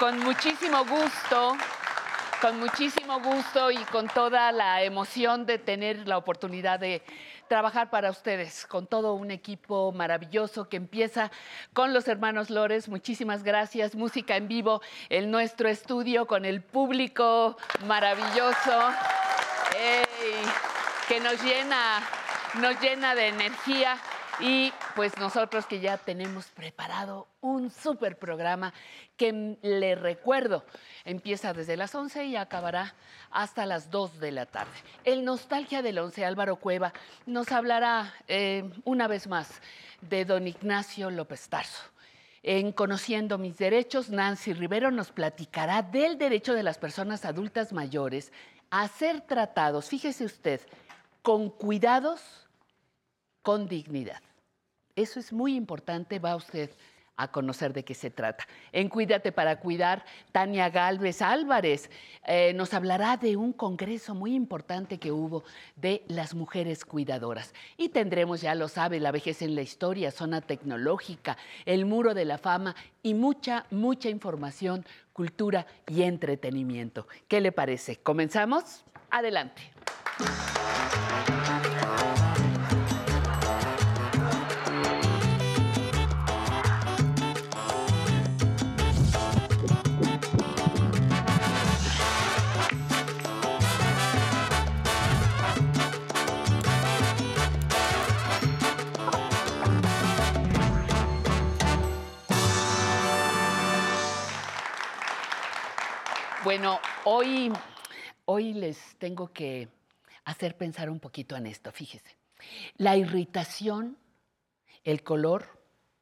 Con muchísimo gusto, con muchísimo gusto y con toda la emoción de tener la oportunidad de trabajar para ustedes, con todo un equipo maravilloso que empieza con los hermanos Lores. Muchísimas gracias. Música en vivo en nuestro estudio con el público maravilloso. Que nos llena, nos llena de energía. Y pues nosotros que ya tenemos preparado un súper programa que le recuerdo, empieza desde las 11 y acabará hasta las 2 de la tarde. El Nostalgia del 11, Álvaro Cueva, nos hablará eh, una vez más de don Ignacio López Tarso. En Conociendo mis derechos, Nancy Rivero nos platicará del derecho de las personas adultas mayores a ser tratados, fíjese usted, con cuidados, con dignidad. Eso es muy importante, va usted a conocer de qué se trata. En Cuídate para Cuidar, Tania Galvez Álvarez eh, nos hablará de un congreso muy importante que hubo de las mujeres cuidadoras. Y tendremos, ya lo sabe, la vejez en la historia, zona tecnológica, el muro de la fama y mucha, mucha información, cultura y entretenimiento. ¿Qué le parece? ¿Comenzamos? Adelante. Bueno, hoy, hoy les tengo que hacer pensar un poquito en esto, fíjese. La irritación, el color,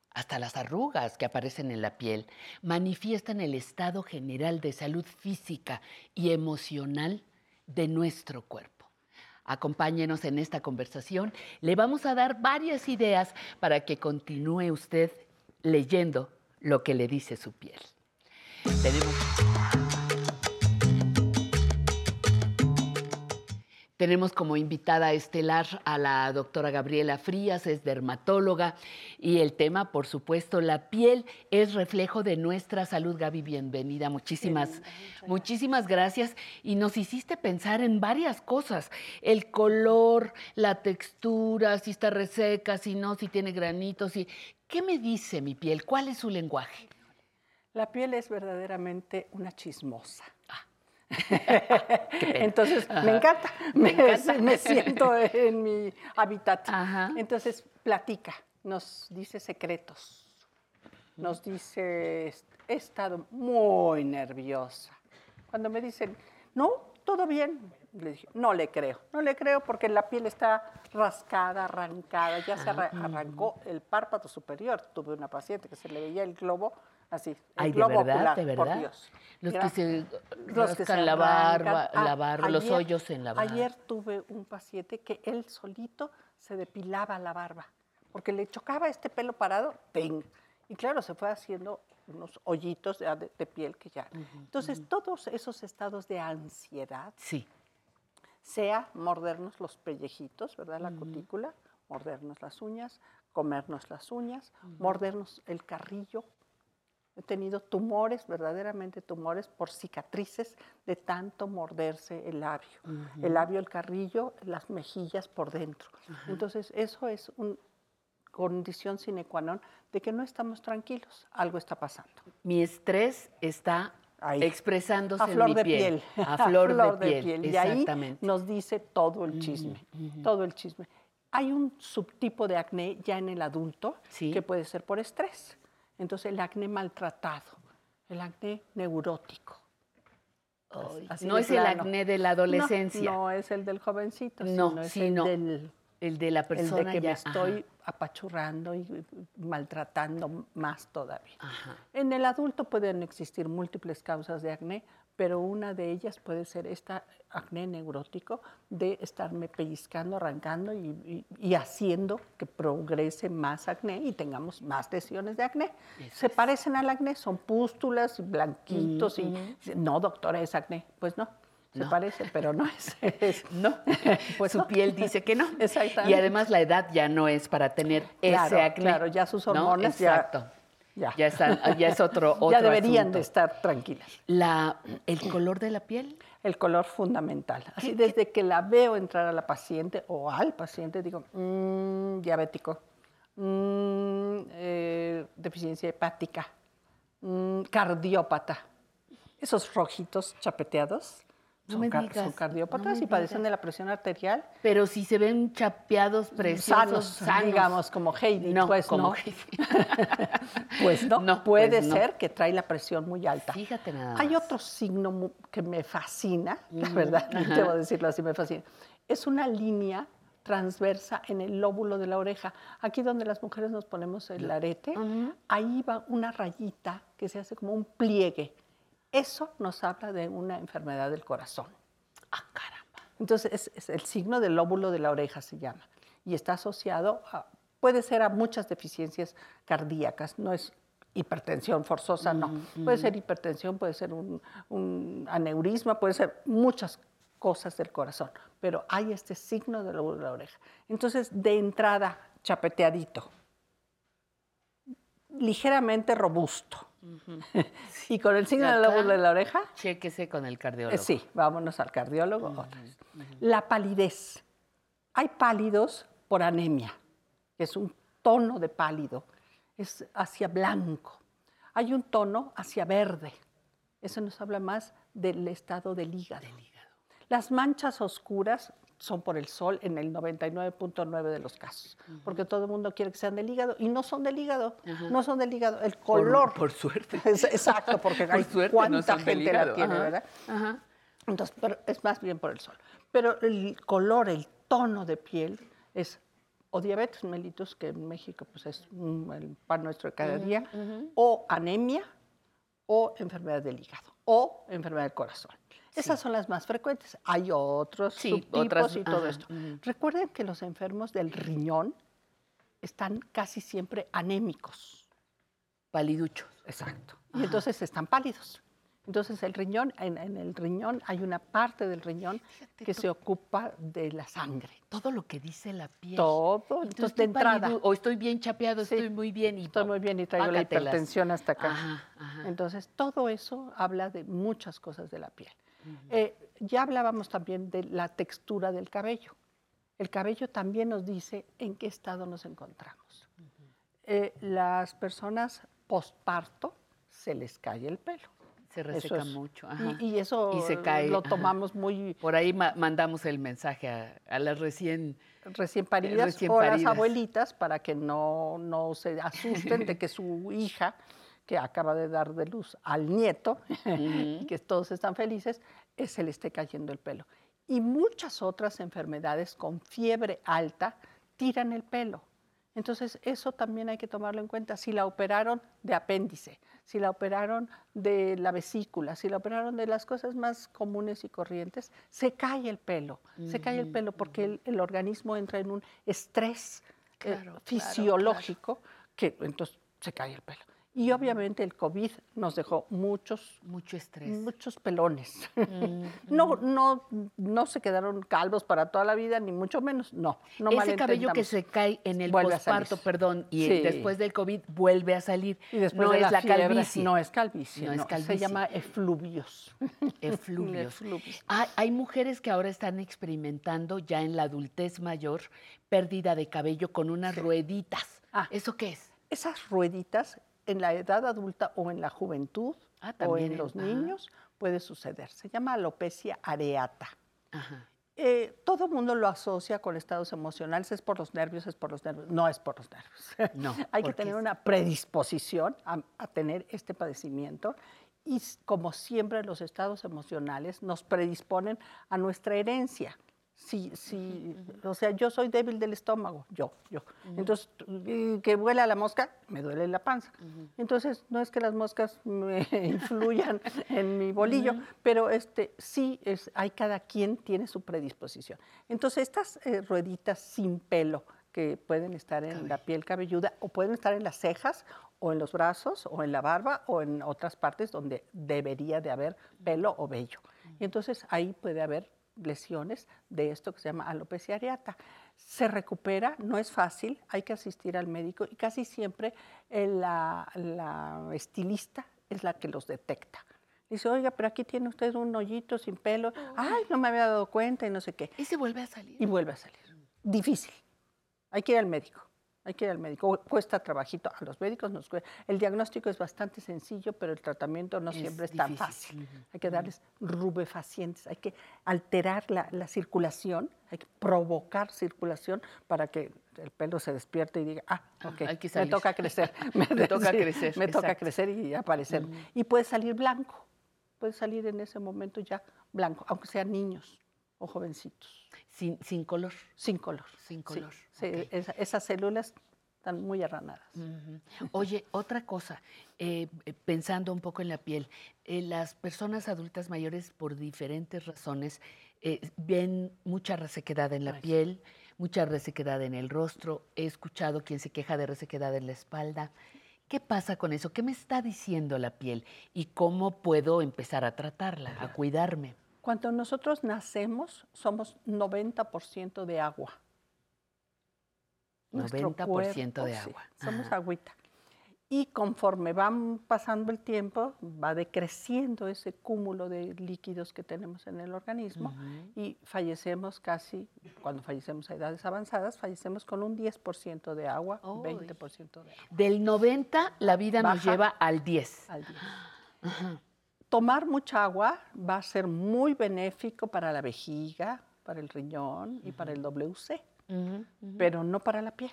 hasta las arrugas que aparecen en la piel, manifiestan el estado general de salud física y emocional de nuestro cuerpo. Acompáñenos en esta conversación. Le vamos a dar varias ideas para que continúe usted leyendo lo que le dice su piel. Tenemos Tenemos como invitada estelar a la doctora Gabriela Frías, es dermatóloga y el tema, por supuesto, la piel es reflejo de nuestra salud. Gaby, bienvenida, muchísimas, muchísimas gracias. Y nos hiciste pensar en varias cosas, el color, la textura, si está reseca, si no, si tiene granitos. Si... ¿Qué me dice mi piel? ¿Cuál es su lenguaje? La piel es verdaderamente una chismosa. Ah. Entonces, Ajá. me encanta. Me Me, encanta. me siento en mi hábitat. Ajá. Entonces, platica, nos dice secretos, nos dice, he estado muy nerviosa. Cuando me dicen, no, todo bien, le dije, no le creo, no le creo porque la piel está rascada, arrancada, ya se arra- arrancó el párpado superior. Tuve una paciente que se le veía el globo así, Ay, de verdad, ocular, de por verdad. Dios. Los que se los que rascan se la barba, Ah, barba, los ayer- hoyos en la barba. Ayer tuve un paciente que él solito se depilaba la barba, porque le chocaba este pelo parado, ¡ting! Y claro, se fue haciendo unos hoyitos de, de- de piel que ya. Entonces, todos esos estados de ansiedad, Sí. sea mordernos los pellejitos, ¿verdad? La cutícula, mordernos las uñas, comernos las uñas, mordernos el carrillo. He tenido tumores, verdaderamente tumores, por cicatrices de tanto morderse el labio. El labio, el carrillo, las mejillas por dentro. Entonces, eso es una condición sine qua non de que no estamos tranquilos, algo está pasando. Mi estrés está Ahí. expresándose A en flor mi de piel. piel. A flor, de, piel. Y ahí nos dice todo el chisme, todo el chisme. Hay un subtipo de acné ya en el adulto Sí. que puede ser por estrés. Entonces el acné maltratado, el acné neurótico. Ay, así no es el acné de la No, adolescencia. No, es el del jovencito, No, sino es sino el del El de la el persona de que ya. me estoy apachurrando y y maltratando más todavía. ajá. En el adulto pueden existir múltiples causas de acné, pero una de ellas puede ser esta acné neurótico de estarme pellizcando, arrancando y, y- y haciendo que progrese más acné y tengamos más lesiones de acné. Se parecen al acné, son pústulas, blanquitos y no, doctora, es acné. Pues no, se No. parece, pero no es. es- No, Pues su no. piel dice que no. Exactamente. Y además la edad ya no es para tener Claro, ese acné. claro, ya sus ¿no? hormonas ya- Exacto. ya. Ya, están- ya es otro, otro ya deberían asunto. de estar tranquilas. La, ¿El color de la piel? El color fundamental. Así desde que la veo entrar a la paciente o al paciente, digo, "Mm, diabético, mm, eh, deficiencia hepática, mm, cardiópata. Esos rojitos chapeteados No son, me car- digas, son cardiópatas no me y padecen de la presión arterial. Pero si se ven chapeados, preciosos, sanos, digamos, como Heidi, No, pues como no. Heidi. Pues no, No, puede pues ser que trae la presión muy alta. Fíjate nada Hay otro signo que me fascina, la verdad, debo decirlo así, me fascina. Es una línea transversa en el lóbulo de la oreja. Aquí donde las mujeres nos ponemos el arete, ahí va una rayita que se hace como un pliegue. Eso nos habla de una enfermedad del corazón. Ah, caramba. Entonces, es, es el signo del lóbulo de la oreja se llama. Y está asociado, a- puede ser a muchas deficiencias cardíacas, no es hipertensión forzosa, no. Puede ser hipertensión, puede ser un, un aneurisma, puede ser muchas cosas del corazón, pero hay este signo del lóbulo de la oreja. Entonces, de entrada, chapeteadito, ligeramente robusto. y con el signo ¿Y del acá? lóbulo de la oreja, Chéquese con el eh, cardiólogo. Sí, vámonos al cardiólogo. La palidez. Hay pálidos por anemia, que es un tono de pálido, es hacia blanco. Hay un tono hacia verde. Eso nos habla más del estado del hígado. Las manchas oscuras son por el sol en el 99.9 de los casos, porque todo el mundo quiere que sean del hígado y no son del hígado, no son del hígado, el color. por suerte. Es- exacto, porque Por hay suerte cuánta gente la tiene, ajá, ¿verdad? ajá. Entonces, pero es más bien por el sol. Pero el color, el tono de piel es o diabetes mellitus, que en México pues es el pan nuestro de cada día, o anemia, o enfermedad del hígado, o enfermedad del corazón. Esas son las más frecuentes. Hay otros Sí, subtipos otras, y todo ajá, esto. Recuerden que los enfermos del riñón están casi siempre anémicos. Paliduchos. Exacto. Y entonces están pálidos. Entonces el riñón, en, en el riñón hay una parte del riñón que se ocupa de la sangre. Todo lo que dice la piel. Todo, Entonces, de entrada. O estoy bien chapeado, Sí. estoy muy bien. Y Estoy muy bien y traigo la hipertensión hasta acá. Ajá, ajá. Entonces todo eso habla de muchas cosas de la piel. Eh, ya hablábamos también de la textura del cabello. El cabello también nos dice en qué estado nos encontramos. Eh, las personas postparto se les cae el pelo. Se reseca es- mucho. ajá. Y, y eso Y se cae, lo ajá. tomamos muy Por ahí ma- mandamos el mensaje a, a las recién. recién paridas recién o las paridas. abuelitas para que no, no se asusten de que su hija, que acaba de dar de luz al nieto, y que todos están felices, eh, se le esté cayendo el pelo. Y muchas otras enfermedades con fiebre alta tiran el pelo. Entonces, eso también hay que tomarlo en cuenta. Si la operaron de apéndice, si la operaron de la vesícula, si la operaron de las cosas más comunes y corrientes, se cae el pelo. Se cae el pelo porque el, el organismo entra en un estrés eh, Claro, claro, fisiológico que entonces se cae el pelo. Y obviamente el COVID nos dejó muchos Mucho estrés. muchos pelones. no, no, no se quedaron calvos para toda la vida, ni mucho menos. No, no Ese cabello que se cae en el posparto, perdón, y Sí. después del COVID vuelve a salir. Y después no de es la, fiebre, calvicie. No es calvicie. No es no, calvicie. Se llama efluvios. efluvios. Efluvios. Hay, hay mujeres que ahora están experimentando ya en la adultez mayor pérdida de cabello con unas rueditas. Ah. ¿Eso qué es? Esas rueditas en la edad adulta o en la juventud Ah, o en los niños puede suceder. Se llama alopecia areata. Ajá. Eh, todo el mundo lo asocia con estados emocionales, es por los nervios, es por los nervios. No es por los nervios. No, Hay que tener una predisposición a, a tener este padecimiento y como siempre los estados emocionales nos predisponen a nuestra herencia. Si, si, o sea, yo soy débil del estómago, yo, yo. Entonces, que vuela la mosca, me duele la panza. Entonces, no es que las moscas me influyan en mi bolillo, pero este, sí, es, hay cada quien tiene su predisposición. Entonces, estas eh, rueditas sin pelo que pueden estar en la piel cabelluda o pueden estar en las cejas o en los brazos o en la barba o en otras partes donde debería de haber pelo o vello. Y entonces ahí puede haber lesiones de esto que se llama alopecia areata. Se recupera, no es fácil, hay que asistir al médico y casi siempre eh, la, la estilista es la que los detecta. Dice, oiga, pero aquí tiene usted un hoyito sin pelo. Ay, no me había dado cuenta y no sé qué. Y se vuelve a salir. Y vuelve a salir. Difícil. Hay que ir al médico. Hay que ir al médico. Cuesta trabajito. A los médicos nos cuesta. El diagnóstico es bastante sencillo, pero el tratamiento no Es siempre es tan fácil. Hay que darles rubefacientes. Hay que alterar la, la circulación. Hay que provocar circulación para que el pelo se despierte y diga, ah, Ah, ok, hay que me toca crecer. Me toca crecer, Me toca crecer y aparecer. Y puede salir blanco. Puede salir en ese momento ya blanco, aunque sean niños o jovencitos. Sin, sin color. Sin color. Sin sí, color, sí, ok. esa- esas células están muy arranadas. Oye, otra cosa, eh, eh, pensando un poco en la piel, eh, las personas adultas mayores por diferentes razones eh, ven mucha resequedad en la Ay, piel, mucha resequedad en el rostro. He escuchado quien se queja de resequedad en la espalda. ¿Qué pasa con eso? ¿Qué me está diciendo la piel? ¿Y cómo puedo empezar a tratarla, a cuidarme? Cuando nosotros nacemos, somos 90% de agua. Nuestro 90% de sí, agua. somos Ajá. agüita. Y conforme va pasando el tiempo, va decreciendo ese cúmulo de líquidos que tenemos en el organismo y fallecemos casi, cuando fallecemos a edades avanzadas, fallecemos con un 10% de agua, Ay. 20% de agua. Del 90 la vida nos lleva al 10. al día. Tomar mucha agua va a ser muy benéfico para la vejiga, para el riñón y para el WC, Ujú, ujú. pero no para la piel.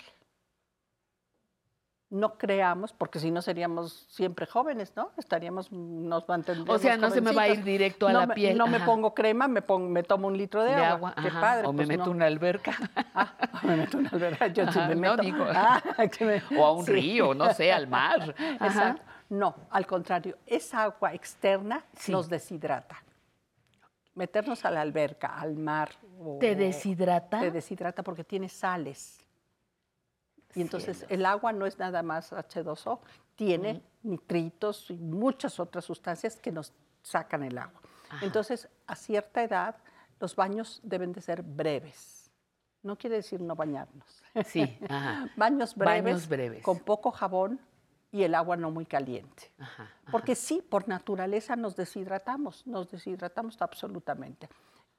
No creamos, porque si no seríamos siempre jóvenes, ¿no? Estaríamos, nos mantendríamos O sea, no se me va a ir directo a no la me, piel. No me ajá, pongo crema, me, pongo, me tomo un litro de, de agua. agua. Qué ajá, padre. O me pues meto no. una alberca. Ah, me meto una alberca, yo sí Ajá, me no, meto. digo. Ah, me- o a un sí. río, no sé, al mar. Ajá. Exacto. No, al contrario, esa agua externa Sí. nos deshidrata. Meternos a la alberca, al mar. o- ¿Te deshidrata? Te deshidrata porque tiene sales. Y entonces Cielos. el agua no es nada más H2O, tiene nitritos y muchas otras sustancias que nos sacan el agua. Ajá. Entonces, a cierta edad, los baños deben de ser breves. No quiere decir no bañarnos. Sí, ajá. Baños breves, Baños breves. con poco jabón y el agua no muy caliente. ajá, Porque sí, por naturaleza nos deshidratamos, nos deshidratamos absolutamente.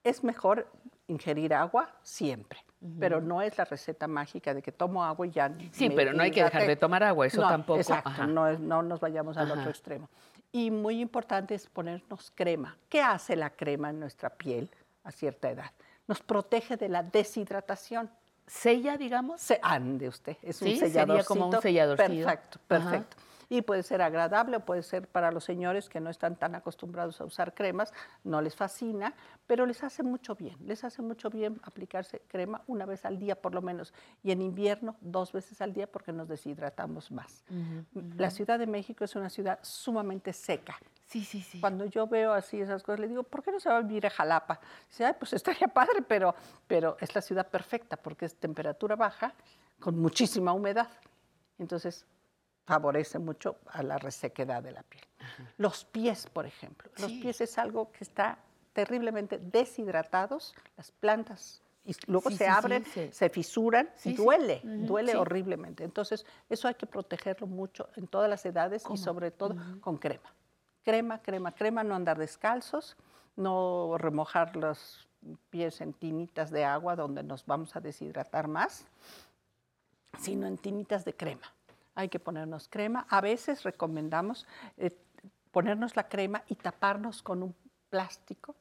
Es mejor ingerir agua siempre, pero no es la receta mágica de que tomo agua y ya. Sí, pero no hay que dejar de tomar agua, eso No, tampoco. Exacto, ajá. no, es- no nos vayamos al Ajá. otro extremo. Y muy importante es ponernos crema. ¿Qué hace la crema en nuestra piel a cierta edad? Nos protege de la deshidratación. ¿Sella, digamos? Se ande usted, es un Sí, sería selladorcito. como un selladorcito. Perfecto, Ajá. perfecto. Y puede ser agradable, o puede ser para los señores que no están tan acostumbrados a usar cremas, no les fascina, pero les hace mucho bien. Les hace mucho bien aplicarse crema una vez al día por lo menos. Y en invierno dos veces al día porque nos deshidratamos más. La Ciudad de México es una ciudad sumamente seca. Sí, sí, sí. Cuando yo veo así esas cosas, le digo, ¿por qué no se va a vivir a Jalapa? Dice, ay, pues estaría padre, pero, pero es la ciudad perfecta porque es temperatura baja con muchísima humedad. Entonces, favorece mucho a la resequedad de la piel. Los pies, por ejemplo. Los Sí. pies es algo que está terriblemente deshidratados, las plantas. Y luego Sí, se sí, abren, se- se fisuran y duele, duele horriblemente. Entonces, eso hay que protegerlo mucho en todas las edades ¿Cómo? y sobre todo con crema. Crema, crema, crema, no andar descalzos, no remojar los pies en tinitas de agua donde nos vamos a deshidratar más, sino en tinitas de crema. Hay que ponernos crema. A veces recomendamos eh, ponernos la crema y taparnos con un plástico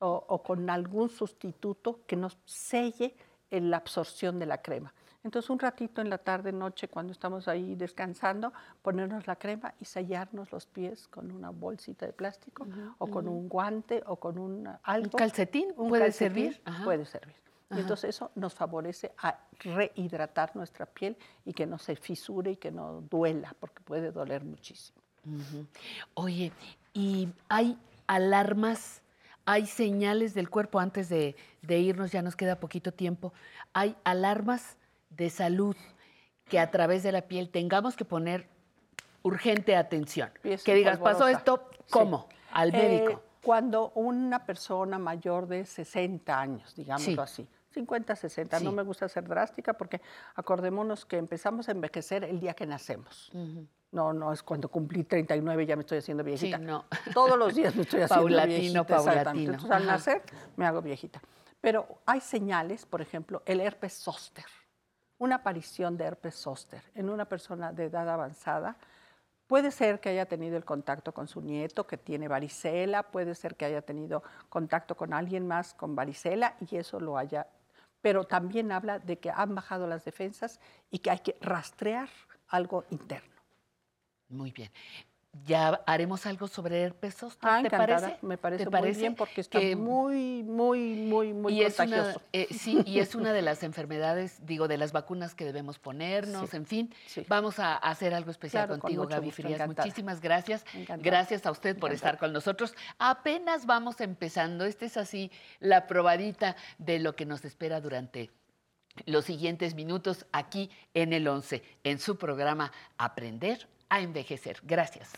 o, o con algún sustituto que nos selle en la absorción de la crema. Entonces, un ratito en la tarde, noche, cuando estamos ahí descansando, ponernos la crema y sellarnos los pies con una bolsita de plástico o con un guante o con un algo. calcetín Un puede calcetín servir? Ajá. Puede servir. Y entonces eso nos favorece a rehidratar nuestra piel y que no se fisure y que no duela, porque puede doler muchísimo. Oye, ¿y hay alarmas, hay señales del cuerpo antes de, de irnos, ya nos queda poquito tiempo, hay alarmas de salud que a través de la piel tengamos que poner urgente atención? Pies que digas, pasó polvorosa". esto, Sí. ¿cómo? Al Eh, médico. cuando una persona mayor de 60 años, digámoslo Sí. así, 50, 60, no me gusta ser drástica porque acordémonos que empezamos a envejecer el día que nacemos. No, no es cuando cumplí 39 ya me estoy haciendo Sí, viejita. no. Todos los días me estoy haciendo Paulatino, viejita. paulatino. Entonces, al nacer me hago viejita. Pero hay señales, por ejemplo, el herpes zóster. Una aparición de herpes zóster en una persona de edad avanzada puede ser que haya tenido el contacto con su nieto que tiene varicela, puede ser que haya tenido contacto con alguien más con varicela y eso lo haya pero también habla de que han bajado las defensas y que hay que rastrear algo interno. Muy bien. Ya haremos algo sobre herpes zóster, Ah, ¿te encantada. parece? Me parece ¿Te muy parece? bien porque está Que- muy, muy, muy, muy y es una, contagioso. eh, sí, y es una de las enfermedades, digo, de las vacunas que debemos ponernos, Sí, en fin. sí. Vamos a hacer algo especial Claro, contigo, Gaby gusto, Frías. encantada. Muchísimas gracias. Encantada. Gracias a usted por estar con nosotros. Apenas vamos empezando. Esta es así la probadita de lo que nos espera durante los siguientes minutos aquí en el 11, en su programa Aprender a Envejecer. Gracias.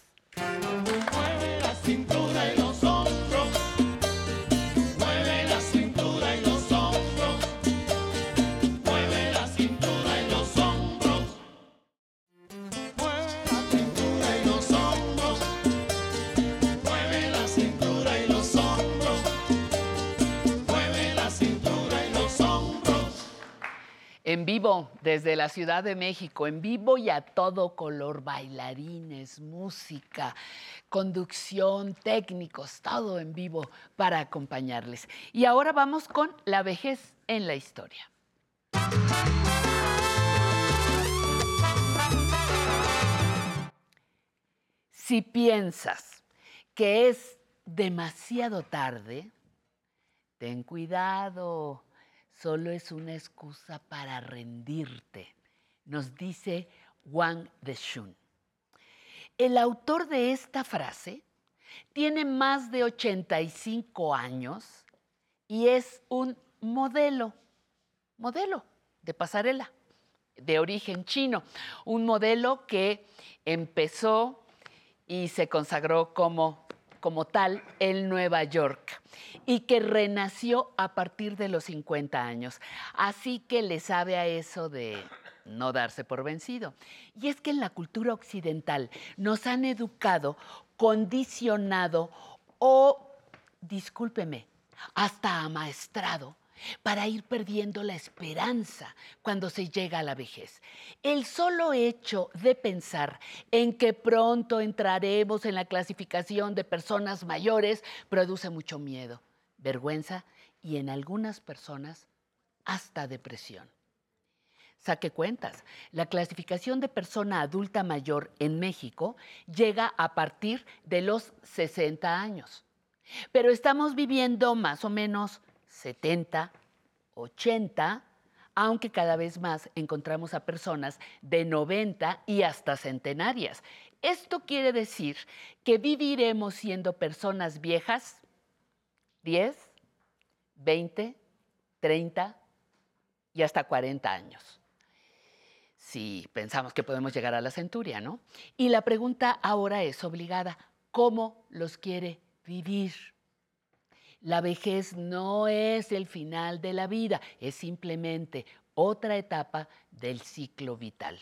En vivo desde la Ciudad de México, en vivo y a todo color, bailarines, música, conducción, técnicos, todo en vivo para acompañarles. Y ahora vamos con la vejez en la historia. Si piensas que es demasiado tarde, ten cuidado, solo es una excusa para rendirte, nos dice Wang Deshun. El autor de esta frase tiene más de 85 años y es un modelo, modelo de pasarela de origen chino, un modelo que empezó y se consagró como, como tal en Nueva York y que renació a partir de los 50 años. Así que le sabe a eso de no darse por vencido. Y es que en la cultura occidental nos han educado, condicionado o, discúlpeme, hasta amaestrado para ir perdiendo la esperanza cuando se llega a la vejez. El solo hecho de pensar en que pronto entraremos en la clasificación de personas mayores produce mucho miedo, vergüenza y en algunas personas hasta depresión. Saque cuentas, la clasificación de persona adulta mayor en México llega a partir de los 60 años. Pero estamos viviendo más o menos 70, 80, aunque cada vez más encontramos a personas de 90 y hasta centenarias. Esto quiere decir que viviremos siendo personas viejas 10, 20, 30 y hasta 40 años. Si pensamos que podemos llegar a la centuria, ¿no? Y la pregunta ahora es obligada, ¿cómo los quiere vivir? La vejez no es el final de la vida, es simplemente otra etapa del ciclo vital.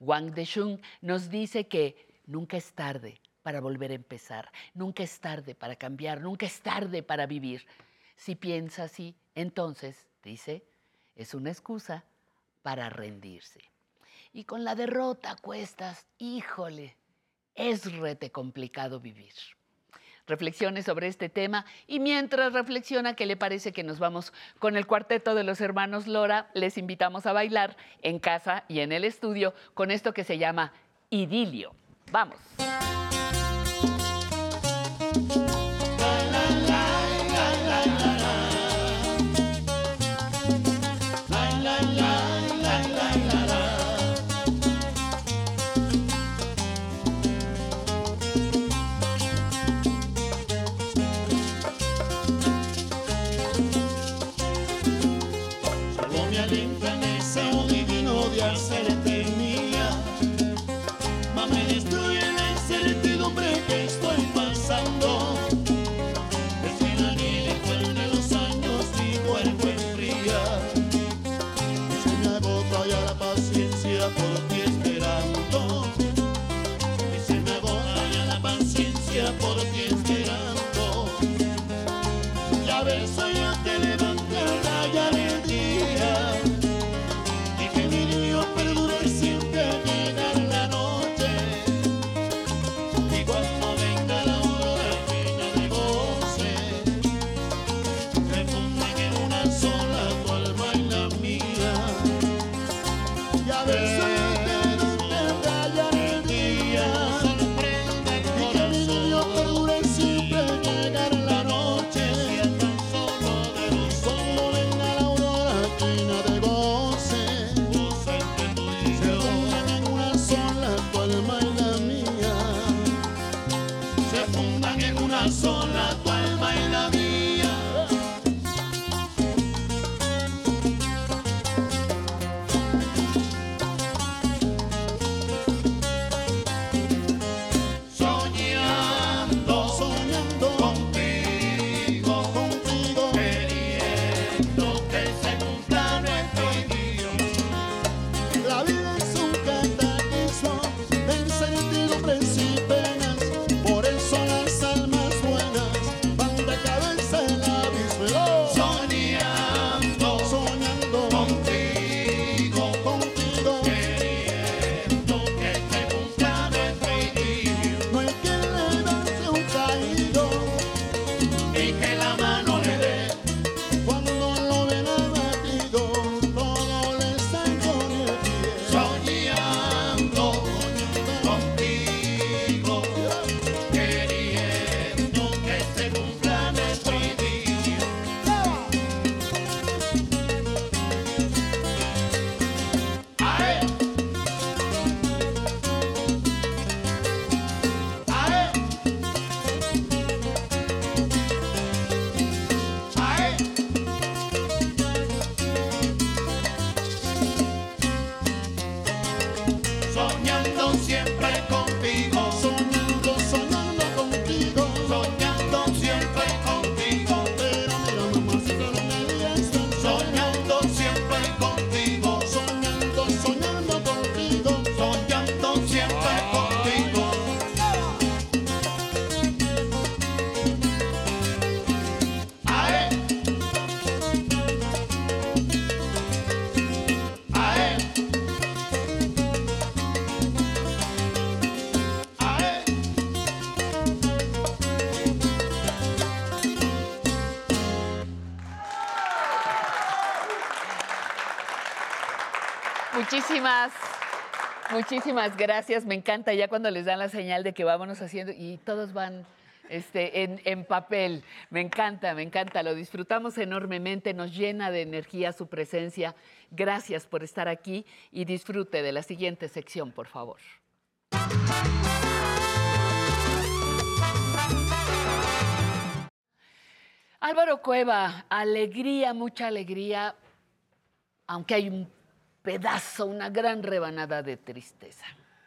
Wang Deshun nos dice que nunca es tarde para volver a empezar, nunca es tarde para cambiar, nunca es tarde para vivir. Si piensa así, entonces, dice, es una excusa para rendirse. Y con la derrota cuestas, híjole, es rete complicado vivir reflexiones sobre este tema. Y mientras reflexiona, ¿qué le parece que nos vamos con el cuarteto de los hermanos Lora? Les invitamos a bailar en casa y en el estudio con esto que se llama idilio. Vamos. Muchísimas, muchísimas gracias. Me encanta ya cuando les dan la señal de que vámonos haciendo y todos van este, en, en papel. Me encanta, me encanta. Lo disfrutamos enormemente, nos llena de energía su presencia. Gracias por estar aquí y disfrute de la siguiente sección, por favor. Álvaro Cueva, alegría, mucha alegría, aunque hay un pedazo, una gran rebanada de tristeza.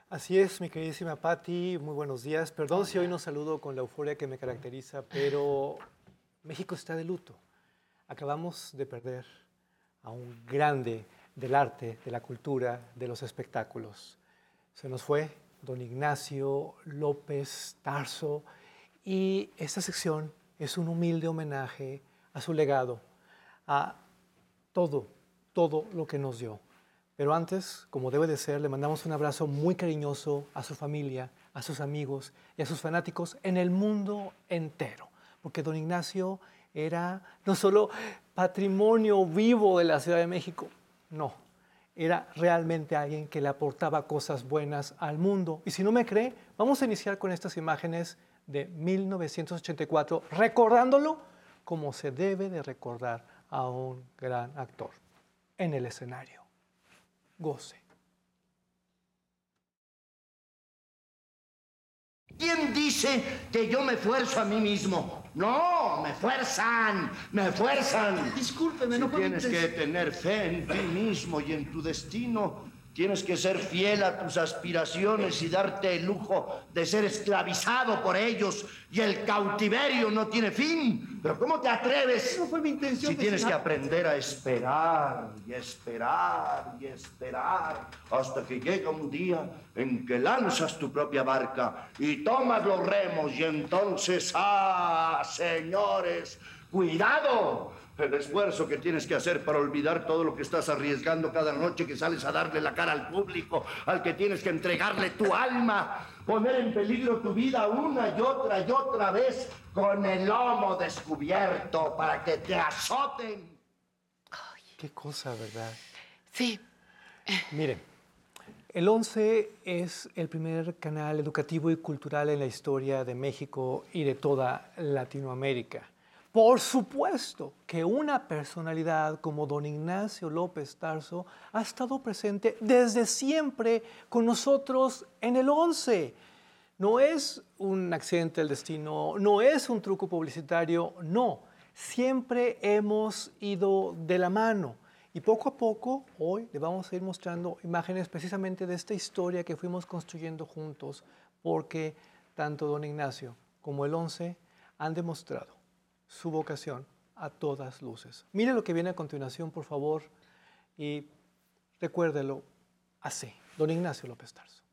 Así es, mi queridísima Patti, muy buenos días. Perdón si hoy no saludo con la euforia que me caracteriza, pero México está de luto. Acabamos de perder a un grande del arte, de la cultura, de los espectáculos. Se nos fue don Ignacio López Tarso y esta sección es un humilde homenaje a su legado, a todo, todo lo que nos dio. Pero antes, como debe de ser, le mandamos un abrazo muy cariñoso a su familia, a sus amigos y a sus fanáticos en el mundo entero. Porque don Ignacio era no solo patrimonio vivo de la Ciudad de México, no, era realmente alguien que le aportaba cosas buenas al mundo. Y si no me cree, vamos a iniciar con estas imágenes de 1984, recordándolo como se debe de recordar a un gran actor en el escenario. Goce. ¿Quién dice que yo me fuerzo a mí mismo? No, me fuerzan, me fuerzan. Discúlpeme, Si no puedo tienes que tener fe en ti mismo y en tu destino. Tienes que ser fiel a tus aspiraciones y darte el lujo de ser esclavizado por ellos. Y el cautiverio no tiene fin. Pero ¿cómo te atreves? No fue mi intención. Si tienes que aprender a esperar y esperar y esperar hasta que llega un día en que lanzas tu propia barca y tomas los remos y entonces, ah, señores, cuidado. El esfuerzo que tienes que hacer para olvidar todo lo que estás arriesgando cada noche que sales a darle la cara al público, al que tienes que entregarle tu alma, poner en peligro tu vida una y otra y otra vez con el lomo descubierto para que te azoten. Qué cosa, ¿verdad? Sí, Miren, el 11 es el primer canal educativo y cultural en la historia de México y de toda Latinoamérica. Por supuesto que una personalidad como don Ignacio López Tarso ha estado presente desde siempre con nosotros en el 11. No es un accidente del destino, no es un truco publicitario, no. Siempre hemos ido de la mano. Y poco a poco, hoy le vamos a ir mostrando imágenes precisamente de esta historia que fuimos construyendo juntos, porque tanto don Ignacio como el 11 han demostrado su vocación a todas luces. Mire lo que viene a continuación, por favor, y recuérdelo así, don Ignacio López Tarso.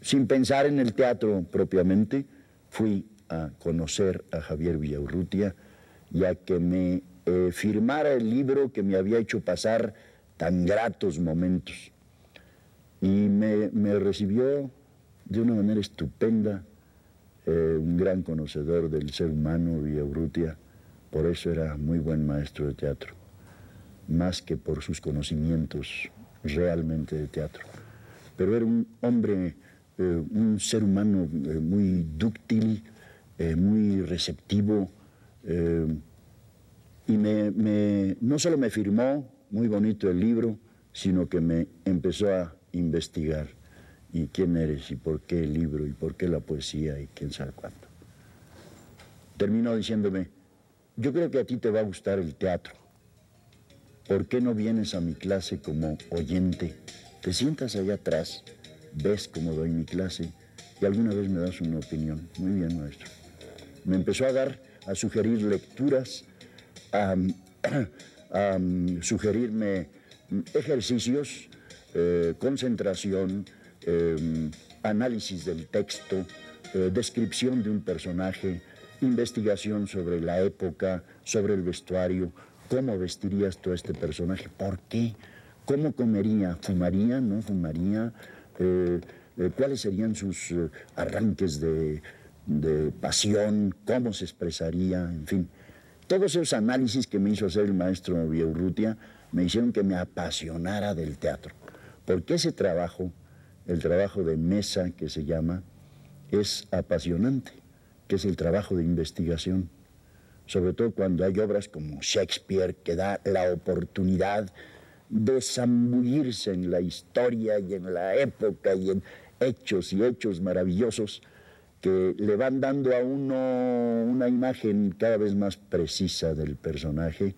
Sin pensar en el teatro propiamente, fui a conocer a Javier Villaurrutia y a que me eh, firmara el libro que me había hecho pasar tan gratos momentos. Y me, me recibió de una manera estupenda, eh, un gran conocedor del ser humano, Villaurrutia, por eso era muy buen maestro de teatro, más que por sus conocimientos realmente de teatro. Pero era un hombre, eh, un ser humano eh, muy dúctil, muy receptivo, y me, me- no solo me firmó muy bonito el libro, sino que me empezó a investigar. ¿Y quién eres? ¿Y por qué el libro? ¿Y por qué la poesía? ¿Y quién sabe cuánto? Terminó diciéndome, yo creo que a ti te va a gustar el teatro. ¿Por qué no vienes a mi clase como oyente? Te sientas allá atrás, ves cómo doy mi clase y alguna vez me das una opinión. Muy bien, maestro. Me empezó a dar, a sugerir lecturas, a, mm, sugerirme ejercicios, eh, concentración, eh, análisis del texto, eh, descripción de un personaje, investigación sobre la época, sobre el vestuario, cómo vestirías tú a este personaje, por qué, cómo comería, fumaría, no fumaría, Eh, eh, cuáles serían sus eh, arranques de, de pasión, cómo se expresaría, en fin. Todos esos análisis que me hizo hacer el maestro Villaurrutia me hicieron que me apasionara del teatro. Porque ese trabajo, el trabajo de mesa que se llama, es apasionante, que es el trabajo de investigación. Sobre todo cuando hay obras como Shakespeare que da la oportunidad de zambullirse en la historia y en la época y en hechos y hechos maravillosos que le van dando a uno una imagen cada vez más precisa del personaje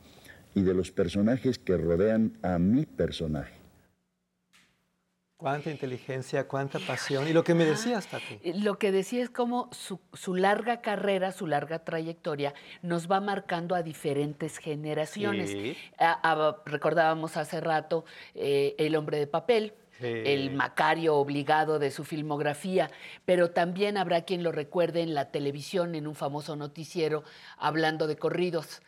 y de los personajes que rodean a mi personaje. Cuánta inteligencia, cuánta pasión. Y lo que me decías, Tati. Lo que decía es cómo su, su larga carrera, su larga trayectoria nos va marcando a diferentes generaciones. Sí. Recordábamos hace rato eh, El hombre de papel, Sí. el Macario obligado de su filmografía, pero también habrá quien lo recuerde en la televisión, en un famoso noticiero, hablando de corridos.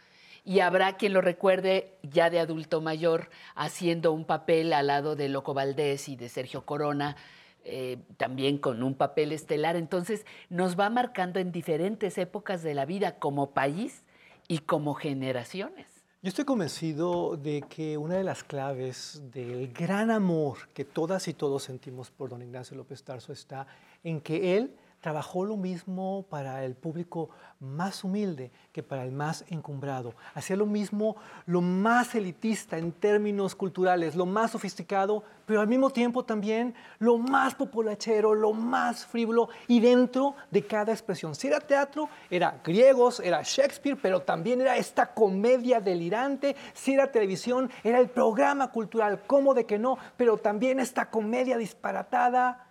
Y habrá quien lo recuerde ya de adulto mayor haciendo un papel al lado de Loco Valdés y de Sergio Corona, eh, también con un papel estelar. Entonces nos va marcando en diferentes épocas de la vida como país y como generaciones. Yo estoy convencido de que una de las claves del gran amor que todas y todos sentimos por don Ignacio López Tarso está en que él trabajó lo mismo para el público más humilde que para el más encumbrado. Hacía lo mismo, lo más elitista en términos culturales, lo más sofisticado, pero al mismo tiempo también lo más populachero, lo más frívolo y dentro de cada expresión. Si era teatro, era griegos, era Shakespeare, pero también era esta comedia delirante. Si era televisión, era el programa cultural, ¿cómo de que no? Pero también esta comedia disparatada.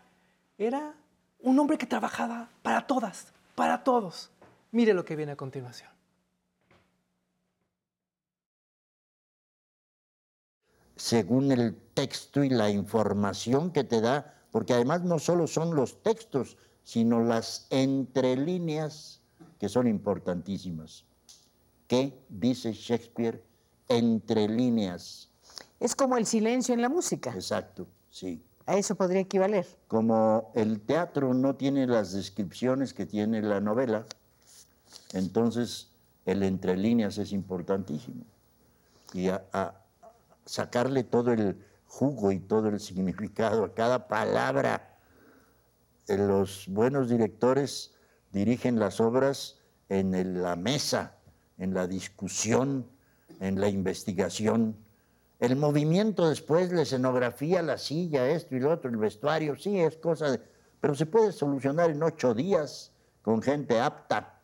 Era un hombre que trabajaba para todas, para todos. Mire lo que viene a continuación. según el texto y la información que te da, porque además no solo son los textos, sino las entrelíneas que son importantísimas. ¿Qué dice Shakespeare entre líneas? Es como el silencio en la música. Exacto, sí. A eso podría equivaler. Como el teatro no tiene las descripciones que tiene la novela, entonces el entre líneas es importantísimo. Y a, sacarle todo el jugo y todo el significado a cada palabra. Eh, Los buenos directores dirigen las obras en la mesa, en la discusión, en la investigación. El movimiento después, la escenografía, la silla, esto y lo otro, el vestuario, sí, es cosa de... Pero se puede solucionar en ocho días con gente apta,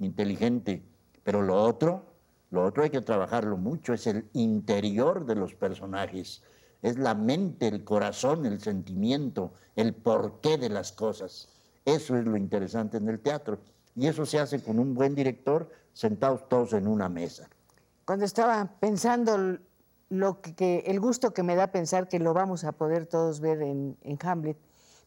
inteligente. Pero lo otro, lo otro hay que trabajarlo mucho, es el interior de los personajes, es la mente, el corazón, el sentimiento, el porqué de las cosas. Eso es lo interesante en el teatro. Y eso se hace con un buen director, sentados todos en una mesa. Cuando estaba pensando lo que, que- el gusto que me da pensar que lo vamos a poder todos ver en, en Hamlet,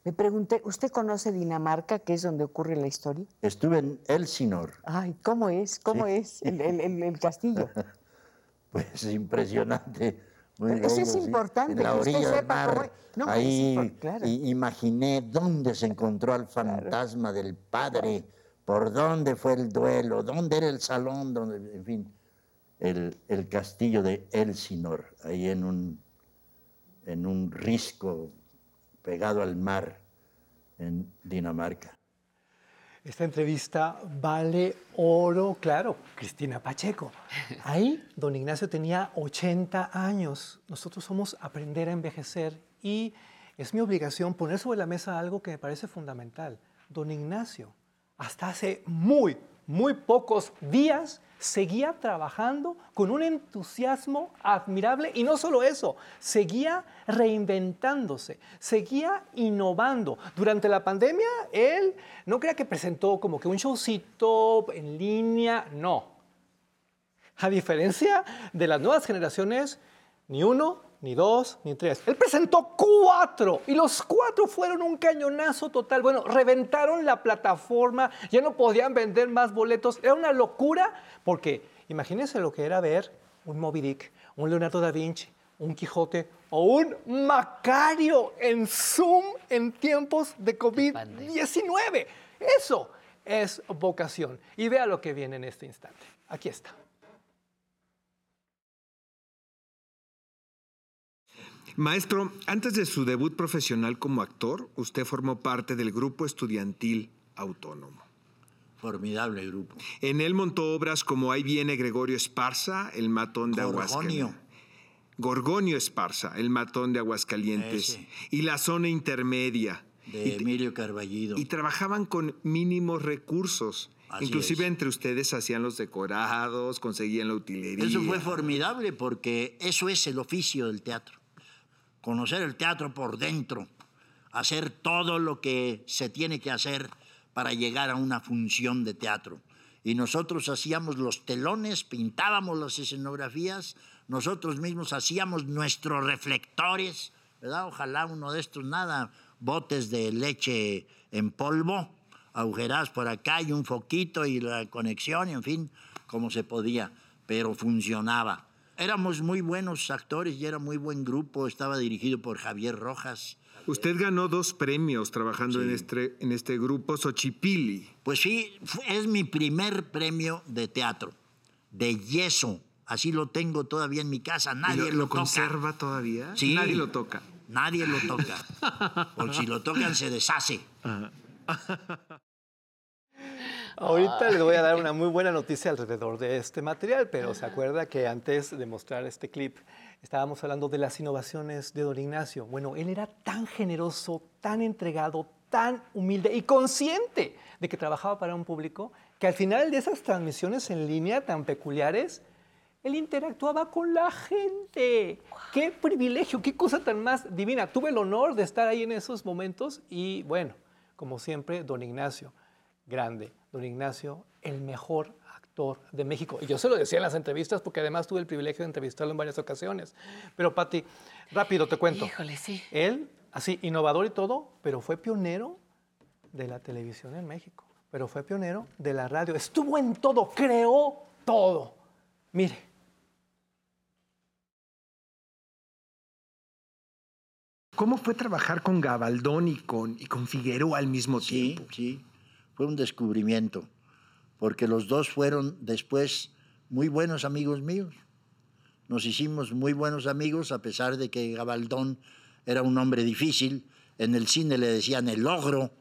me pregunté, ¿usted conoce Dinamarca, que es donde ocurre la historia? Estuve en Elsinor, Ay, ¿cómo es? ¿Cómo Sí. es el, el- castillo? pues impresionante. muy Pero eso es sí, importante, En la que usted orilla del sepa cómo mar, es. No, es ahí impor- claro. imaginé dónde se encontró al fantasma del padre, por dónde fue el duelo, dónde era el salón, donde, en fin, el, el castillo de Elsinor, ahí en un, en un risco pegado al mar en Dinamarca. Esta entrevista vale oro, claro, Cristina Pacheco. Ahí don Ignacio tenía 80 años. Nosotros somos aprender a envejecer y es mi obligación poner sobre la mesa algo que me parece fundamental. Don Ignacio, hasta hace muy, muy pocos días, seguía trabajando con un entusiasmo admirable y no solo eso, seguía reinventándose, seguía innovando. Durante la pandemia, él no crea que presentó como que un showcito en línea, no. A diferencia de las nuevas generaciones, ni uno, ni dos, ni tres. Él presentó cuatro y los cuatro fueron un cañonazo total. Bueno, reventaron la plataforma, ya no podían vender más boletos. Era una locura porque imagínense lo que era ver un Moby Dick, un Leonardo da Vinci, un Quijote o un Macario en Zoom en tiempos de COVID-19. Eso es vocación. Y vea lo que viene en este instante. Aquí está. Maestro, antes de su debut profesional como actor, usted formó parte del grupo estudiantil autónomo. Formidable grupo. En él montó obras como Ahí viene Gregorio Esparza, El matón de Gorgonio. Aguascalientes. Gorgonio Esparza, El matón de Aguascalientes. Ese. Y La zona intermedia. De Y Emilio Carballido. Y trabajaban con mínimos recursos. Así Inclusive es. entre ustedes hacían los decorados, conseguían la utilería. Eso fue formidable porque eso es el oficio del teatro. Conocer el teatro por dentro, hacer todo lo que se tiene que hacer para llegar a una función de teatro. Y nosotros hacíamos los telones, pintábamos las escenografías, nosotros mismos hacíamos nuestros reflectores, ¿verdad? Ojalá uno de estos, nada, botes de leche en polvo, agujerados por acá y un foquito y la conexión, y en fin, como se podía, pero funcionaba. Éramos muy buenos actores y era muy buen grupo, estaba dirigido por Javier Rojas. Usted ganó dos premios trabajando en, este, en este grupo, Xochipili. Pues sí, es mi primer premio de teatro, de yeso. Así lo tengo todavía en mi casa, ¿Y nadie lo, lo, lo toca. conserva todavía? Sí. Nadie lo toca. Nadie lo toca. Porque si lo tocan se deshace. Ahorita les voy a dar una muy buena noticia alrededor de este material, pero se acuerda que antes de mostrar este clip estábamos hablando de las innovaciones de don Ignacio. Bueno, él era tan generoso, tan entregado, tan humilde y consciente de que trabajaba para un público que al final de esas transmisiones en línea tan peculiares, él interactuaba con la gente. ¡Qué privilegio! ¡Qué cosa tan más divina! Tuve el honor de estar ahí en esos momentos y bueno, como siempre, don Ignacio, grande. Don Ignacio, el mejor actor de México. Y yo se lo decía en las entrevistas porque además tuve el privilegio de entrevistarlo en varias ocasiones. Pero Patti, rápido te cuento. Híjole, sí. Él, así, innovador y todo, pero fue pionero de la televisión en México. Pero fue pionero de la radio. Estuvo en todo, creó todo. Mire. ¿Cómo fue trabajar con Gabaldón y con, y con Figueroa al mismo Sí, tiempo? sí, fue un descubrimiento, porque los dos fueron después muy buenos amigos míos. Nos hicimos muy buenos amigos a pesar de que Gabaldón era un hombre difícil. En el cine le decían el ogro.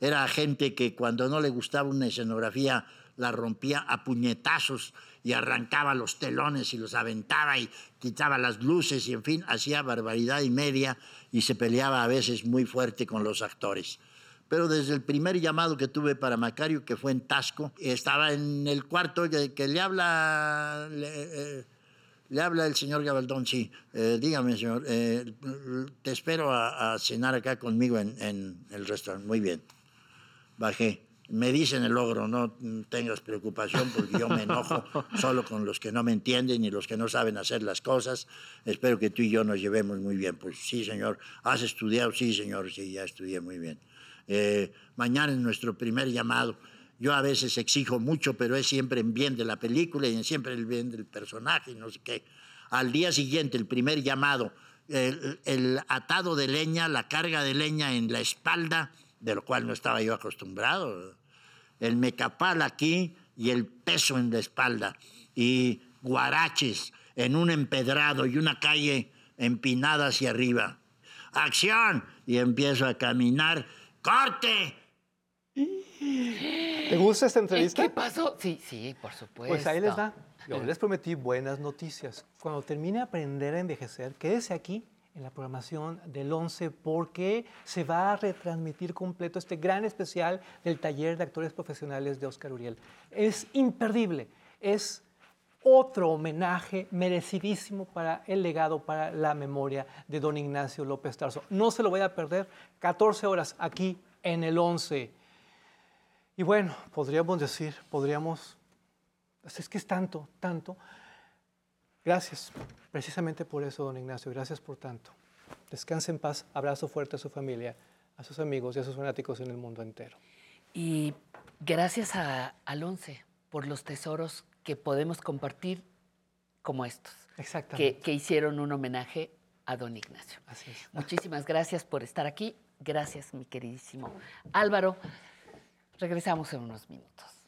Era gente que cuando no le gustaba una escenografía la rompía a puñetazos y arrancaba los telones y los aventaba y quitaba las luces y en fin, hacía barbaridad y media y se peleaba a veces muy fuerte con los actores. Pero desde el primer llamado que tuve para Macario, que fue en Tasco, estaba en el cuarto que, que le habla... le- eh, le habla el señor Gabaldón, sí. Eh, dígame, señor, eh, te espero a, a cenar acá conmigo en, en el restaurante. Muy bien. Bajé. Me dicen el logro, no tengas preocupación porque yo me enojo solo con los que no me entienden y los que no saben hacer las cosas. Espero que tú y yo nos llevemos muy bien. Pues sí, señor. ¿Has estudiado? Sí, señor, sí, ya estudié muy bien. Eh, mañana es nuestro primer llamado. Yo a veces exijo mucho, pero es siempre en bien de la película y en siempre el bien del personaje y no sé qué. Al día siguiente, el primer llamado, el, el atado de leña, la carga de leña en la espalda, de lo cual no estaba yo acostumbrado. El mecapal aquí y el peso en la espalda. Y guaraches en un empedrado y una calle empinada hacia arriba. ¡Acción! Y empiezo a caminar. ¡Corte! ¿Te gusta esta entrevista? ¿Qué pasó? Sí, sí, por supuesto. Pues ahí les da. Yo les prometí buenas noticias. Cuando termine de aprender a envejecer, quédese aquí en la programación del 11 porque se va a retransmitir completo este gran especial del taller de actores profesionales de Oscar Uriel. Es imperdible. Es otro homenaje merecidísimo para el legado, para la memoria de don Ignacio López Tarso. No se lo vaya a perder. 14 horas aquí en el 11. Y bueno, podríamos decir, podríamos es que es tanto, tanto. Gracias, precisamente por eso, don Ignacio, gracias por tanto. Descanse en paz, abrazo fuerte a su familia, a sus amigos y a sus fanáticos en el mundo entero. Y gracias a, al ONCE por los tesoros que podemos compartir como estos, que, que hicieron un homenaje a don Ignacio. Así es. Muchísimas gracias por estar aquí. Gracias, mi queridísimo Álvaro. Regresamos en unos minutos.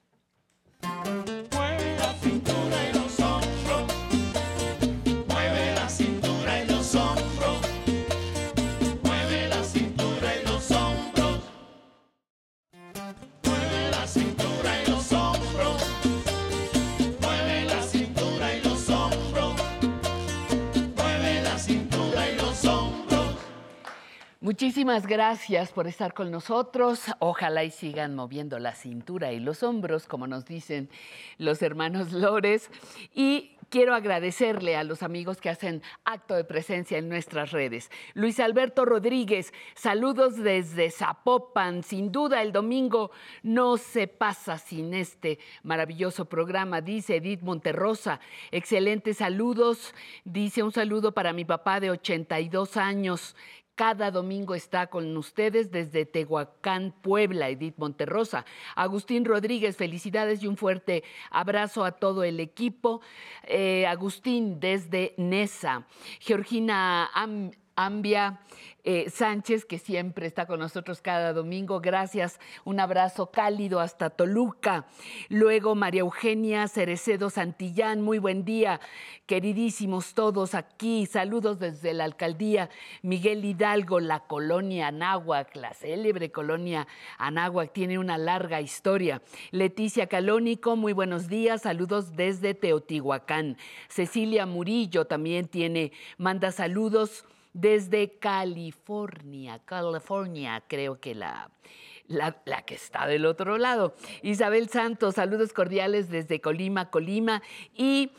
Muchísimas gracias por estar con nosotros. Ojalá y sigan moviendo la cintura y los hombros, como nos dicen los hermanos Lores. Y quiero agradecerle a los amigos que hacen acto de presencia en nuestras redes. Luis Alberto Rodríguez, saludos desde Zapopan. Sin duda el domingo no se pasa sin este maravilloso programa, dice Edith Monterrosa. Excelentes saludos. Dice un saludo para mi papá de 82 años. Cada domingo está con ustedes desde Tehuacán, Puebla, Edith Monterrosa. Agustín Rodríguez, felicidades y un fuerte abrazo a todo el equipo. Eh, Agustín desde Nesa. Georgina Am- Ambia eh, Sánchez, que siempre está con nosotros cada domingo. Gracias. Un abrazo cálido hasta Toluca. Luego María Eugenia Cerecedo Santillán. Muy buen día, queridísimos todos aquí. Saludos desde la alcaldía Miguel Hidalgo, la colonia Anáhuac, la célebre colonia Anáhuac. Tiene una larga historia. Leticia Calónico, muy buenos días. Saludos desde Teotihuacán. Cecilia Murillo también tiene, manda saludos desde California, California, creo que la, la, que está del otro lado. Isabel Santos, saludos cordiales desde Colima, Colima. Y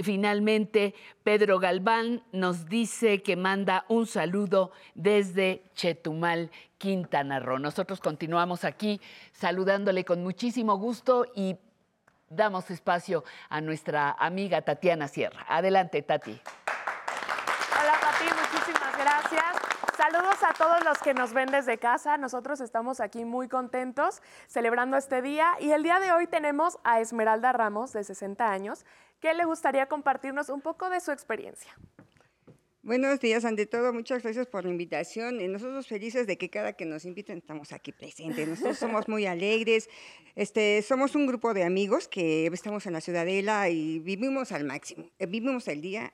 finalmente, Pedro Galván nos dice que manda un saludo desde Chetumal, Quintana Roo. Nosotros continuamos aquí saludándole con muchísimo gusto y damos espacio a nuestra amiga Tatiana Sierra. Adelante, Tati. Hola Pati, muchísimas. Saludos a todos los que nos ven desde casa. Nosotros estamos aquí muy contentos celebrando este día y el día de hoy tenemos a Esmeralda Ramos de 60 años que le gustaría compartirnos un poco de su experiencia. Buenos días, ante todo, muchas gracias por la invitación. Eh, Nosotros felices de que cada que nos inviten estamos aquí presentes. Nosotros somos muy alegres. Este, somos un grupo de amigos que estamos en la Ciudadela y vivimos al máximo. Eh, Vivimos el día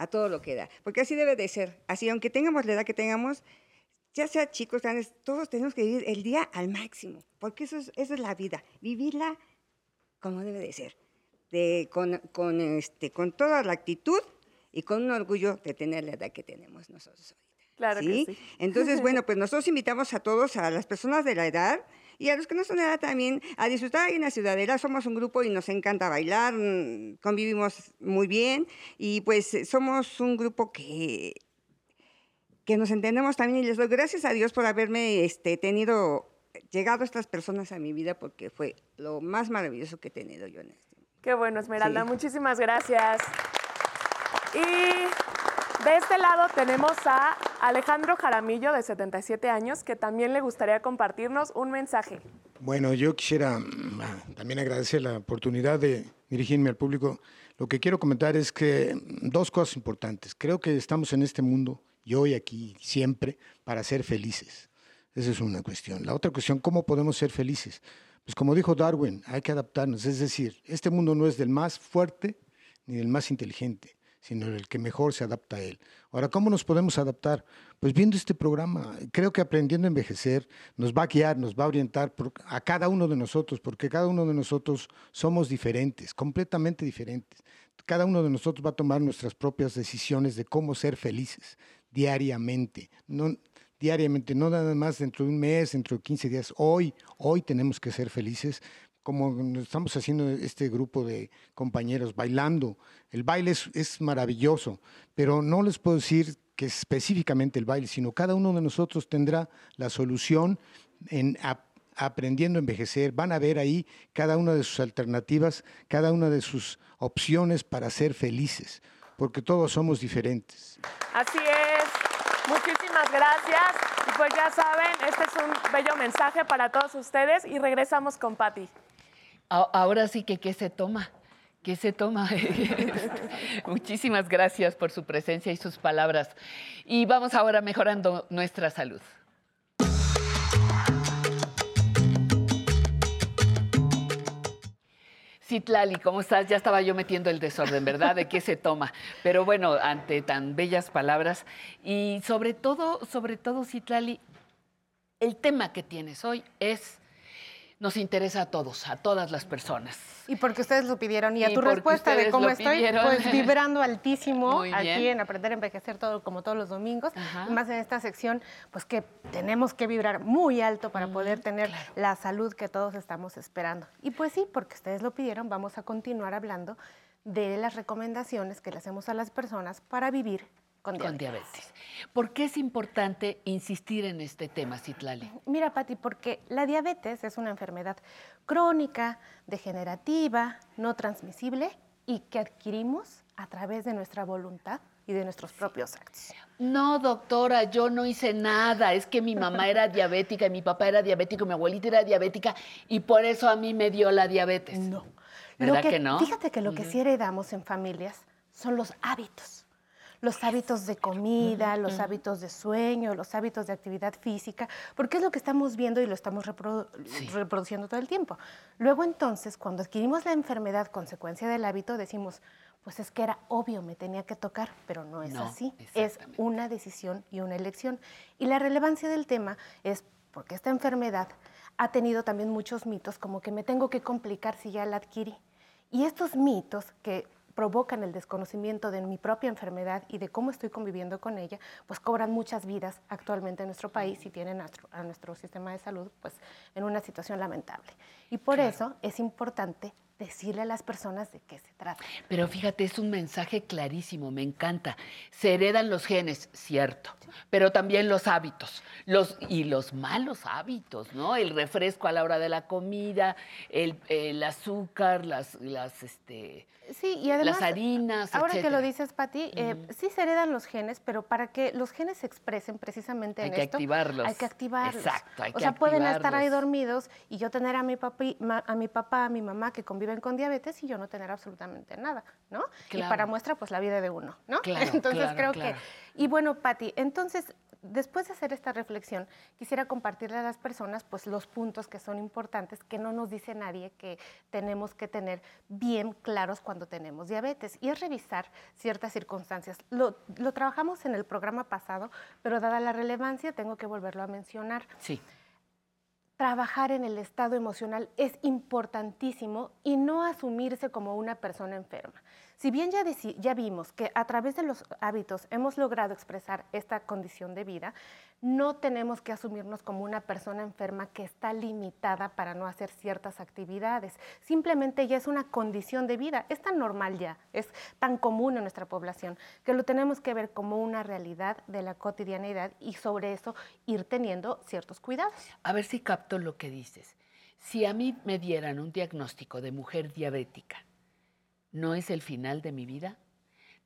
a todo lo que da. Porque así debe de ser. Así, aunque tengamos la edad que tengamos, ya sea chicos, grandes, todos tenemos que vivir el día al máximo. Porque eso es, eso es la vida. Vivirla como debe de ser. De, con, con, este, con toda la actitud y con un orgullo de tener la edad que tenemos nosotros ahorita. Claro ¿sí? que sí. Entonces, bueno, pues nosotros invitamos a todos, a las personas de la edad y a los que no son de edad también, a disfrutar ahí en la ciudadela. Somos un grupo y nos encanta bailar, mm, convivimos muy bien y pues somos un grupo que, que nos entendemos también y les doy gracias a Dios por haberme este, tenido, llegado estas personas a mi vida porque fue lo más maravilloso que he tenido yo en este. Qué bueno, Esmeralda, Sí. muchísimas gracias. Y de este lado tenemos a Alejandro Jaramillo de 77 años que también le gustaría compartirnos un mensaje. Bueno, yo quisiera mm, ah, también agradecer la oportunidad de dirigirme al público. Lo que quiero comentar es que mm, dos cosas importantes. Creo que estamos en este mundo, y hoy aquí, siempre, para ser felices. Esa es una cuestión. La otra cuestión, ¿cómo podemos ser felices? Pues como dijo Darwin, hay que adaptarnos. Es decir, este mundo no es del más fuerte ni del más inteligente, sino el que mejor se adapta a él. Ahora, ¿cómo nos podemos adaptar? Pues viendo este programa. Creo que aprendiendo a envejecer nos va a guiar, nos va a orientar a cada uno de nosotros, porque cada uno de nosotros somos diferentes, completamente diferentes. Cada uno de nosotros va a tomar nuestras propias decisiones de cómo ser felices diariamente. No, diariamente, no nada más dentro de un mes, dentro de 15 días. Hoy, hoy tenemos que ser felices, como estamos haciendo este grupo de compañeros, bailando. El baile es, es maravilloso, pero no les puedo decir que específicamente el baile, sino cada uno de nosotros tendrá la solución en ap- aprendiendo a envejecer. Van a ver ahí cada una de sus alternativas, cada una de sus opciones para ser felices, porque todos somos diferentes. Así es. Muchísimas gracias. Y pues ya saben, este es un bello mensaje para todos ustedes y regresamos con Patti. Ahora sí que, ¿qué se toma? ¿Qué se toma? Muchísimas gracias por su presencia y sus palabras. Y vamos ahora mejorando nuestra salud. Citlali, ¿cómo estás? Ya estaba yo metiendo el desorden, ¿verdad? ¿De qué se toma? Pero bueno, ante tan bellas palabras y sobre todo, sobre todo, Citlali, el tema que tienes hoy es nos interesa a todos, a todas las personas. Y porque ustedes lo pidieron. Y a Y tu respuesta de cómo estoy, pidieron. pues vibrando altísimo aquí en Aprender a Envejecer todo, como todos los domingos. Ajá. Y más en esta sección, pues que tenemos que vibrar muy alto para poder tener la salud que todos estamos esperando. Y pues sí, porque ustedes lo pidieron, vamos a continuar hablando de las recomendaciones que le hacemos a las personas para vivir con diabetes. Con diabetes. ¿Por qué es importante insistir en este tema, Citlali? Mira, Pati, porque la diabetes es una enfermedad crónica, degenerativa, no transmisible y que adquirimos a través de nuestra voluntad y de nuestros propios actos. No, doctora, yo no hice nada. Es que mi mamá era diabética y mi papá era diabético, mi abuelita era diabética y por eso a mí me dio la diabetes. No. ¿Verdad Lo que, no? Fíjate que lo que sí heredamos en familias son los hábitos. Los hábitos de comida, los hábitos de sueño, los hábitos de actividad física, porque es lo que estamos viendo y lo estamos reprodu- reproduciendo todo el tiempo. Luego entonces, cuando adquirimos la enfermedad consecuencia del hábito, decimos, pues es que era obvio, me tenía que tocar, pero no es No, así. Es una decisión y una elección. Y la relevancia del tema es porque esta enfermedad ha tenido también muchos mitos, como que me tengo que complicar si ya la adquirí. Y estos mitos que provocan el desconocimiento de mi propia enfermedad y de cómo estoy conviviendo con ella, pues cobran muchas vidas actualmente en nuestro país y tienen a nuestro, a nuestro sistema de salud pues en una situación lamentable. Y por eso es importante decirle a las personas de qué se trata. Pero fíjate, es un mensaje clarísimo, me encanta. Se heredan los genes, cierto, pero también los hábitos, los y los malos hábitos, ¿no? El refresco a la hora de la comida, el, el azúcar, las, las, este, Sí, y además, las harinas, ahora que lo dices, Pati, eh, sí se heredan los genes, pero para que los genes se expresen precisamente Hay en que esto, activarlos. hay que activarlos. Exacto, hay o que sea, pueden estar ahí dormidos y yo tener a mi, papi, ma- a mi papá, a mi mamá que conviven con diabetes y yo no tener absolutamente nada, ¿no? Y Claro. para muestra, pues la vida de uno, ¿no? Claro, entonces claro, creo que... Y bueno, Pati, entonces después de hacer esta reflexión, quisiera compartirle a las personas pues los puntos que son importantes que no nos dice nadie que tenemos que tener bien claros cuando tenemos diabetes y es revisar ciertas circunstancias. Lo, lo trabajamos en el programa pasado, pero dada la relevancia tengo que volverlo a mencionar. Sí. Trabajar en el estado emocional es importantísimo y no asumirse como una persona enferma. Si bien ya, vimos que a través de los hábitos hemos logrado expresar esta condición de vida, no tenemos que asumirnos como una persona enferma que está limitada para no hacer ciertas actividades. Simplemente ya es una condición de vida, es tan normal ya, es tan común en nuestra población, que lo tenemos que ver como una realidad de la cotidianidad y sobre eso ir teniendo ciertos cuidados. A ver si capto lo que dices. Si a mí me dieran un diagnóstico de mujer diabética, ¿no es el final de mi vida?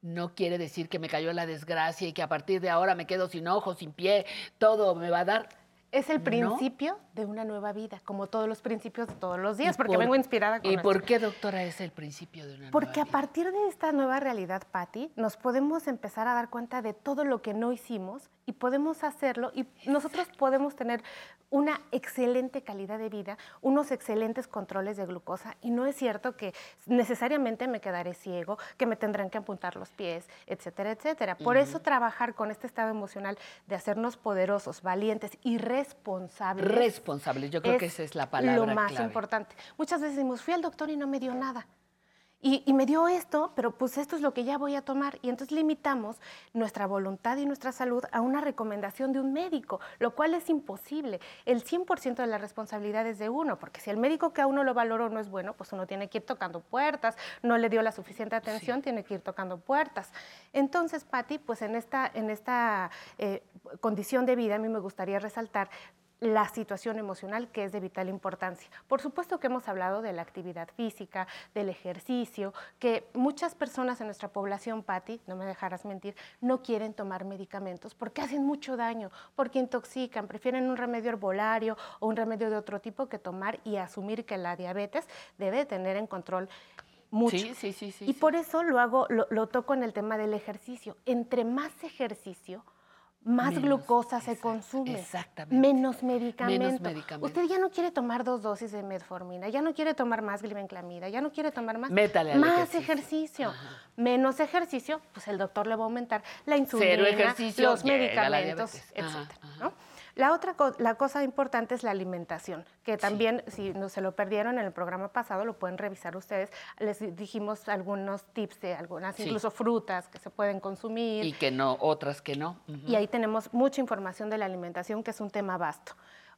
No quiere decir que me cayó la desgracia y que a partir de ahora me quedo sin ojos, sin pie, todo me va a dar. Es el ¿No? principio de una nueva vida, como todos los principios de todos los días, ¿Y porque por- vengo inspirada con ¿Y por qué, doctora, es el principio de una Porque a nueva vida? partir de esta nueva realidad, Patti, nos podemos empezar a dar cuenta de todo lo que no hicimos y podemos hacerlo y nosotros podemos tener una excelente calidad de vida, unos excelentes controles de glucosa y no es cierto que necesariamente me quedaré ciego, que me tendrán que apuntar los pies, etcétera, etcétera. Por eso trabajar con este estado emocional de hacernos poderosos, valientes y responsables. Responsables, yo creo que esa es la palabra Lo más clave. importante. Muchas veces decimos, fui al doctor y no me dio nada. Y, y me dio esto, pero pues esto es lo que ya voy a tomar. Y entonces limitamos nuestra voluntad y nuestra salud a una recomendación de un médico, lo cual es imposible. El 100% de la responsabilidad es de uno, porque si el médico que a uno lo valoró no es bueno, pues uno tiene que ir tocando puertas, no le dio la suficiente atención, tiene que ir tocando puertas. Entonces, Patti, pues en esta, en esta eh, condición de vida a mí me gustaría resaltar la situación emocional que es de vital importancia. Por supuesto que hemos hablado de la actividad física, del ejercicio, que muchas personas en nuestra población, Patti, no me dejarás mentir, no quieren tomar medicamentos porque hacen mucho daño, porque intoxican, prefieren un remedio herbolario o un remedio de otro tipo que tomar y asumir que la diabetes debe tener en control mucho. Sí, sí, sí, y por eso lo hago, lo, lo toco en el tema del ejercicio. Entre más ejercicio, más Menos, glucosa se consume, exactamente. menos medicamento. Menos medicamento. Usted ya no quiere tomar dos dosis de metformina, ya no quiere tomar más glibenclamida, ya no quiere tomar más, Métale al más ejercicio. ejercicio. Menos ejercicio, pues el doctor le va a aumentar la insulina, Cero ejercicio, los medicamentos, etcétera, ¿no? La otra co- la cosa importante es la alimentación, que también, si no se lo perdieron en el programa pasado, lo pueden revisar ustedes. Les di- dijimos algunos tips de algunas, Sí. incluso frutas que se pueden consumir. Y que no, otras que no. Y ahí tenemos mucha información de la alimentación, que es un tema vasto.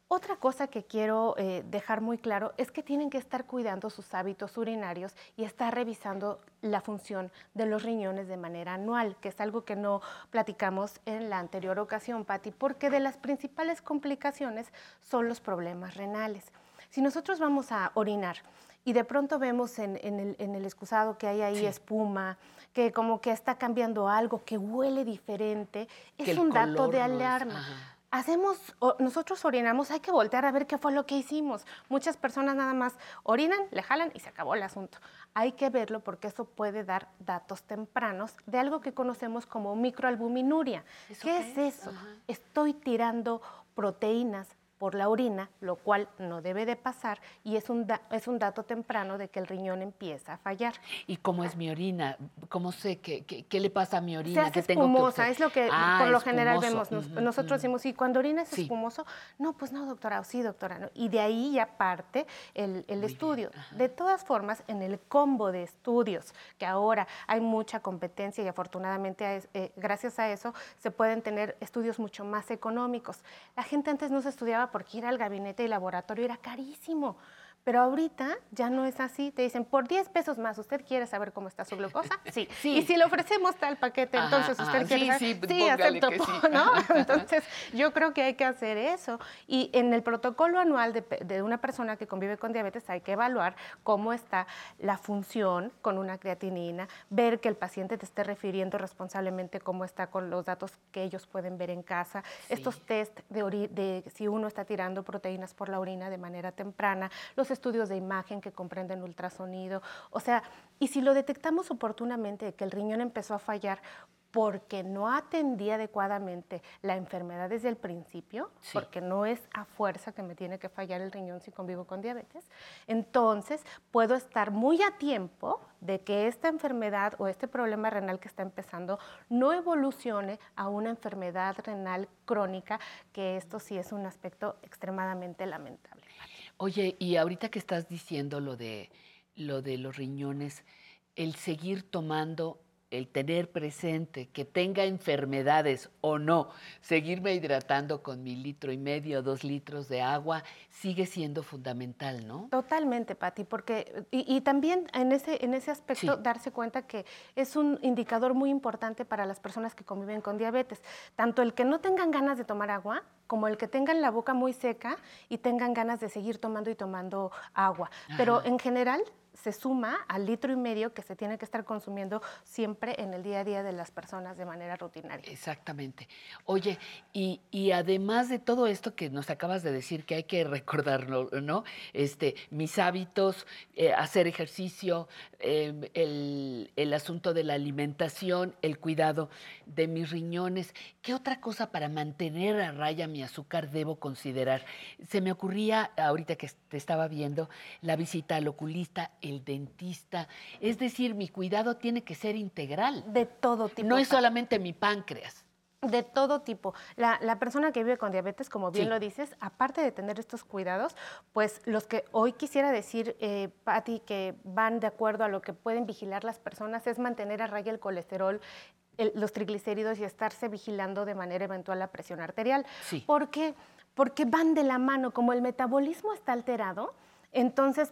Otra cosa que quiero eh, dejar muy claro es que tienen que estar cuidando sus hábitos urinarios y estar revisando la función de los riñones de manera anual, que es algo que no platicamos en la anterior ocasión, Patti, porque de las principales complicaciones son los problemas renales. Si nosotros vamos a orinar y de pronto vemos en, en el, en el excusado que hay ahí Sí. espuma, que como que está cambiando algo, que huele diferente, Que es un dato de no es- alarma. Hacemos, nosotros orinamos, hay que voltear a ver qué fue lo que hicimos. Muchas personas nada más orinan, le jalan y se acabó el asunto. Hay que verlo porque eso puede dar datos tempranos de algo que conocemos como microalbuminuria. ¿Eso ¿Qué es qué es? eso? Estoy tirando proteínas por la orina, lo cual no debe de pasar y es un, da- es un dato temprano de que el riñón empieza a fallar. ¿Y cómo es mi orina? ¿Cómo sé qué, qué, qué le pasa a mi Se orina? hace que tengo que espumosa, es lo que Ah, por lo general espumoso. vemos. Nos- Ujú, Nosotros ujú. decimos, ¿y cuando orina es Sí. espumoso? No, pues no, doctora, o sí, doctora. no. Y de ahí ya parte el, el estudio. De todas formas, en el combo de estudios, que ahora hay mucha competencia y afortunadamente eh, gracias a eso se pueden tener estudios mucho más económicos. La gente antes no se estudiaba porque ir al gabinete y laboratorio era carísimo. Pero ahorita ya no es así. Te dicen, por 10 pesos más, ¿usted quiere saber cómo está su glucosa? Sí. Sí. Y si le ofrecemos tal paquete, Ajá, entonces usted ajá. quiere Sí, saber? sí, sí, póngale acepto, sí. ¿no? Entonces, yo creo que hay que hacer eso. Y en el protocolo anual de, de una persona que convive con diabetes hay que evaluar cómo está la función con una creatinina, ver que el paciente te esté refiriendo responsablemente cómo está con los datos que ellos pueden ver en casa, estos test de, de si uno está tirando proteínas por la orina de manera temprana, los estudios de imagen que comprenden ultrasonido, o sea, y si lo detectamos oportunamente de que el riñón empezó a fallar porque no atendía adecuadamente la enfermedad desde el principio, porque no es a fuerza que me tiene que fallar el riñón si convivo con diabetes, entonces puedo estar muy a tiempo de que esta enfermedad o este problema renal que está empezando no evolucione a una enfermedad renal crónica, que esto sí es un aspecto extremadamente lamentable. Oye, y ahorita que estás diciendo lo de, lo de los riñones, el seguir tomando, el tener presente que tenga enfermedades o no, seguirme hidratando con mi litro y medio, dos litros de agua, sigue siendo fundamental, ¿no? Totalmente, Patti, porque y, y también en ese, en ese aspecto darse cuenta que es un indicador muy importante para las personas que conviven con diabetes, tanto el que no tengan ganas de tomar agua como el que tengan la boca muy seca y tengan ganas de seguir tomando y tomando agua. Pero en general se suma al litro y medio que se tiene que estar consumiendo siempre en el día a día de las personas de manera rutinaria. Exactamente. Oye, y, y además de todo esto que nos acabas de decir, que hay que recordarlo, ¿no? Este, mis hábitos, eh, hacer ejercicio, eh, el, el asunto de la alimentación, el cuidado de mis riñones. ¿Qué otra cosa para mantener a raya mi azúcar debo considerar? Se me ocurría, ahorita que te estaba viendo, la visita al oculista, el dentista. Es decir, mi cuidado tiene que ser integral. De todo tipo. No es solamente mi páncreas. De todo tipo. La, la persona que vive con diabetes, como bien Sí. lo dices, aparte de tener estos cuidados, pues los que hoy quisiera decir, eh, Patti, que van de acuerdo a lo que pueden vigilar las personas, es mantener a raya el colesterol, el- los triglicéridos y estarse vigilando de manera eventual la presión arterial. Sí. ¿Por qué? Porque van de la mano. Como el metabolismo está alterado, entonces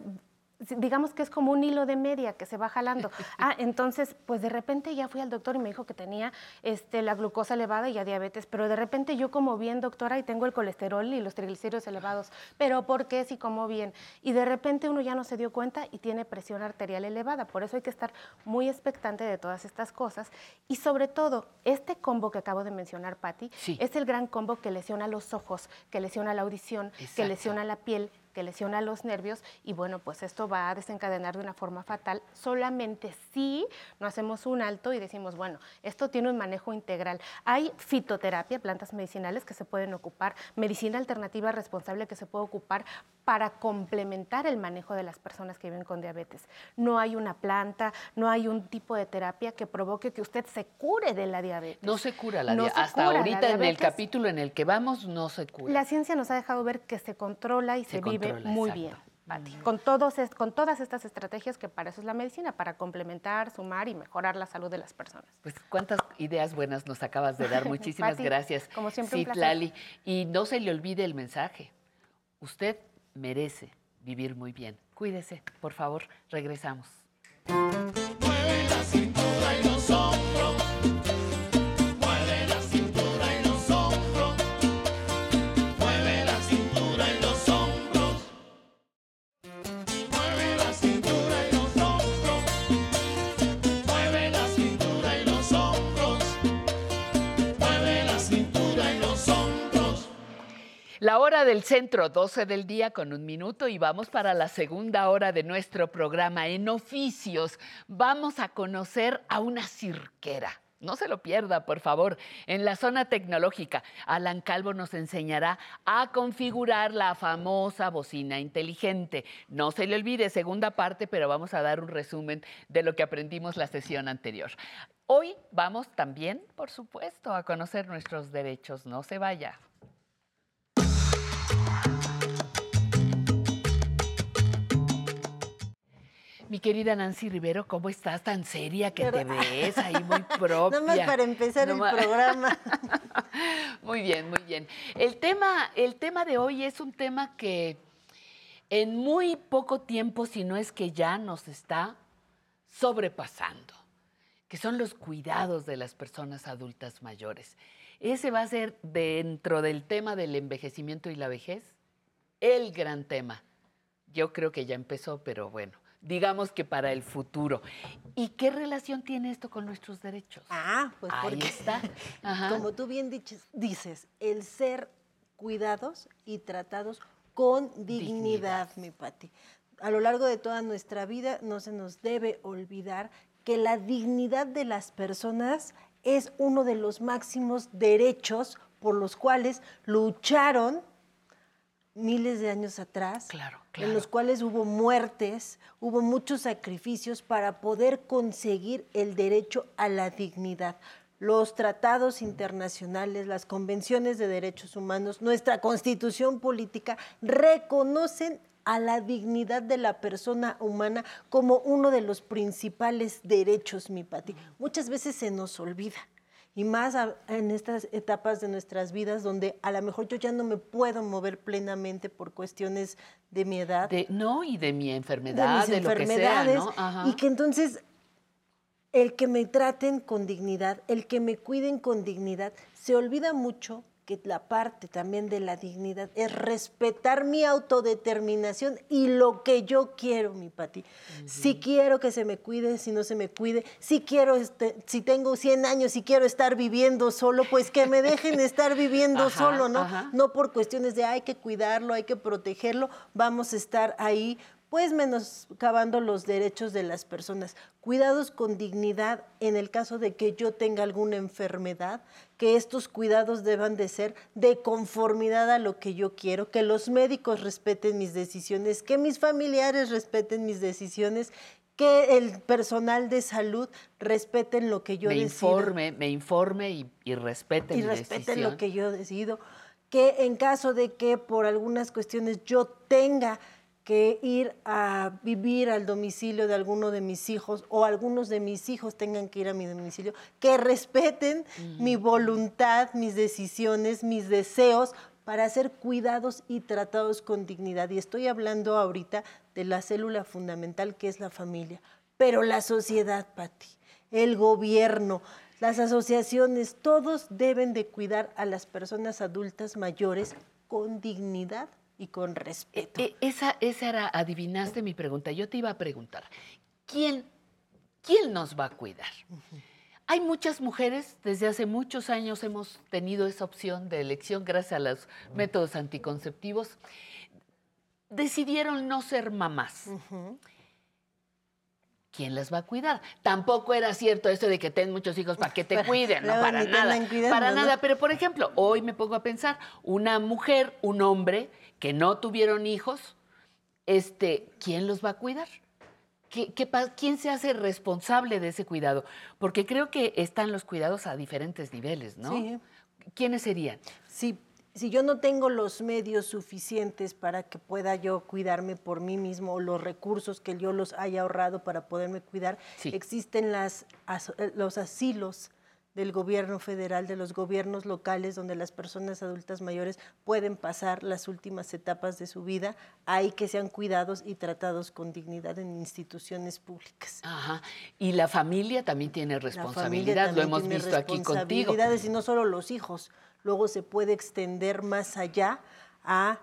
digamos que es como un hilo de media que se va jalando. Ah, entonces, pues de repente ya fui al doctor y me dijo que tenía este, la glucosa elevada y ya diabetes, pero de repente yo como bien, doctora, y tengo el colesterol y los triglicéridos elevados, pero ¿por qué si como bien? Y de repente uno ya no se dio cuenta y tiene presión arterial elevada, por eso hay que estar muy expectante de todas estas cosas y sobre todo, este combo que acabo de mencionar, Patti, Sí. es el gran combo que lesiona los ojos, que lesiona la audición, que lesiona la piel, que lesiona los nervios y bueno, pues esto va a desencadenar de una forma fatal solamente si no hacemos un alto y decimos, bueno, esto tiene un manejo integral. Hay fitoterapia, plantas medicinales que se pueden ocupar, medicina alternativa responsable que se puede ocupar para complementar el manejo de las personas que viven con diabetes. No hay una planta, no hay un tipo de terapia que provoque que usted se cure de la diabetes. No se cura la diabetes. Hasta cura ahorita en el capítulo en el que vamos no se cura. La ciencia nos ha dejado ver que se controla y se, Se vive muy exacto. bien. Pati, con, todos, con todas estas estrategias que para eso es la medicina, para complementar, sumar y mejorar la salud de las personas. Pues cuántas ideas buenas nos acabas de dar. Muchísimas Pati, gracias. como siempre, un placer. Citlali. Y no se le olvide el mensaje. Usted merece vivir muy bien. Cuídese, por favor. Regresamos. Mueve la cintura y los hombros. La hora del centro, 12 del día con un minuto y vamos para la segunda hora de nuestro programa en oficios. Vamos a conocer a una cirquera. No se lo pierda, por favor. En la zona tecnológica, Alan Calvo nos enseñará a configurar la famosa bocina inteligente. No se le olvide, segunda parte, pero vamos a dar un resumen de lo que aprendimos la sesión anterior. Hoy vamos también, por supuesto, a conocer nuestros derechos. No se vaya. Mi querida Nancy Rivero, ¿cómo estás? Tan seria que te ves ahí muy propia. Nada más para empezar el Nomás- programa. Muy bien, muy bien. El tema, el tema de hoy es un tema que en muy poco tiempo, si no es que ya nos está sobrepasando, que son los cuidados de las personas adultas mayores. Ese va a ser dentro del tema del envejecimiento y la vejez el gran tema. Yo creo que ya empezó, pero bueno, digamos que para el futuro. ¿Y qué relación tiene esto con nuestros derechos? Ah, pues Ahí porque, está. Ajá. como tú bien dices, dices, el ser cuidados y tratados con dignidad, mi Pati. A lo largo de toda nuestra vida no se nos debe olvidar que la dignidad de las personas es uno de los máximos derechos por los cuales lucharon miles de años atrás, en los cuales hubo muertes, hubo muchos sacrificios para poder conseguir el derecho a la dignidad. Los tratados internacionales, las convenciones de derechos humanos, nuestra constitución política reconocen a la dignidad de la persona humana como uno de los principales derechos, mi Pati. Muchas veces se nos olvida. Y más a- en estas etapas de nuestras vidas donde a lo mejor yo ya no me puedo mover plenamente por cuestiones de mi edad. De- no, y de mi de enfermedad, mis de, lo que sea, enfermedades. Y que entonces el que me traten con dignidad, el que me cuiden con dignidad, se olvida mucho que la parte también de la dignidad es respetar mi autodeterminación y lo que yo quiero, mi Pati. Si quiero que se me cuide, si no se me cuide, si quiero, este, si tengo 100 años y quiero estar viviendo solo, pues que me dejen estar viviendo Ajá, solo, ¿no? ajá. No por cuestiones de hay que cuidarlo, hay que protegerlo, vamos a estar ahí pues menoscabando los derechos de las personas. Cuidados con dignidad en el caso de que yo tenga alguna enfermedad, que estos cuidados deban de ser de conformidad a lo que yo quiero, que los médicos respeten mis decisiones, que mis familiares respeten mis decisiones, que el personal de salud respeten lo que yo me decido informe, me informe y, y respete y mi respeten decisión. lo que yo decido. Que en caso de que por algunas cuestiones yo tenga que ir a vivir al domicilio de alguno de mis hijos o algunos de mis hijos tengan que ir a mi domicilio, que respeten mi voluntad, mis decisiones, mis deseos para ser cuidados y tratados con dignidad. Y estoy hablando ahorita de la célula fundamental que es la familia, pero la sociedad, Patti, el gobierno, las asociaciones, todos deben de cuidar a las personas adultas mayores con dignidad y con respeto. E- esa, esa era, adivinaste mi pregunta. Yo te iba a preguntar, ¿quién, quién nos va a cuidar? Hay muchas mujeres, desde hace muchos años hemos tenido esa opción de elección gracias a los métodos anticonceptivos. Decidieron no ser mamás. ¿Quién las va a cuidar? Tampoco era cierto eso de que ten muchos hijos para que te Para- cuiden, no para nada. cuidando, para ¿no? nada, pero por ejemplo, hoy me pongo a pensar, una mujer, un hombre que no tuvieron hijos, este, ¿quién los va a cuidar? ¿Qué- qué pa- ¿Quién se hace responsable de ese cuidado? Porque creo que están los cuidados a diferentes niveles, ¿no? Sí. ¿Quiénes serían? Si, si yo no tengo los medios suficientes para que pueda yo cuidarme por mí mismo o los recursos que yo los haya ahorrado para poderme cuidar, Sí. existen las, as- eh, los asilos del gobierno federal, de los gobiernos locales, donde las personas adultas mayores pueden pasar las últimas etapas de su vida, ahí que sean cuidados y tratados con dignidad en instituciones públicas. Ajá. Y la familia también tiene La familia responsabilidad, lo también hemos tiene visto aquí contigo. responsabilidades y no solo los hijos. Luego se puede extender más allá a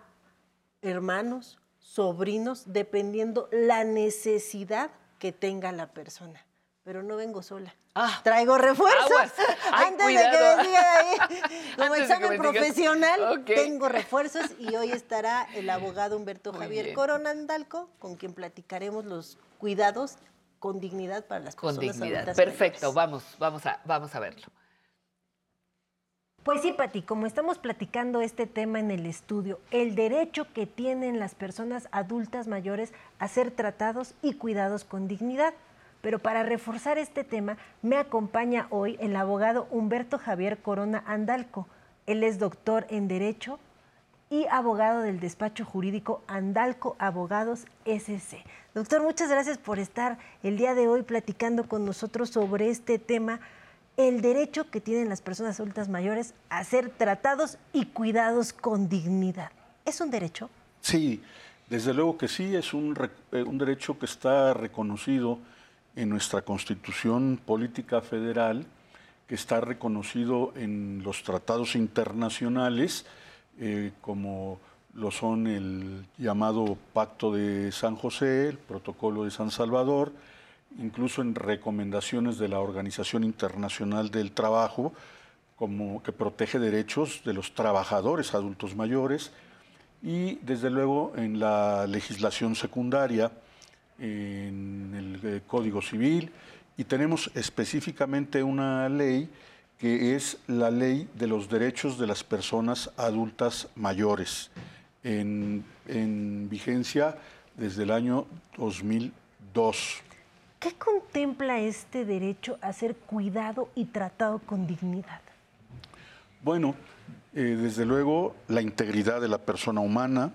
hermanos, sobrinos, dependiendo la necesidad que tenga la persona. Pero no vengo sola. Traigo refuerzos. Ay, Antes cuidado. de que me ahí, como Antes examen profesional, tengo refuerzos y hoy estará el abogado Humberto Muy Javier bien. Corona Andalco, con quien platicaremos los cuidados con dignidad para las Con personas dignidad. adultas Perfecto, vamos, vamos a, vamos a verlo. Pues sí, Pati, como estamos platicando este tema en el estudio, el derecho que tienen las personas adultas mayores a ser tratados y cuidados con dignidad. Pero para reforzar este tema, me acompaña hoy el abogado Humberto Javier Corona Andalco. Él es doctor en Derecho y abogado del despacho jurídico Andalco Abogados SC. Doctor, muchas gracias por estar el día de hoy platicando con nosotros sobre este tema el derecho que tienen las personas adultas mayores a ser tratados y cuidados con dignidad. ¿Es un derecho? Sí, desde luego que sí, es un, eh, derecho que está reconocido en nuestra Constitución Política Federal, que está reconocido en los tratados internacionales, eh, como lo son el llamado Pacto de San José, el Protocolo de San Salvador, incluso en recomendaciones de la Organización Internacional del Trabajo, como que protege derechos de los trabajadores adultos mayores, y desde luego en la legislación secundaria, en el eh, Código Civil, y tenemos específicamente una ley que es la ley de los derechos de las personas adultas mayores, en, en vigencia desde el año 2002. ¿Qué contempla este derecho a ser cuidado y tratado con dignidad? Bueno, eh, desde luego la integridad de la persona humana,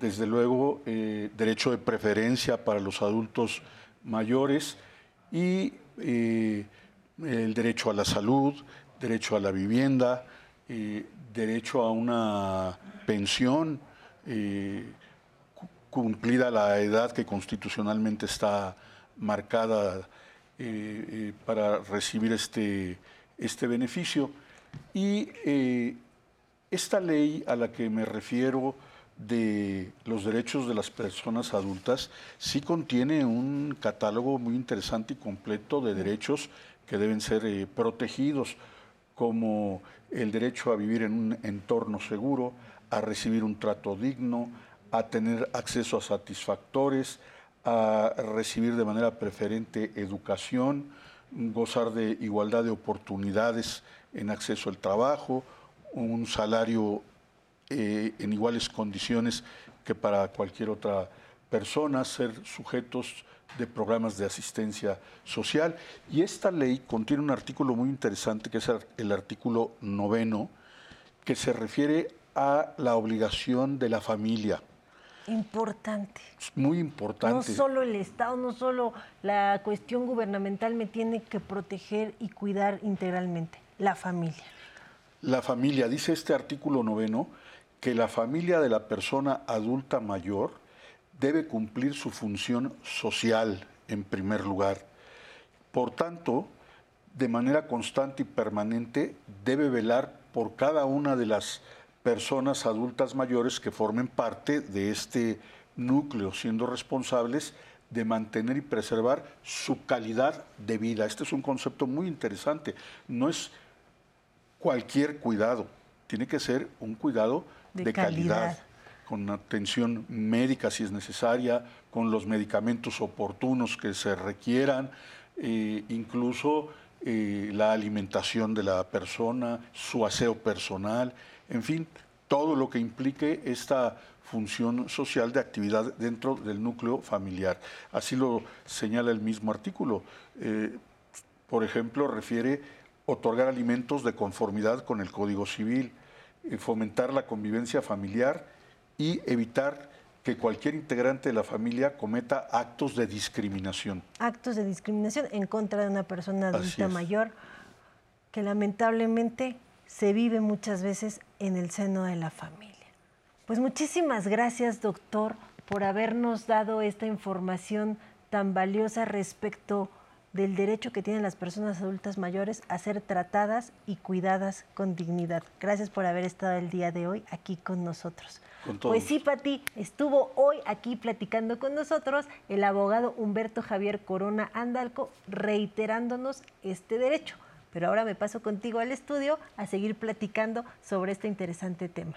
desde luego eh, derecho de preferencia para los adultos mayores y eh, el derecho a la salud, derecho a la vivienda, eh, derecho a una pensión cu- cumplida la edad que constitucionalmente está marcada eh, eh, para recibir este, este beneficio. Y eh, esta ley a la que me refiero de los derechos de las personas adultas sí contiene un catálogo muy interesante y completo de derechos que deben ser protegidos, como el derecho a vivir en un entorno seguro, a recibir un trato digno, a tener acceso a satisfactores, a recibir de manera preferente educación, gozar de igualdad de oportunidades en acceso al trabajo, un salario eh, en iguales condiciones que para cualquier otra persona, ser sujetos de programas de asistencia social. Y esta ley contiene un artículo muy interesante que es el artículo noveno, que se refiere a la obligación de la familia. Importante. Es muy No importante. solo el Estado, no solo la cuestión gubernamental me tiene que proteger y cuidar integralmente, la familia. La familia, dice este artículo noveno, que la familia de la persona adulta mayor debe cumplir su función social en primer lugar. Por tanto, de manera constante y permanente debe velar por cada una de las personas adultas mayores que formen parte de este núcleo, siendo responsables de mantener y preservar su calidad de vida. Este es un concepto muy interesante. No es cualquier cuidado, tiene que ser un cuidado De de, calidad. calidad. con atención médica si es necesaria, con los medicamentos oportunos que se requieran, eh, incluso eh, la alimentación de la persona, su aseo personal, en fin, todo lo que implique esta función social de actividad dentro del núcleo familiar. Así lo señala el mismo artículo. Eh, por ejemplo, refiere otorgar alimentos de conformidad con el Código Civil, eh, fomentar la convivencia familiar y evitar que cualquier integrante de la familia cometa actos de discriminación. Actos de discriminación en contra de una persona adulta mayor que lamentablemente se vive muchas veces en el seno de la familia. Pues muchísimas gracias, doctor, por habernos dado esta información tan valiosa respecto del derecho que tienen las personas adultas mayores a ser tratadas y cuidadas con dignidad. Gracias por haber estado el día de hoy aquí con nosotros. Con Pues sí, Pati, estuvo hoy aquí platicando con nosotros el abogado Humberto Javier Corona Andalco, reiterándonos este derecho. Pero ahora me paso contigo al estudio a seguir platicando sobre este interesante tema.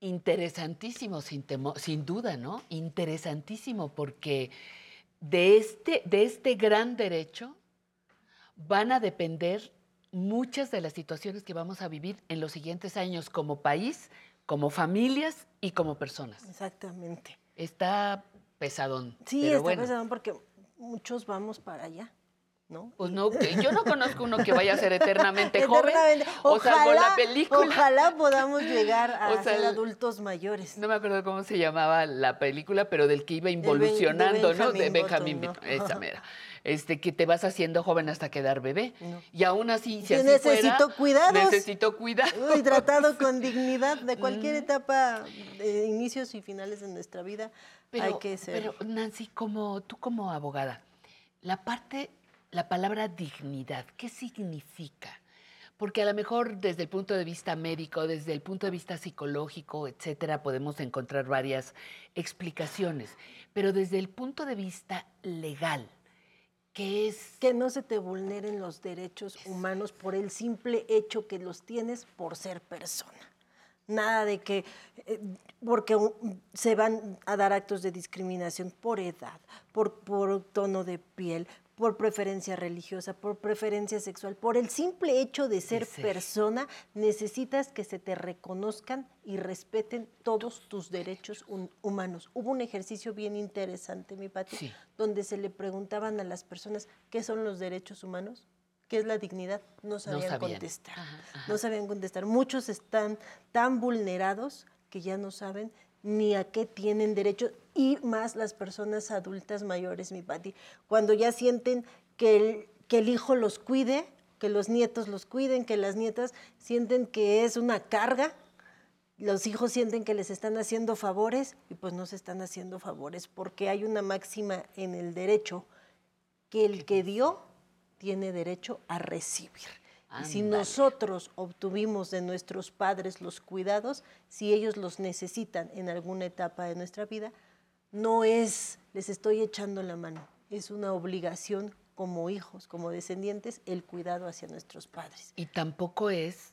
Interesantísimo, sin, temo- sin duda, ¿no? Interesantísimo, porque de este, de este gran derecho van a depender muchas de las situaciones que vamos a vivir en los siguientes años como país, como familias y como personas. Exactamente. Está pesadón. Sí, pero está bueno. pesado porque muchos vamos para allá, ¿no? Pues no, que- yo no conozco uno que vaya a ser eternamente, joven. Eternamente. O salvo la Ojalá- película. Ojalá podamos llegar a O sea, ser adultos mayores. No me acuerdo cómo se llamaba la película, pero del que iba involucionando, ¿no? De Benjamin Button, esa mera. Este, que te vas haciendo joven hasta quedar bebé. Y aún así, si así necesito fuera, cuidados. Necesito cuidado. Y tratado con dignidad de cualquier etapa, de inicios y finales de nuestra vida, Pero, hay que ser. pero, Nancy, como tú como abogada, la parte, la palabra dignidad, ¿qué significa? Porque a lo mejor desde el punto de vista médico, desde el punto de vista psicológico, etcétera, podemos encontrar varias explicaciones. Pero desde el punto de vista legal, ¿qué es? Que no se te vulneren los derechos humanos por el simple hecho que los tienes por ser persona. Nada de que, eh, porque se van a dar actos de discriminación por edad, por, por tono de piel, por preferencia religiosa, por preferencia sexual, por el simple hecho de ser ser. persona, necesitas que se te reconozcan y respeten todos tus derechos humanos. Hubo un ejercicio bien interesante, mi Pati, Sí. donde se le preguntaban a las personas qué son los derechos humanos, qué es la dignidad, no sabían sabían. contestar. No sabían contestar. Muchos están tan vulnerados que ya no saben ni a qué tienen derecho y más las personas adultas mayores, mi Pati, cuando ya sienten que el, que el hijo los cuide, que los nietos los cuiden, que las nietas sienten que es una carga, los hijos sienten que les están haciendo favores y pues no se están haciendo favores porque hay una máxima en el derecho que el que dio tiene derecho a recibir. Y si nosotros obtuvimos de nuestros padres los cuidados, si ellos los necesitan en alguna etapa de nuestra vida, no es les estoy echando la mano, es una obligación como hijos, como descendientes, el cuidado hacia nuestros padres. Y tampoco es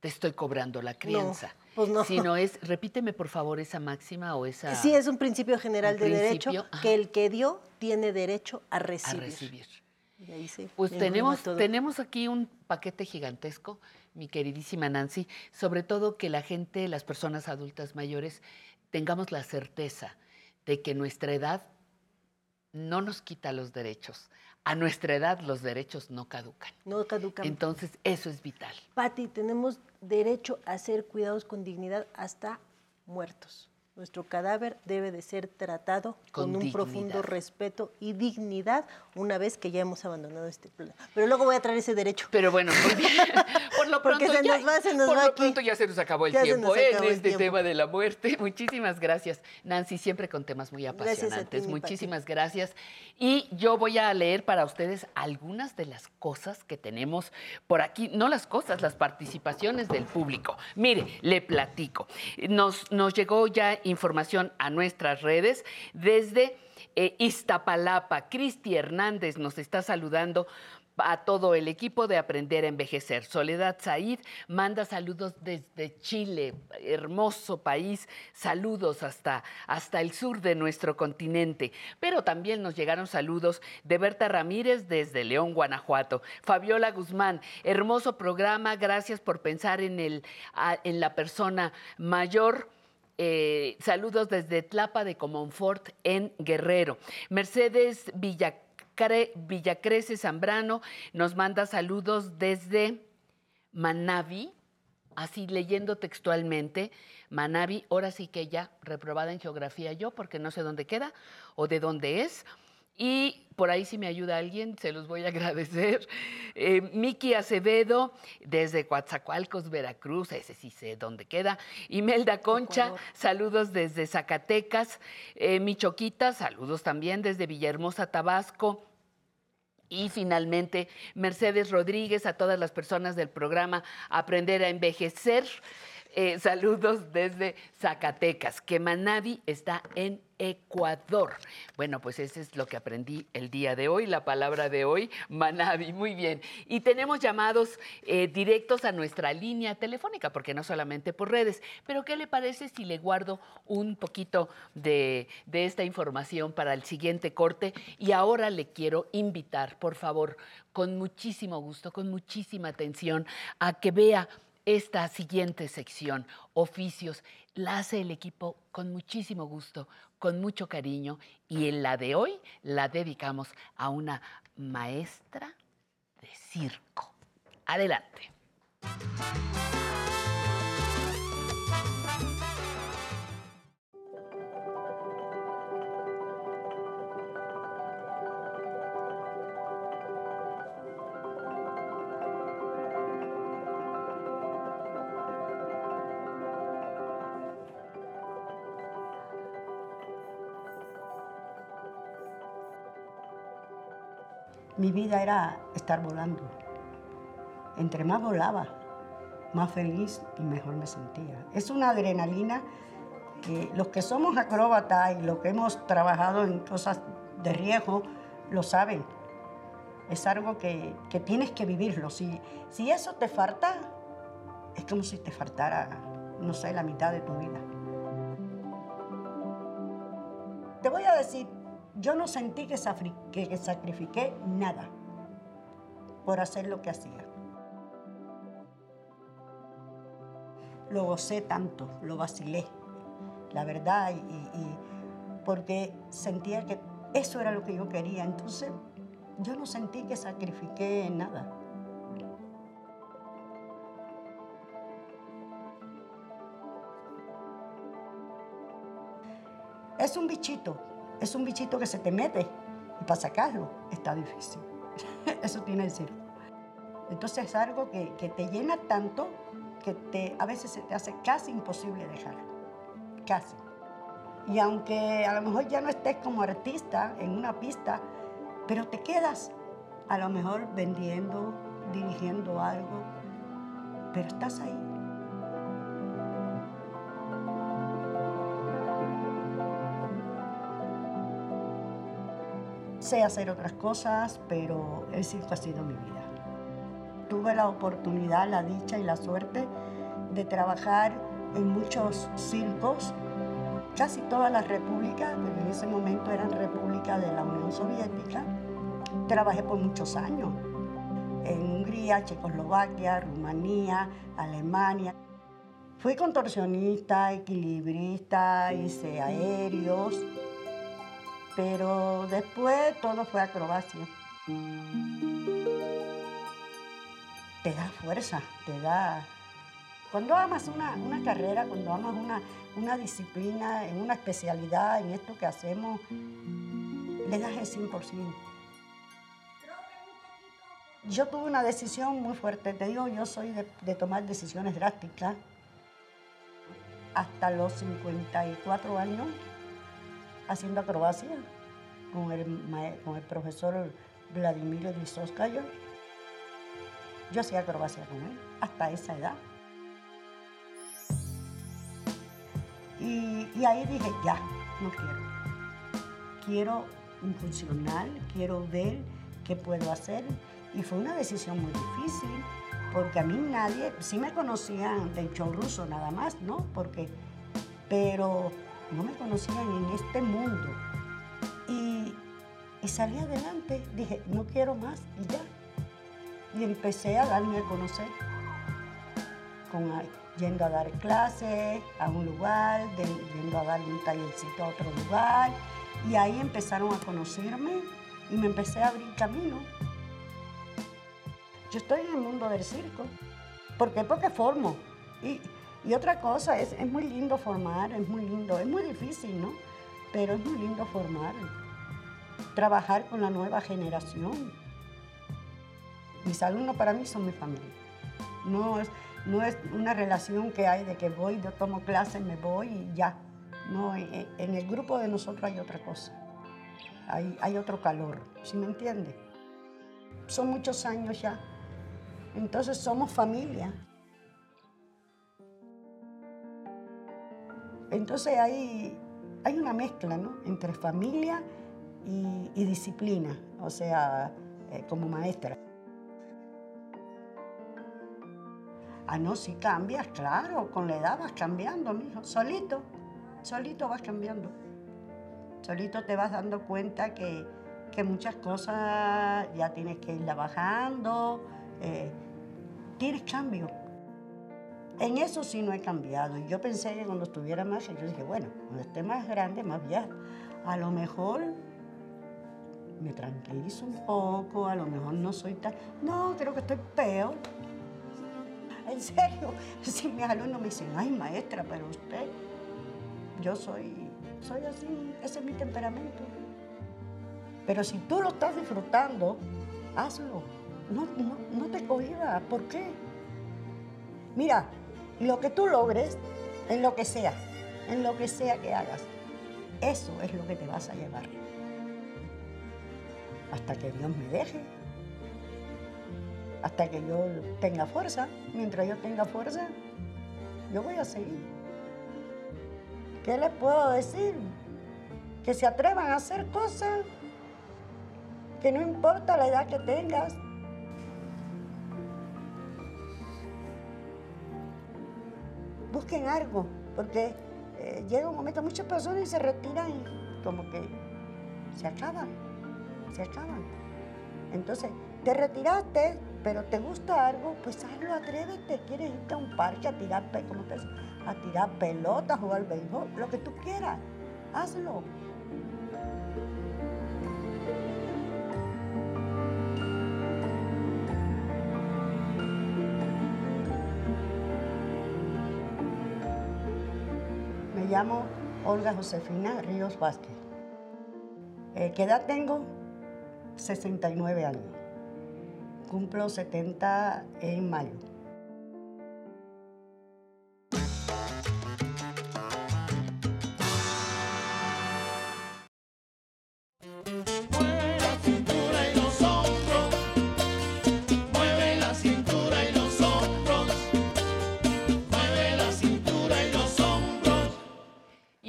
te estoy cobrando la crianza. pues no. Sino es, repíteme por favor esa máxima o esa. Sí, es un principio general un de derecho ajá. que el que dio tiene derecho a a recibir. recibir. Y ahí se Pues tenemos, tenemos aquí un paquete gigantesco, mi queridísima Nancy, sobre todo que la gente, las personas adultas mayores, tengamos la certeza de que nuestra edad no nos quita los derechos. A nuestra edad los derechos no caducan. No caducan. Entonces, eso es vital. Pati, tenemos derecho a ser cuidados con dignidad hasta muertos. Nuestro cadáver debe de ser tratado Con con, un profundo respeto y dignidad una vez que ya hemos abandonado este planeta. Pero luego voy a traer ese derecho. Pero bueno, muy bien. por lo Porque pronto se ya, nos va, se nos por va lo aquí. pronto ya se nos acabó el Ya tiempo nos en este tiempo. tema de la muerte. Muchísimas gracias, Nancy, siempre con temas muy ti, apasionantes. Pati. Muchísimas gracias. Y yo voy a leer para ustedes algunas de las cosas que tenemos por aquí, no las cosas, las participaciones del público. Mire, le platico. Nos, nos llegó ya información a nuestras redes desde eh, Iztapalapa. Cristi Hernández nos está saludando a todo el equipo de Aprender a Envejecer. Soledad Said manda saludos desde Chile, hermoso país, saludos hasta, hasta el sur de nuestro continente. Pero también nos llegaron saludos de Berta Ramírez desde León, Guanajuato. Fabiola Guzmán, hermoso programa, gracias por pensar en, el, en la persona mayor. Eh, saludos desde Tlapa de Comonfort en Guerrero. Mercedes Villacre- Villacrece Zambrano nos manda saludos desde Manavi, así leyendo textualmente, Manavi, ahora sí que ya reprobada en geografía yo, porque no sé dónde queda o de dónde es. Y por ahí si me ayuda alguien, se los voy a agradecer. Eh, Miki Acevedo, desde Coatzacoalcos, Veracruz, ese sí sé dónde queda. Imelda Concha, saludos desde Zacatecas. Eh, Michoquita, saludos también desde Villahermosa, Tabasco. Y finalmente, Mercedes Rodríguez, a todas las personas del programa Aprender a Envejecer. Eh, saludos desde Zacatecas, que Manavi está en Ecuador. Bueno, pues eso es lo que aprendí el día de hoy, la palabra de hoy, Manavi. Muy bien. Y tenemos llamados eh, directos a nuestra línea telefónica, porque no solamente por redes. Pero, ¿qué le parece si le guardo un poquito de esta información para el siguiente corte? Y ahora le quiero invitar, por favor, con muchísimo gusto, con muchísima atención, a que vea esta siguiente sección, oficios, la hace el equipo con muchísimo gusto, con mucho cariño y en la de hoy la dedicamos a una maestra de circo. Adelante. Vida era estar volando. Entre más volaba, más feliz y mejor me sentía. Es una adrenalina que los que somos acróbatas y los que hemos trabajado en cosas de riesgo lo saben. Es algo que, que tienes que vivirlo. Si, si eso te falta, es como si te faltara, no sé, la mitad de tu vida. Te voy a decir, yo no sentí que, sacrifiqué nada por hacer lo que hacía. Lo gocé tanto, lo vacilé, la verdad, y porque sentía que eso era lo que yo quería. Entonces, yo no sentí que sacrifiqué nada. Es un bichito, es un bichito que se te mete y para sacarlo está difícil. Eso tiene el circo. Entonces es algo que, que te llena tanto que te, a veces se te hace casi imposible dejar. Casi. Y aunque a lo mejor ya no estés como artista en una pista, pero te quedas a lo mejor vendiendo, dirigiendo algo, pero estás ahí. Sé hacer otras cosas, pero el circo ha sido mi vida. Tuve la oportunidad, la dicha y la suerte de trabajar en muchos circos, casi todas las repúblicas, porque en ese momento eran repúblicas de la Unión Soviética. Trabajé por muchos años en Hungría, Checoslovaquia, Rumanía, Alemania. Fui contorsionista, equilibrista, hice aéreos, pero después todo fue acrobacia. Te da fuerza, te da... Cuando amas una, una carrera, cuando amas una, una disciplina, en una especialidad, en esto que hacemos, le das el 100%. Yo tuve una decisión muy fuerte, te digo, yo soy de, de tomar decisiones drásticas. Hasta los 54 años haciendo acrobacia con el, con el profesor Vladimir Elizoskaya. Yo hacía acrobacia con él hasta esa edad. Y, ahí dije, ya, no quiero. Quiero un funcional, quiero ver qué puedo hacer. Y fue una decisión muy difícil, porque a mí nadie, sí me conocían del show ruso nada más, ¿no? Porque, pero no me conocían en este mundo. Y, salí adelante, dije, no quiero más y ya. Y empecé a darme a conocer, con, yendo a dar clases a un lugar, yendo a dar un tallercito a otro lugar. Y ahí empezaron a conocerme y me empecé a abrir camino. Yo estoy en el mundo del circo. ¿Por qué? Porque formo. Y, y otra cosa, es, muy lindo formar, es muy lindo, es muy difícil, ¿no? Pero es muy lindo formar, trabajar con la nueva generación. Mis alumnos para mí son mi familia. No es, no es una relación que hay de que voy, yo tomo clases, me voy y ya. No, en, en el grupo de nosotros hay otra cosa. Hay, hay otro calor, ¿sí me entiende? Son muchos años ya. Entonces somos familia. Entonces hay, hay una mezcla, ¿no? Entre familia y, disciplina, o sea, eh, como maestra. Ah, no, si cambias, claro, con la edad vas cambiando, mijo, solito, solito vas cambiando. Solito te vas dando cuenta que, que muchas cosas ya tienes que irla bajando, eh, tienes cambio. En eso sí no he cambiado. Y yo pensé que cuando estuviera más, yo dije, bueno, cuando esté más grande, más vieja, a lo mejor me tranquilizo un poco, a lo mejor no soy tan... No, creo que estoy peor. En serio, si mis alumnos me dicen, ay maestra, pero usted, yo soy, soy así, ese es mi temperamento. Pero si tú lo estás disfrutando, hazlo. No, no, no te cohibas. ¿Por qué? Mira, lo que tú logres, en lo que sea, en lo que sea que hagas, eso es lo que te vas a llevar. Hasta que Dios me deje. Hasta que yo tenga fuerza. Mientras yo tenga fuerza, yo voy a seguir. ¿Qué les puedo decir? Que se atrevan a hacer cosas. Que no importa la edad que tengas, busquen algo, porque eh, llega un momento, muchas personas se retiran y como que se acaban, se acaban. Entonces, te retiraste, pero te gusta algo, pues hazlo, atrévete. Quieres irte a un parque a tirar, ¿cómo te a tirar pelotas, jugar béisbol, lo que tú quieras, hazlo. Llamo Olga Josefina Ríos Vázquez. Eh, ¿Qué edad tengo? 69 años. Cumplo 70 en mayo.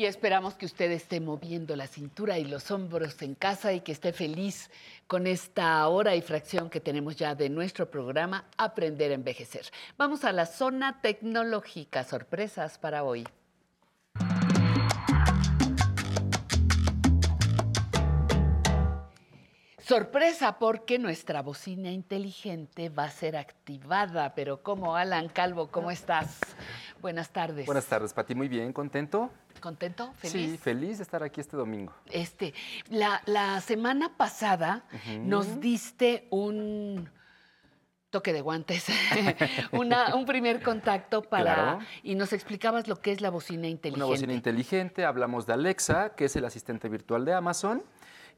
Y esperamos que usted esté moviendo la cintura y los hombros en casa y que esté feliz con esta hora y fracción que tenemos ya de nuestro programa Aprender a Envejecer. Vamos a la zona tecnológica. Sorpresas para hoy. Sorpresa porque nuestra bocina inteligente va a ser activada. Pero ¿cómo, Alan Calvo? ¿Cómo estás? Buenas tardes. Buenas tardes, Pati. Muy bien, ¿contento? ¿Contento? ¿Feliz? Sí, feliz de estar aquí este domingo. Este, la, la semana pasada nos diste un toque de guantes, una- un primer contacto para Claro. y nos explicabas lo que es la bocina inteligente. Una bocina inteligente, hablamos de Alexa, que es el asistente virtual de Amazon.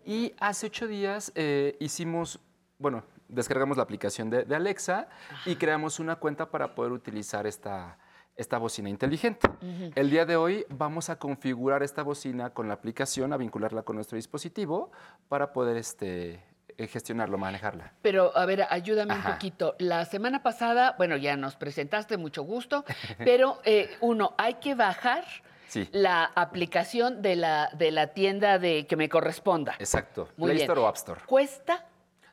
Y hace ocho días eh, hicimos, bueno, descargamos la aplicación de, de Alexa y creamos una cuenta para poder utilizar esta, esta bocina inteligente. El día de hoy vamos a configurar esta bocina con la aplicación, a vincularla con nuestro dispositivo para poder este, eh, gestionarlo, manejarla. Pero a ver, ayúdame un poquito. La semana pasada, bueno, ya nos presentaste, mucho gusto, pero eh, uno, hay que bajar Sí. la aplicación de la, de la tienda de que me corresponda. Exacto. Muy Play bien. Store o App Store. ¿Cuesta?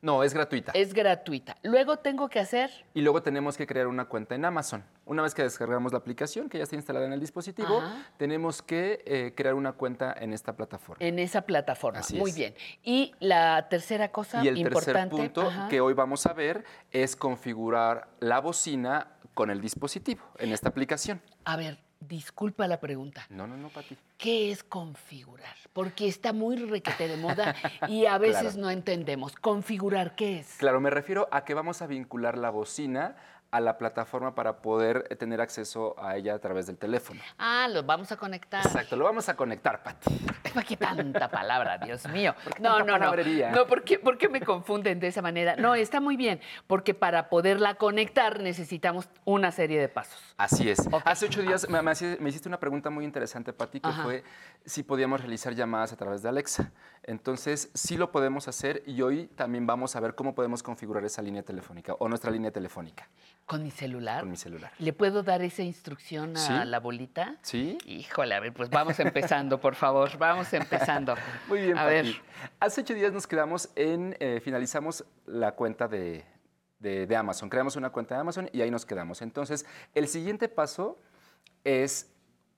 No, es gratuita. Es gratuita. Luego tengo que hacer Y luego tenemos que crear una cuenta en Amazon. Una vez que descargamos la aplicación, que ya está instalada en el dispositivo, Ajá. tenemos que eh, crear una cuenta en esta plataforma. en esa plataforma. Así Muy es. bien. Y la tercera cosa Y el tercer importante. punto ajá. que hoy vamos a ver es configurar la bocina con el dispositivo en esta aplicación. A ver, disculpa la pregunta. No, no, no, Pati. ¿Qué es configurar? Porque está muy requete de moda y a veces Claro. no entendemos. ¿Configurar qué es? Claro, me refiero a que vamos a vincular la bocina a la plataforma para poder eh, tener acceso a ella a través del teléfono. Ah, los vamos a conectar. Exacto, lo vamos a conectar, Pati. ¿Para qué tanta palabra, Dios mío? qué No, tanta no, no. palabrería? No, ¿por qué, por qué me confunden de esa manera? No, está muy bien, porque para poderla conectar necesitamos una serie de pasos. Así es. Hace ocho días me, me hiciste una pregunta muy interesante, Pati, que Ajá. fue si podíamos realizar llamadas a través de Alexa. Entonces, sí lo podemos hacer y hoy también vamos a ver cómo podemos configurar esa línea telefónica o nuestra línea telefónica ¿Con mi celular? con mi celular. ¿Le puedo dar esa instrucción a Sí. la bolita? ¿Sí? Híjole, a ver, pues vamos empezando, por favor, vamos empezando. Muy bien, A Pati. ver. Hace ocho días nos quedamos en, eh, finalizamos la cuenta de, de- de Amazon. Creamos una cuenta de Amazon y ahí nos quedamos. Entonces, el siguiente paso es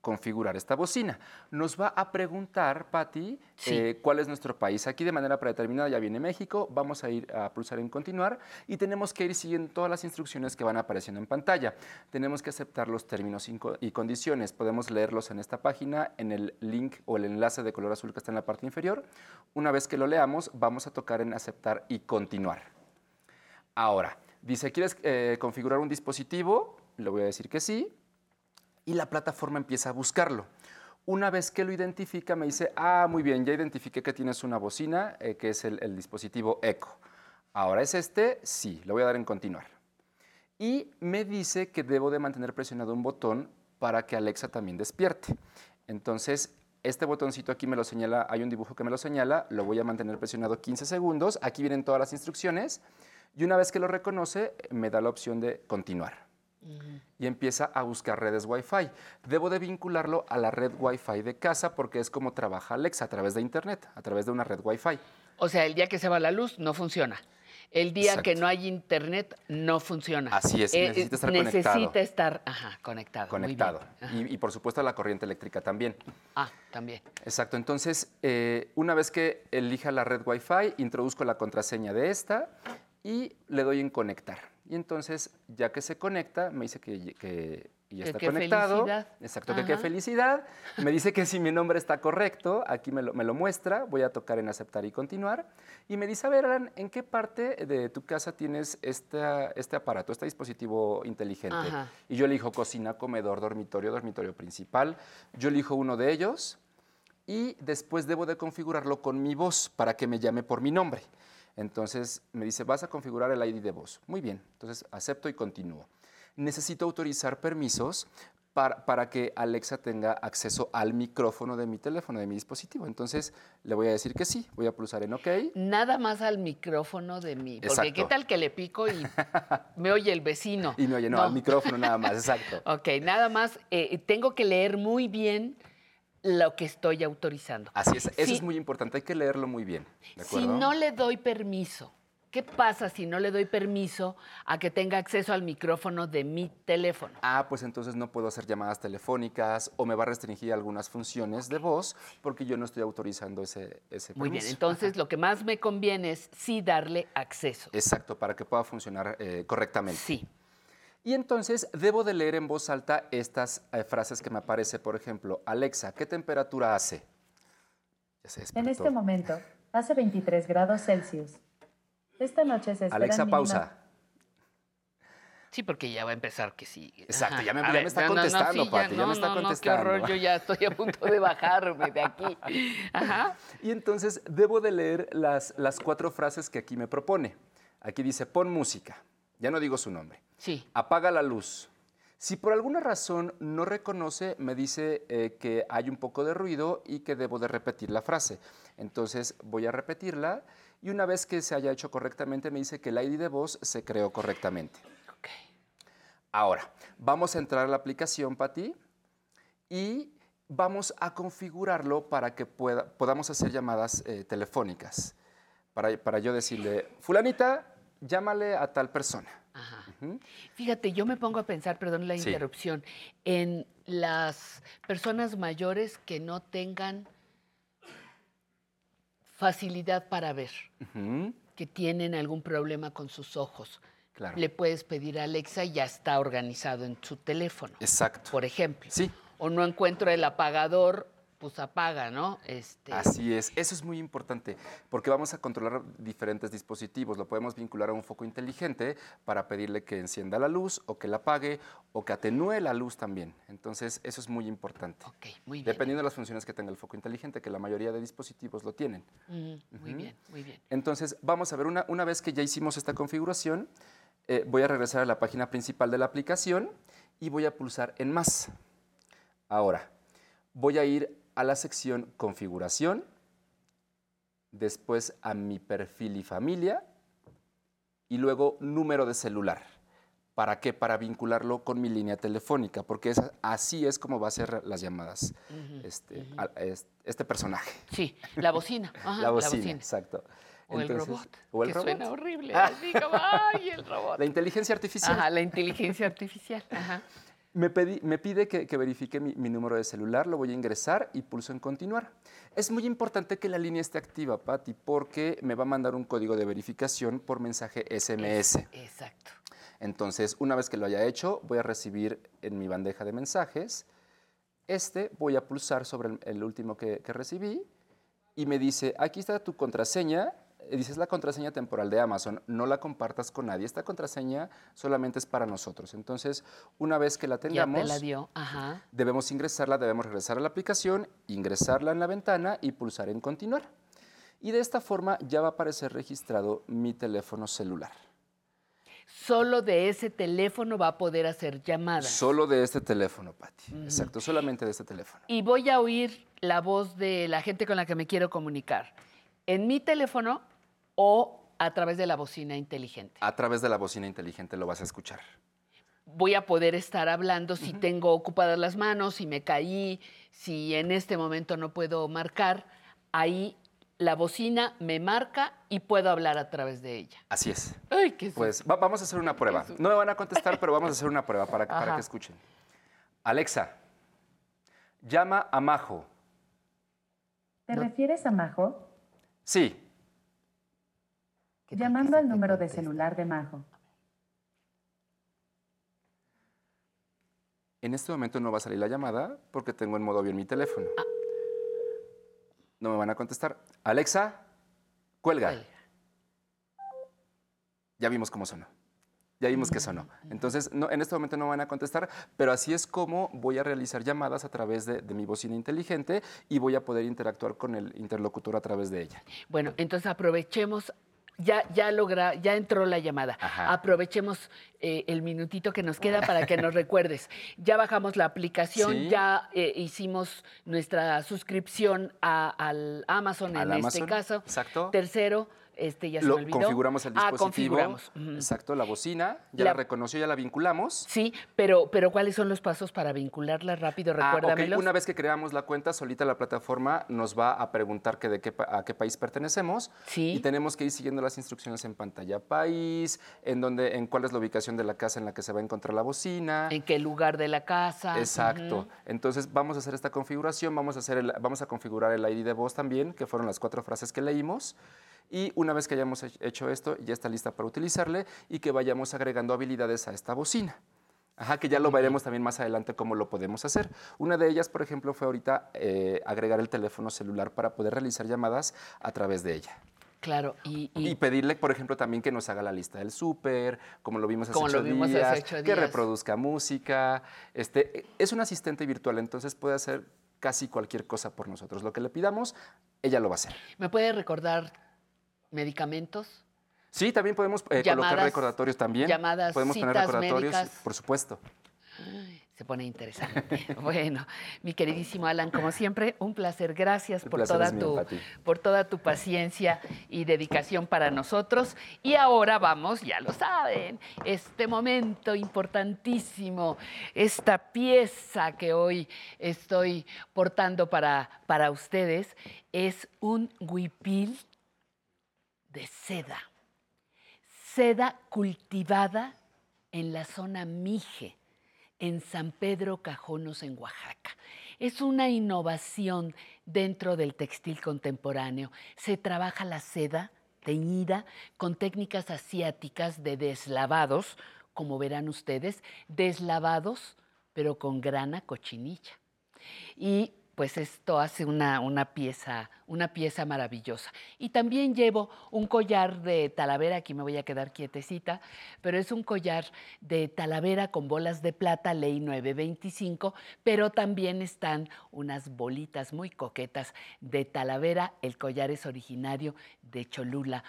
configurar esta bocina. Nos va a preguntar, Patti, Sí. eh, cuál es nuestro país. Aquí de manera predeterminada ya viene México. Vamos a ir a pulsar en continuar y tenemos que ir siguiendo todas las instrucciones que van apareciendo en pantalla. Tenemos que aceptar los términos y condiciones. Podemos leerlos en esta página, en el link o el enlace de color azul que está en la parte inferior. Una vez que lo leamos, vamos a tocar en aceptar y continuar. Ahora, dice, ¿quieres eh, configurar un dispositivo? Le voy a decir que sí. Y la plataforma empieza a buscarlo. Una vez que lo identifica, me dice, ah, muy bien, ya identifiqué que tienes una bocina, eh, que es el, dispositivo Echo. Ahora es este, sí, le voy a dar en continuar. Y me dice que debo de mantener presionado un botón para que Alexa también despierte. Entonces, este botoncito aquí me lo señala, hay un dibujo que me lo señala, lo voy a mantener presionado 15 segundos. Aquí vienen todas las instrucciones. Y una vez que lo reconoce, me da la opción de continuar y empieza a buscar redes Wi-Fi. Debo de vincularlo a la red Wi-Fi de casa porque es como trabaja Alexa a través de Internet, a través de una red Wi-Fi. O sea, el día que se va la luz no funciona. El día que no hay internet no funciona. Así es, Eh, necesita estar necesita conectado. estar ajá, conectado. Conectado. Y, y por supuesto a la corriente eléctrica también. Ah, también. Exacto. Entonces, eh, una vez que elija la red Wi-Fi, introduzco la contraseña de esta y le doy en conectar. Y entonces, ya que se conecta, me dice que, que ya Que está qué conectado. felicidad. Exacto, que qué felicidad. Me dice que si mi nombre está correcto, aquí me lo, me lo muestra, voy a tocar en aceptar y continuar. Y me dice, a ver, Alan, ¿en qué parte de tu casa tienes esta- este aparato, este dispositivo inteligente? Ajá. Y yo elijo cocina, comedor, dormitorio, dormitorio principal. Yo elijo uno de ellos y después debo de configurarlo con mi voz para que me llame por mi nombre. Entonces me dice, vas a configurar el ID de voz. Muy bien, entonces acepto y continúo. Necesito autorizar permisos para, para que Alexa tenga acceso al micrófono de mi teléfono, de mi dispositivo. Entonces le voy a decir que sí, voy a pulsar en OK. Nada más al micrófono de mí. Porque Exacto. qué tal que le pico y me oye el vecino. Y me oye, no, al micrófono nada más, exacto. Ok, nada más eh, tengo que leer muy bien lo que estoy autorizando. Así es, eso Si- es muy importante, hay que leerlo muy bien. ¿de Si no le doy permiso, ¿qué pasa si no le doy permiso a que tenga acceso al micrófono de mi teléfono? Ah, pues entonces no puedo hacer llamadas telefónicas o me va a restringir algunas funciones de voz porque yo no estoy autorizando ese, ese Muy bien, permiso. entonces lo que más me conviene es sí darle acceso. Exacto, para que pueda funcionar eh, correctamente. Sí. Y entonces debo de leer en voz alta estas eh, frases que me aparece, por ejemplo, Alexa, ¿qué temperatura hace? Ya se En este momento, hace 23 grados Celsius. Esta noche se espera Alexa, pausa. Sí, porque ya va a empezar que sí. Exacto, ya me- está no, no, contestando, sí, Pati, ya no, me está no, no, contestando. qué horror, yo ya estoy a punto de bajarme de aquí. Ajá. Y entonces debo de leer las, las cuatro frases que aquí me propone. Aquí dice, pon música. Ya no digo su nombre. Sí. Apaga la luz. Si por alguna razón no reconoce, me dice eh, que hay un poco de ruido y que debo de repetir la frase. Entonces voy a repetirla y una vez que se haya hecho correctamente, me dice que el ID de voz se creó correctamente. Ahora, vamos a entrar a la aplicación, Pati, y vamos a configurarlo para que pueda- podamos hacer llamadas eh, telefónicas. para, para yo decirle, fulanita, llámale a tal persona. Ujú. Fíjate, yo me pongo a pensar, perdón la Sí. interrupción, en las personas mayores que no tengan facilidad para ver, que tienen algún problema con sus ojos. Claro. Le puedes pedir a Alexa y ya está organizado en su teléfono. Exacto. Por ejemplo. Sí. O no encuentro el apagador, pues apaga, ¿no? Este, Así es, eso es muy importante, porque vamos a controlar diferentes dispositivos. Lo podemos vincular a un foco inteligente para pedirle que encienda la luz o que la apague o que atenúe la luz también. Entonces, eso es muy importante. muy bien. Dependiendo de las funciones que tenga el foco inteligente, que la mayoría de dispositivos lo tienen. Mm, muy bien, muy bien. Entonces, vamos a ver, una, una vez que ya hicimos esta configuración, eh, voy a regresar a la página principal de la aplicación y voy a pulsar en más. Ahora, voy a ir a la sección configuración, después a mi perfil y familia y luego número de celular. ¿Para qué? Para vincularlo con mi línea telefónica, porque es- así es como va a ser las llamadas este, a- este personaje. Sí, la bocina. ajá, la bocina, exacto. O el robot. O el que robot. suena horrible. Así como, ¡ay, el robot! La inteligencia artificial. Ajá, la inteligencia artificial. Ajá. Me, pedí- me pide que, que verifique mi, mi número de celular, lo voy a ingresar y pulso en continuar. Es muy importante que la línea esté activa, Patti, porque me va a mandar un código de verificación por mensaje SMS. Exacto. Entonces, una vez que lo haya hecho, voy a recibir en mi bandeja de mensajes. Este voy a pulsar sobre el, el último que, que recibí y me dice, aquí está tu contraseña. Eh, Dice, es la contraseña temporal de Amazon. No la compartas con nadie. Esta contraseña solamente es para nosotros. Entonces, una vez que la Ya tengamos, te la dio. Ajá. debemos ingresarla, debemos regresar a la aplicación, ingresarla en la ventana y pulsar en continuar. Y de esta forma ya va a aparecer registrado mi teléfono celular. Solo de ese teléfono va a poder hacer llamadas. Solo de este teléfono, Patti. Exacto, solamente de este teléfono. Y voy a oír la voz de la gente con la que me quiero comunicar. En mi teléfono o a través de la bocina inteligente. A través de la bocina inteligente lo vas a escuchar. Voy a poder estar hablando si tengo ocupadas las manos, si me caí, si en este momento no puedo marcar. Ahí la bocina me marca y puedo hablar a través de ella. Así es. Ay, qué Pues va- vamos a hacer una prueba. No me van a contestar, pero vamos a hacer una prueba para, que escuchen. Alexa, llama a Majo. ¿Te refieres a Majo? Sí, Llamando al número de celular de Majo. en este momento no va a salir la llamada porque tengo en modo avión mi teléfono. No me van a contestar. Alexa, cuelga. Ya vimos cómo sonó. Ya vimos que sonó. Entonces, no, en este momento no van a contestar, pero así es como voy a realizar llamadas a través de, de mi bocina inteligente y voy a poder interactuar con el interlocutor a través de ella. Bueno, entonces aprovechemos, ya, ya logra, ya entró la llamada. Aprovechemos eh, el minutito que nos queda para que nos recuerdes. Ya bajamos la aplicación, Sí. ya eh, hicimos nuestra suscripción a- al Amazon Al en Amazon, este caso. exacto. Tercero, este ya se Lo me configuramos el Ah, dispositivo. configuramos. Ujú. Exacto, la bocina. Ya La- la, reconoció, ya la vinculamos. Sí, pero, pero ¿cuáles son los pasos para vincularla rápido? Ah, ok. Recuérdamelos. Una vez que creamos la cuenta, solita la plataforma nos va a preguntar que de qué, a qué país pertenecemos. Y tenemos que ir siguiendo las instrucciones en pantalla país, en, donde, en cuál es la ubicación de la casa en la que se va a encontrar la bocina. ¿En qué lugar de la casa? Exacto. Ujú. Entonces vamos a hacer esta configuración, vamos a, hacer el- vamos a configurar el ID de voz también, que fueron las cuatro frases que leímos. Y una vez que hayamos hech- hecho esto, ya está lista para utilizarle y que vayamos agregando habilidades a esta bocina. Ajá, que ya lo veremos también más adelante cómo lo podemos hacer. Una de ellas, por ejemplo, fue ahorita eh, agregar el teléfono celular para poder realizar llamadas a través de ella. Claro, y, Y pedirle, por ejemplo, también que nos haga la lista del súper, como lo vimos hace, Como lo ocho, vimos hace días, ocho que días. reproduzca música. Este, es un asistente virtual, entonces puede hacer casi cualquier cosa por nosotros. Lo que le pidamos, ella lo va a hacer. ¿Me puede recordar medicamentos? Sí, también podemos eh, colocar recordatorios también. llamadas, podemos poner citas recordatorios, médicas. por supuesto. Se pone interesante. bueno, mi queridísimo Alan, como siempre, un placer. Gracias por placer toda, tu, por toda tu paciencia y dedicación para nosotros. Y ahora vamos, ya lo saben, este momento importantísimo, esta pieza que hoy estoy portando para, para ustedes, es un huipil de seda. Seda cultivada en la zona Mije, en San Pedro Cajonos, en Oaxaca. Es una innovación dentro del textil contemporáneo. Se trabaja la seda teñida con técnicas asiáticas de deslavados, como verán ustedes, deslavados, pero con grana cochinilla. Y pues esto hace una, una, pieza, una pieza maravillosa. Y también llevo un collar de talavera, aquí me voy a quedar quietecita, pero es un collar de talavera con bolas de plata, ley 925, pero también están unas bolitas muy coquetas de talavera. El collar es originario de Cholula,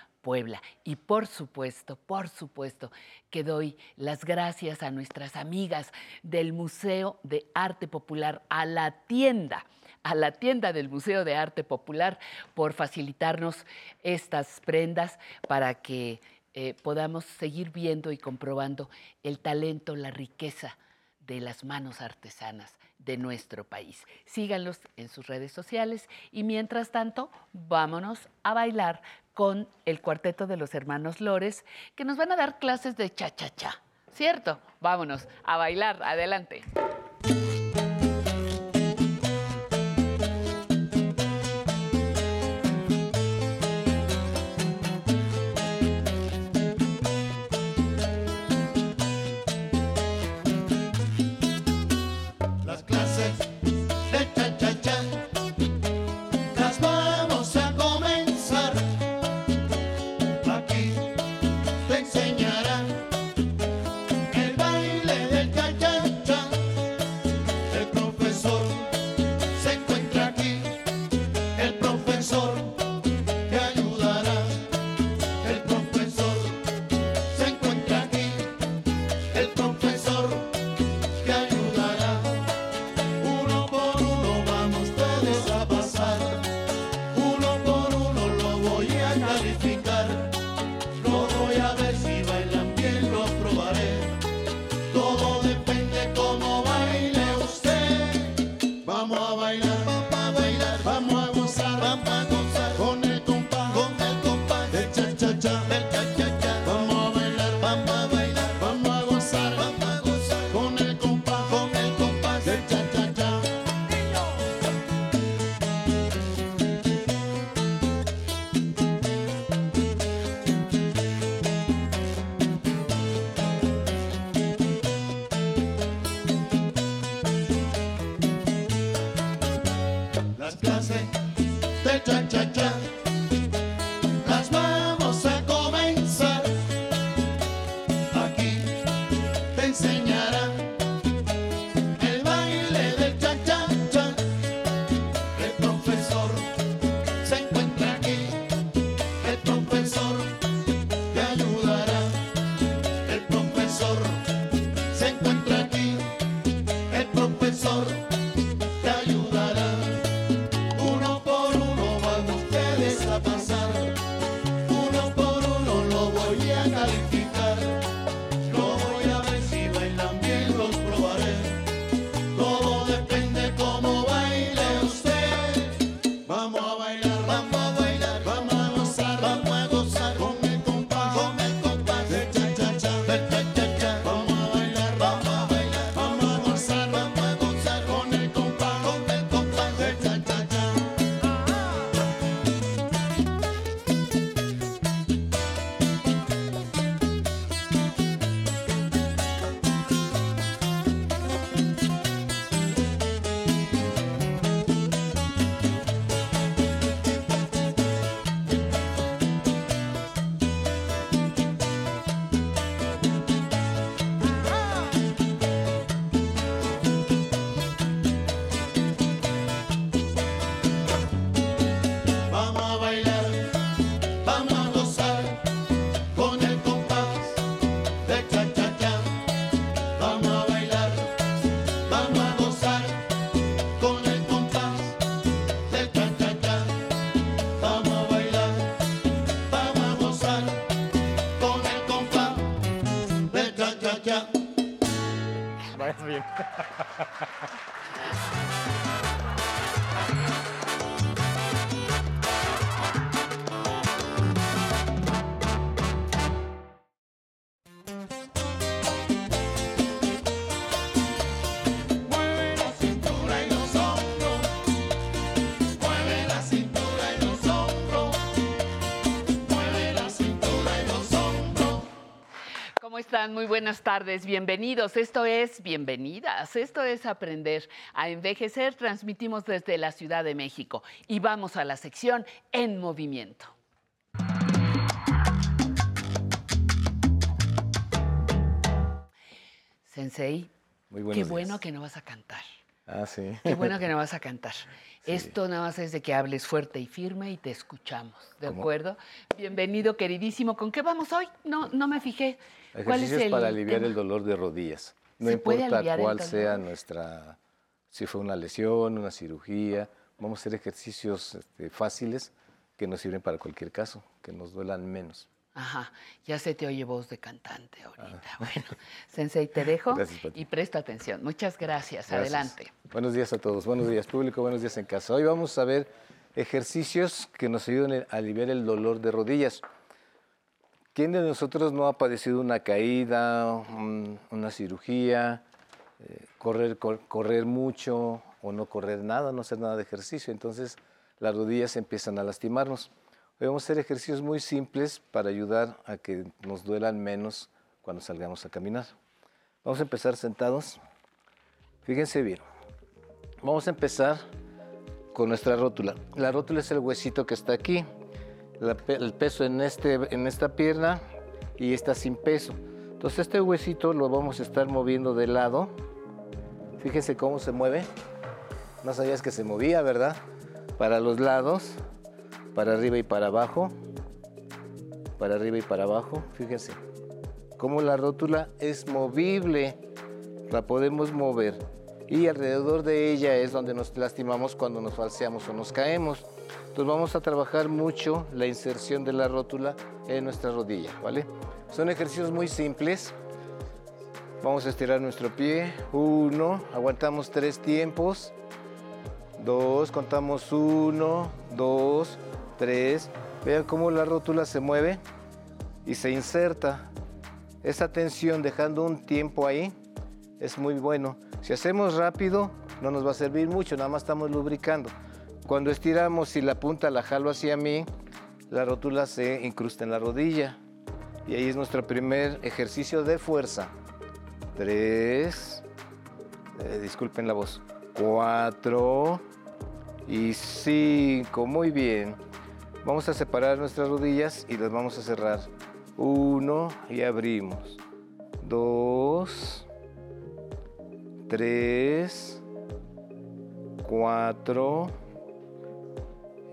Y por supuesto, por supuesto que doy las gracias a nuestras amigas del Museo de Arte Popular, a la tienda a la tienda del Museo de Arte Popular por facilitarnos estas prendas para que eh, podamos seguir viendo y comprobando el talento, la riqueza de las manos artesanas de nuestro país. Síganlos en sus redes sociales y mientras tanto, vámonos a bailar con el cuarteto de los hermanos Lores, que nos van a dar clases de cha-cha-cha. ¿Cierto? Vámonos a bailar. Adelante. Están? Muy buenas tardes, bienvenidos. Esto es Bienvenidas, esto es Aprender a Envejecer. Transmitimos desde la Ciudad de México y vamos a la sección En Movimiento. Sensei, Muy qué días. bueno que no vas a cantar. Ah, sí. Qué bueno que no vas a cantar. Esto nada más es de que hables fuerte y firme y te escuchamos, ¿de ¿Cómo? acuerdo? Bienvenido, queridísimo. ¿Con qué vamos hoy? No, no me fijé. ¿Cuál es Ejercicios el para aliviar tema? el dolor de rodillas. No ¿Se puede importa cuál sea nuestra, si fue una lesión, una cirugía, vamos a hacer ejercicios este, fáciles que nos sirven para cualquier caso, que nos duelan menos. Ajá, ya se te oye voz de cantante ahorita. Bueno, Sensei, te dejo Ah. Gracias, y presta atención. Muchas gracias. Gracias. Adelante. Buenos días a todos, buenos días público, buenos días en casa. Hoy vamos a ver ejercicios que nos ayuden a aliviar el dolor de rodillas. ¿Quién de nosotros no ha padecido una caída, un- una cirugía, eh, correr, cor- correr mucho o no correr nada, no hacer nada de ejercicio? Entonces las rodillas empiezan a lastimarnos. A hacer ejercicios muy simples para ayudar a que nos duelan menos cuando salgamos a caminar. Vamos a empezar sentados. Fíjense bien. Vamos a empezar con nuestra rótula. La rótula es el huesito que está aquí. El peso en, este, en esta pierna y esta sin peso. Entonces este huesito lo vamos a estar moviendo de lado. Fíjense cómo se mueve. No sabías que se movía, ¿verdad? Para los lados, para arriba y para abajo. Para arriba y para abajo. Fíjense cómo la rótula es movible. La podemos mover. Y alrededor de ella es donde nos lastimamos cuando nos falseamos o nos caemos. Entonces vamos a trabajar mucho la inserción de la rótula en nuestra rodilla, ¿vale? Son ejercicios muy simples. Vamos a estirar nuestro pie. Uno, aguantamos tres tiempos. Dos, contamos uno, dos, tres. Vean cómo la rótula se mueve y se inserta. Esa tensión dejando un tiempo ahí es muy bueno. Si hacemos rápido no nos va a servir mucho, nada más estamos lubricando. Cuando estiramos y la punta la jalo hacia mí, la rótula se incrusta en la rodilla. Y ahí es nuestro primer ejercicio de fuerza. Tres, eh, disculpen la voz, cuatro y cinco. Muy bien. Vamos a separar nuestras rodillas y las vamos a cerrar. Uno y abrimos. Dos, tres, cuatro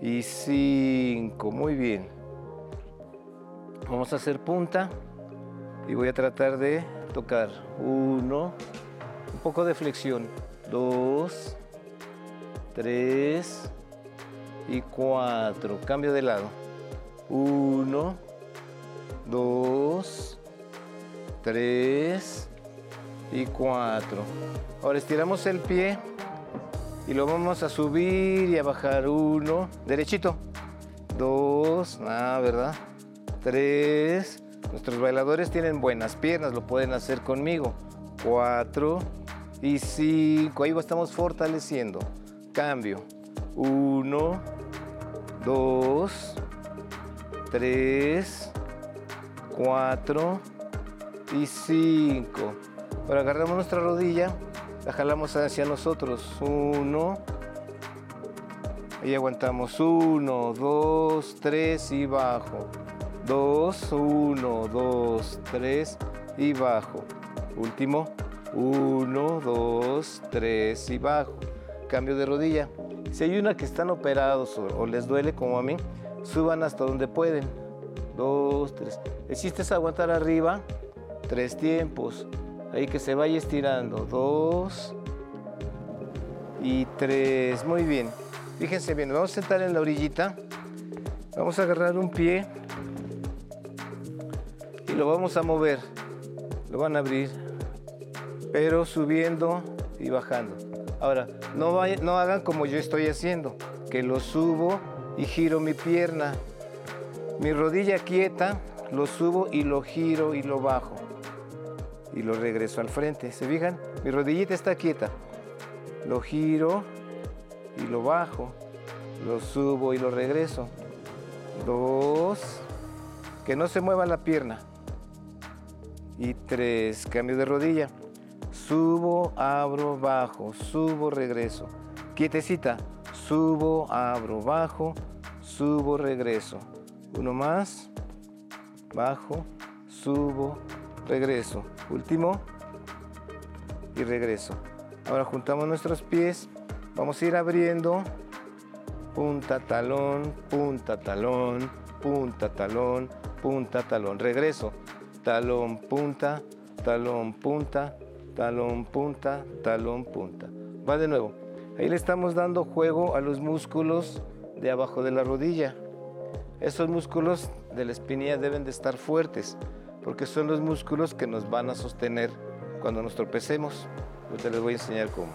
y cinco. Muy bien. Vamos a hacer punta y voy a tratar de tocar. Uno, un poco de flexión. Dos, tres y cuatro. Cambio de lado. Uno, dos, tres y cuatro. Ahora estiramos el pie y lo vamos a subir y a bajar. Uno, derechito. Dos, ah, ¿verdad? Tres. Nuestros bailadores tienen buenas piernas, lo pueden hacer conmigo. Cuatro y cinco. Ahí estamos fortaleciendo. Cambio. Uno, dos, tres, cuatro y cinco. Ahora agarramos nuestra rodilla, la jalamos hacia nosotros. Uno. Y aguantamos. Uno, dos, tres y bajo. Dos, uno, dos, tres y bajo. Último. Uno, dos, tres y bajo. Cambio de rodilla. Si hay una que están operados o, les duele como a mí, suban hasta donde pueden. Dos, tres. El es aguantar arriba tres tiempos. Ahí que se vaya estirando. Dos y tres. Muy bien. Fíjense bien, vamos a sentar en la orillita. Vamos a agarrar un pie y lo vamos a mover. Lo van a abrir, pero subiendo y bajando. Ahora, no, no hagan como yo estoy haciendo, que lo subo y giro mi pierna. Mi rodilla quieta, lo subo y lo giro y lo bajo. Y lo regreso al frente. ¿Se fijan? Mi rodillita está quieta. Lo giro y lo bajo. Lo subo y lo regreso. Dos. Que no se mueva la pierna. Y tres, cambio de rodilla. Subo, abro, bajo, subo, regreso. Quietecita. Subo, abro, bajo, subo, regreso. Uno más. Bajo, subo, regreso. Último. Y regreso. Ahora juntamos nuestros pies. Vamos a ir abriendo. Punta, talón, punta, talón, punta, talón, punta, talón. Regreso. Talón, punta, talón, punta, talón, punta, talón, punta. Va de nuevo. Ahí le estamos dando juego a los músculos de abajo de la rodilla. Esos músculos de la espinilla deben de estar fuertes, porque son los músculos que nos van a sostener cuando nos tropecemos. Ahorita les voy a enseñar cómo.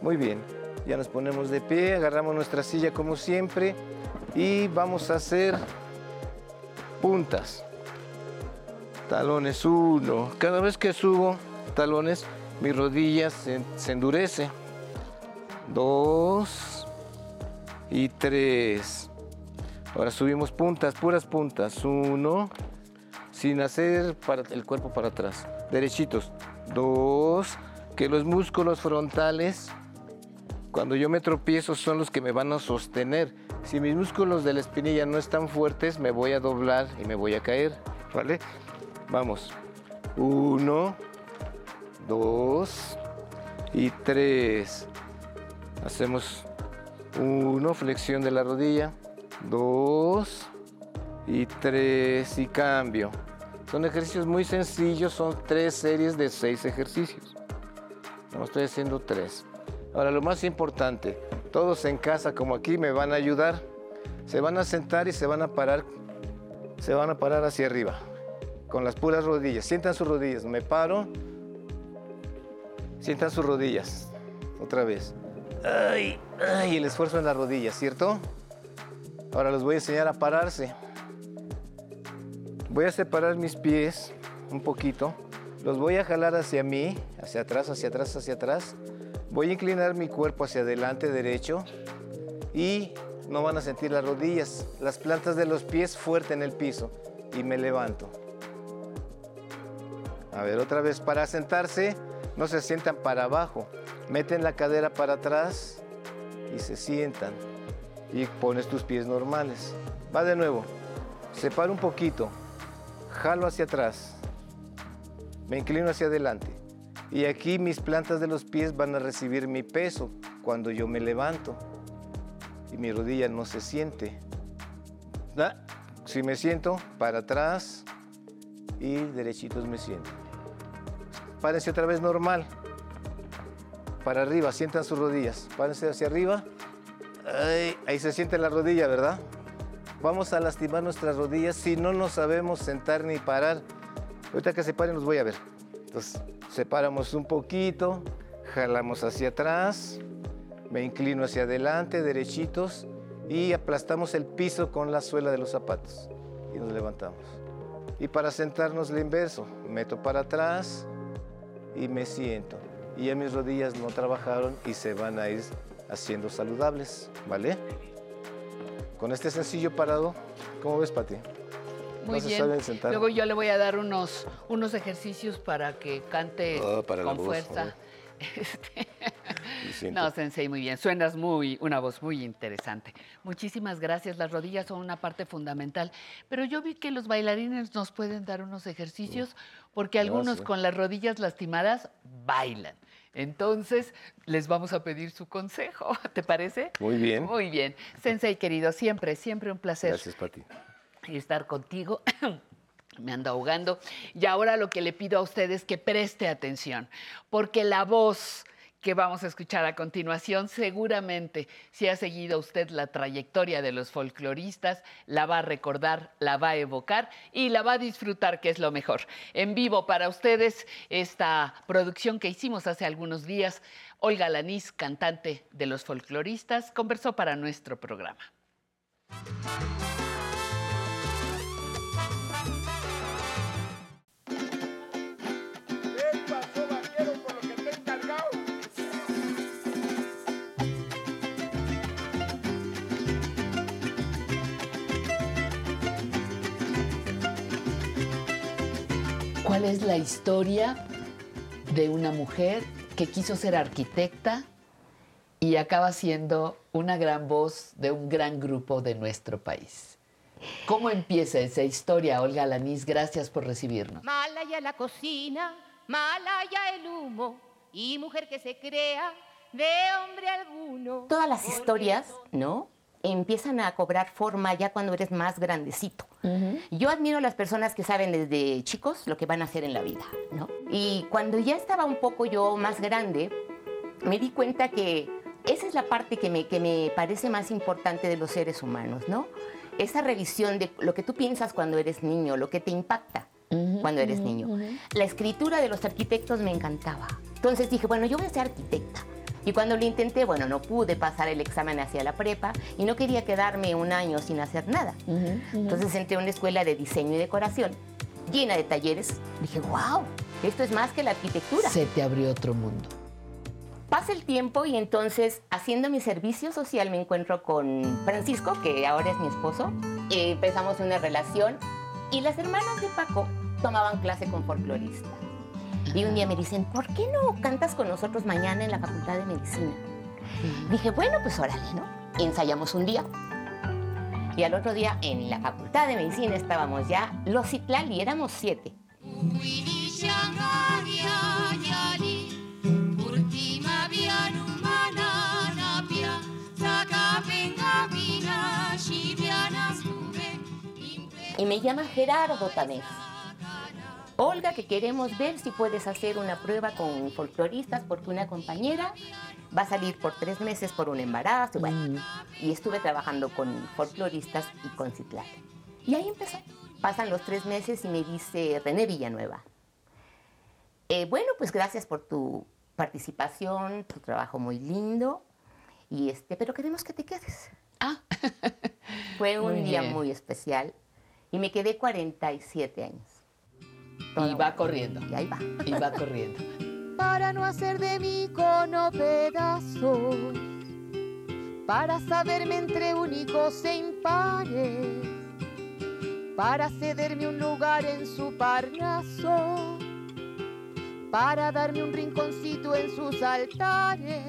Muy bien, ya nos ponemos de pie, agarramos nuestra silla como siempre y vamos a hacer puntas. Talones, uno. Cada vez que subo talones, mi rodilla se, se endurece. Dos y tres. Ahora subimos puntas, puras puntas. Uno, sin hacer para el cuerpo para atrás. Derechitos. Dos, que los músculos frontales, cuando yo me tropiezo, son los que me van a sostener. Si mis músculos de la espinilla no están fuertes, me voy a doblar y me voy a caer. ¿Vale? Vamos. Uno, dos y tres. Hacemos uno, flexión de la rodilla, dos y tres y cambio. Son ejercicios muy sencillos, son tres series de seis ejercicios. No estoy haciendo tres. Ahora lo más importante, todos en casa como aquí me van a ayudar. Se van a sentar y se van a parar, se van a parar hacia arriba, con las puras rodillas. Sientan sus rodillas, me paro, sientan sus rodillas, otra vez. Ay, ay, el esfuerzo en las rodillas, ¿cierto? Ahora les voy a enseñar a pararse. Voy a separar mis pies un poquito. Los voy a jalar hacia mí, hacia atrás, hacia atrás, hacia atrás. Voy a inclinar mi cuerpo hacia adelante derecho y no van a sentir las rodillas, las plantas de los pies fuerte en el piso y me levanto. A ver, otra vez para sentarse, no se sientan para abajo, meten la cadera para atrás y se sientan y pones tus pies normales. Va de nuevo, separo un poquito, jalo hacia atrás, me inclino hacia adelante y aquí mis plantas de los pies van a recibir mi peso cuando yo me levanto y mi rodilla no se siente. Si me siento, para atrás y derechitos me siento. Párense otra vez normal. Para arriba, sientan sus rodillas. Párense hacia arriba. Ahí se siente la rodilla, ¿verdad? Vamos a lastimar nuestras rodillas si no nos sabemos sentar ni parar. Ahorita que se paren los voy a ver. Entonces, separamos un poquito, jalamos hacia atrás, me inclino hacia adelante, derechitos, y aplastamos el piso con la suela de los zapatos. Y nos levantamos. Y para sentarnos la inverso, meto para atrás y me siento. Y ya mis rodillas no trabajaron y se van a ir haciendo saludables, ¿vale? Con este sencillo parado, ¿cómo ves, Pati? Muy no bien. Luego yo le voy a dar unos, unos ejercicios para que cante Oh, para con voz, fuerza. siento. No, Sensei, muy bien. Suenas muy, una voz muy interesante. Muchísimas gracias. Las rodillas son una parte fundamental. Pero yo vi que los bailarines nos pueden dar unos ejercicios porque algunos sí. con las rodillas lastimadas bailan. Entonces, les vamos a pedir su consejo. ¿Te parece? Muy bien. Muy bien. Sensei, querido, siempre, siempre un placer Gracias, Pati. estar contigo. Me ando ahogando. Y ahora lo que le pido a usted es que preste atención, porque la voz que vamos a escuchar a continuación, seguramente, si ha seguido usted la trayectoria de los folcloristas, la va a recordar, la va a evocar y la va a disfrutar, que es lo mejor. En vivo para ustedes, esta producción que hicimos hace algunos días, Olga Lanís, cantante de los folcloristas, conversó para nuestro programa. ¿Cuál es la historia de una mujer que quiso ser arquitecta y acaba siendo una gran voz de un gran grupo de nuestro país? ¿Cómo empieza esa historia, Olga Lanís? Gracias por recibirnos. Mala ya la cocina, mala ya el humo, y mujer que se crea de hombre alguno. Todas las historias, ¿no? Empiezan a cobrar forma ya cuando eres más grandecito. Yo admiro a las personas que saben desde chicos lo que van a hacer en la vida, ¿no? Y cuando ya estaba un poco yo más grande, me di cuenta que esa es la parte que me, que me parece más importante de los seres humanos, ¿no? Esa revisión de lo que tú piensas cuando eres niño, lo que te impacta cuando eres niño. La escritura de los arquitectos me encantaba. Entonces dije, bueno, yo voy a ser arquitecta. Y cuando lo intenté, bueno, no pude pasar el examen hacia la prepa y no quería quedarme un año sin hacer nada. Entonces entré a una escuela de diseño y decoración llena de talleres. Dije, wow, esto es más que la arquitectura. Se te abrió otro mundo. Pasa el tiempo y entonces haciendo mi servicio social me encuentro con Francisco, que ahora es mi esposo. Empezamos una relación y las hermanas de Paco tomaban clase con folcloristas. Y un día me dicen, ¿por qué no cantas con nosotros mañana en la Facultad de Medicina? Dije, bueno, pues órale, ¿no? Ensayamos un día. Y al otro día en la Facultad de Medicina estábamos ya los Citlali, éramos siete. Y me llama Gerardo Tamés. Olga, que queremos ver si puedes hacer una prueba con folcloristas porque una compañera va a salir por tres meses por un embarazo. Bueno, y estuve trabajando con folcloristas y con Citlali. Y ahí empezó. Pasan los tres meses y me dice René Villanueva. eh, bueno, pues gracias por tu participación, tu trabajo muy lindo. Y este, pero queremos que te quedes. Ah. Fue un Muy día bien. muy especial. Y me quedé 47 años. Y va corriendo. Y ahí va. Y va corriendo. para no hacer de mí cono pedazos, para saberme entre únicos e impares, para cederme un lugar en su parnaso, para darme un rinconcito en sus altares.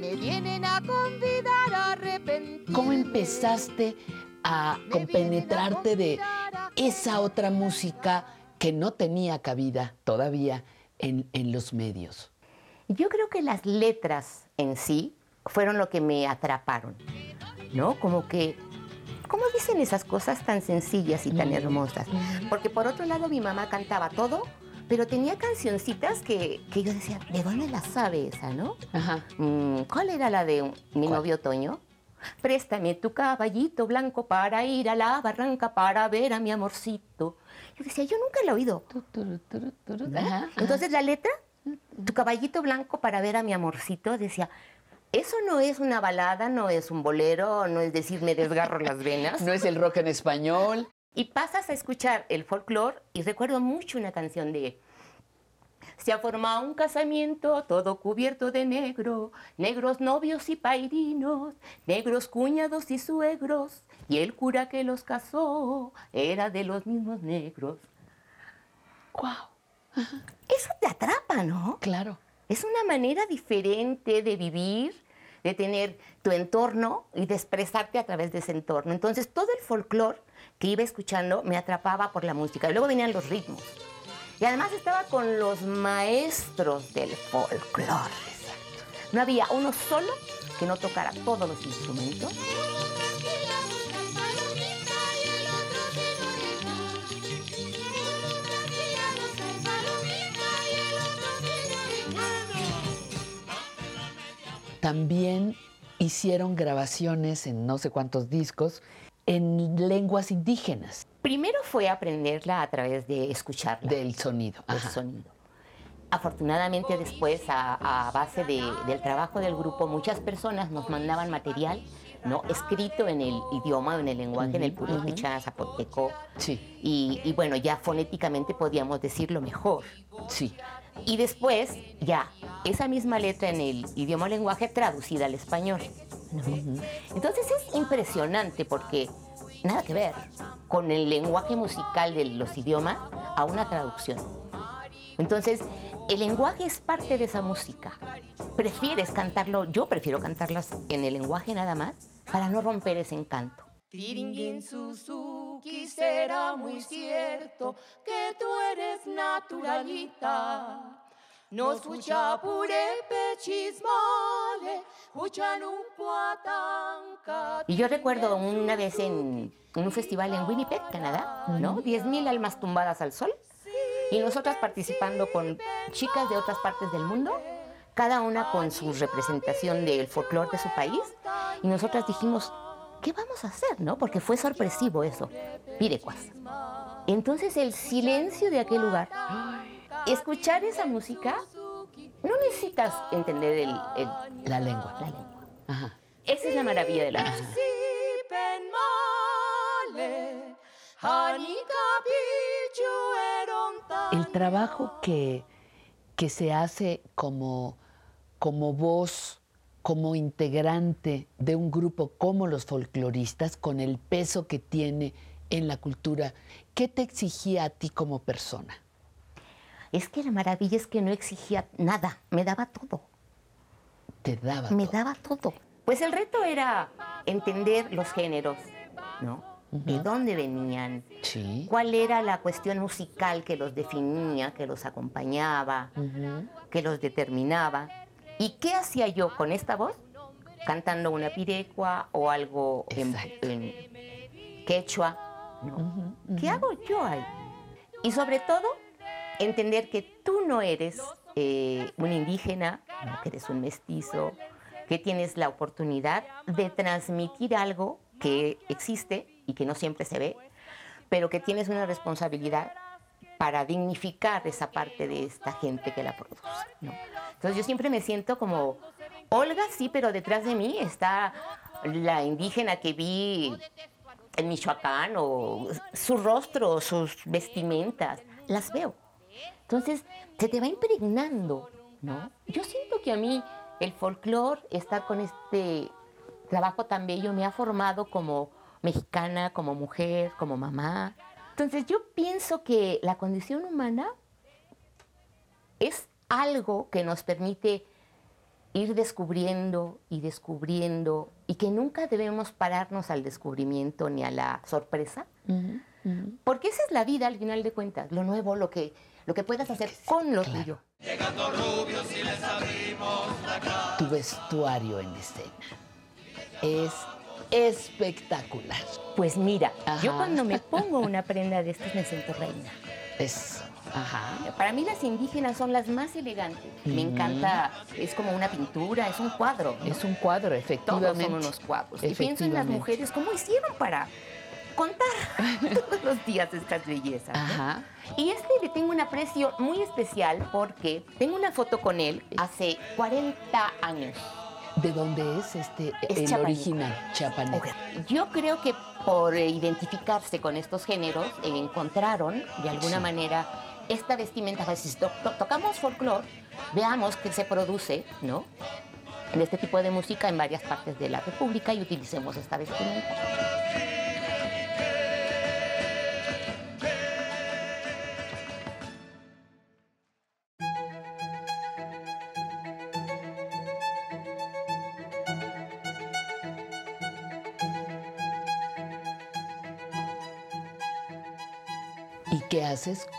Me vienen a convidar a arrepentir. ¿Cómo empezaste a compenetrarte de esa otra música que no tenía cabida todavía en, en los medios? Yo creo que las letras en sí fueron lo que me atraparon, ¿no? Como que, ¿cómo dicen esas cosas tan sencillas y tan hermosas? Porque por otro lado mi mamá cantaba todo, pero tenía cancioncitas que, que yo decía, ¿de dónde la sabe esa, no? Mm, ¿Cuál era la de mi novio Toño? Préstame tu caballito blanco para ir a la barranca para ver a mi amorcito. Yo decía, yo nunca la he oído. Entonces la letra, tu caballito blanco para ver a mi amorcito, decía, eso no es una balada, no es un bolero, no es decir me desgarro las venas. No es el rock en español. Y pasas a escuchar el folclore y recuerdo mucho una canción de se ha formado un casamiento todo cubierto de negro, negros novios y pairinos, negros cuñados y suegros, y el cura que los casó era de los mismos negros. ¡Guau! Eso te atrapa, ¿no? Claro. Es una manera diferente de vivir, de tener tu entorno y de expresarte a través de ese entorno. Entonces, todo el folclore que iba escuchando me atrapaba por la música. Y luego venían los ritmos. Y además estaba con los maestros del folclore. No había uno solo que no tocara todos los instrumentos. También hicieron grabaciones en no sé cuántos discos en lenguas indígenas. Primero fue aprenderla a través de escucharla. Del sonido. Del ajá. sonido. Afortunadamente después, a, a base de- del trabajo del grupo, muchas personas nos mandaban material ¿no? escrito en el idioma, en el lenguaje, en el purépecha, zapoteco. Sí. Y, y bueno, ya fonéticamente podíamos decirlo mejor. Sí. Y después, ya, esa misma letra en el idioma o lenguaje traducida al español. Entonces es impresionante porque nada que ver con el lenguaje musical de los idiomas. a una traducción. Entonces, el lenguaje es parte de esa música. Prefieres cantarlo, yo prefiero cantarlas en el lenguaje nada más para no romper ese encanto. Tiringin Suzuki, será muy cierto que tú eres naturalita. Nos escucha pure pechismale. Y yo recuerdo una vez en, en un festival en Winnipeg, Canadá, ¿no? 10.000 almas tumbadas al sol. Y nosotras participando con chicas de otras partes del mundo, cada una con su representación del folclore de su país. Y nosotras dijimos, ¿qué vamos a hacer, no? Porque fue sorpresivo eso. Pirecuas. Entonces el silencio de aquel lugar, escuchar esa música, no necesitas entender el, el- La lengua. la lengua. Esa es la maravilla de la eronta. El trabajo que, que se hace como, como voz, como integrante de un grupo como los folcloristas, con el peso que tiene en la cultura, ¿qué te exigía a ti como persona? Es que la maravilla es que no exigía nada, me daba todo. Te daba Me daba todo. Pues el reto era entender los géneros, ¿no? De dónde venían, cuál era la cuestión musical que los definía, que los acompañaba, que los determinaba. ¿Y qué hacía yo con esta voz? Cantando una pirecua o algo en, en quechua. ¿no? ¿Qué hago yo ahí? Y sobre todo, entender que tú no eres eh, un indígena, que eres un mestizo, que tienes la oportunidad de transmitir algo que existe y que no siempre se ve, pero que tienes una responsabilidad para dignificar esa parte de esta gente que la produce. Entonces yo siempre me siento como, Olga sí, pero detrás de mí está la indígena que vi en Michoacán o su rostro, sus vestimentas, las veo. Entonces se te va impregnando, ¿no? Yo siento que a mí el folclore, estar con este trabajo tan bello, me ha formado como mexicana, como mujer, como mamá. Entonces yo pienso que la condición humana es algo que nos permite ir descubriendo y descubriendo y que nunca debemos pararnos al descubrimiento ni a la sorpresa, porque esa es la vida al final de cuentas, lo nuevo, lo que, lo que puedas hacer con lo tuyo. Llegando rubios y les abrimos la cara. Tu vestuario en escena es espectacular. Pues mira, yo cuando me pongo una prenda de estas me siento reina. Eso. Ajá. Para mí las indígenas son las más elegantes. Me Ujú. es es como una pintura, es un cuadro. ¿no? Es un cuadro, Todos efectivamente. son unos cuadros. Y pienso en las mujeres, ¿cómo hicieron para contar todos los días estas bellezas? Y este le tengo un aprecio muy especial porque tengo una foto con él hace 40 años. ¿De dónde es este Es el chapaneco. original chapaneco? Yo creo que por identificarse con estos géneros eh, encontraron de alguna Sí. manera esta vestimenta. Si to- to- tocamos folclore, veamos que se produce, ¿no? De este tipo de música en varias partes de la República y utilicemos esta vestimenta.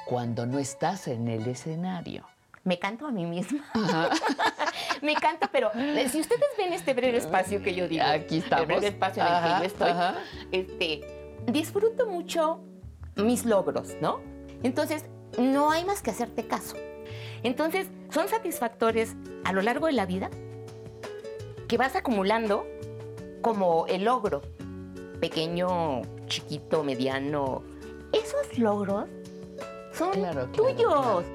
Cuando no estás en el escenario? Me canto a mí misma. Me canto, pero eh, si ustedes ven este breve espacio que yo digo, Aquí estamos. el breve espacio en el Ajá, que yo estoy, ajá. este, disfruto mucho mis logros, ¿no? Entonces, no hay más que hacerte caso. Entonces, son satisfactores a lo largo de la vida que vas acumulando como el logro, pequeño, chiquito, mediano. Esos logros son tuyos.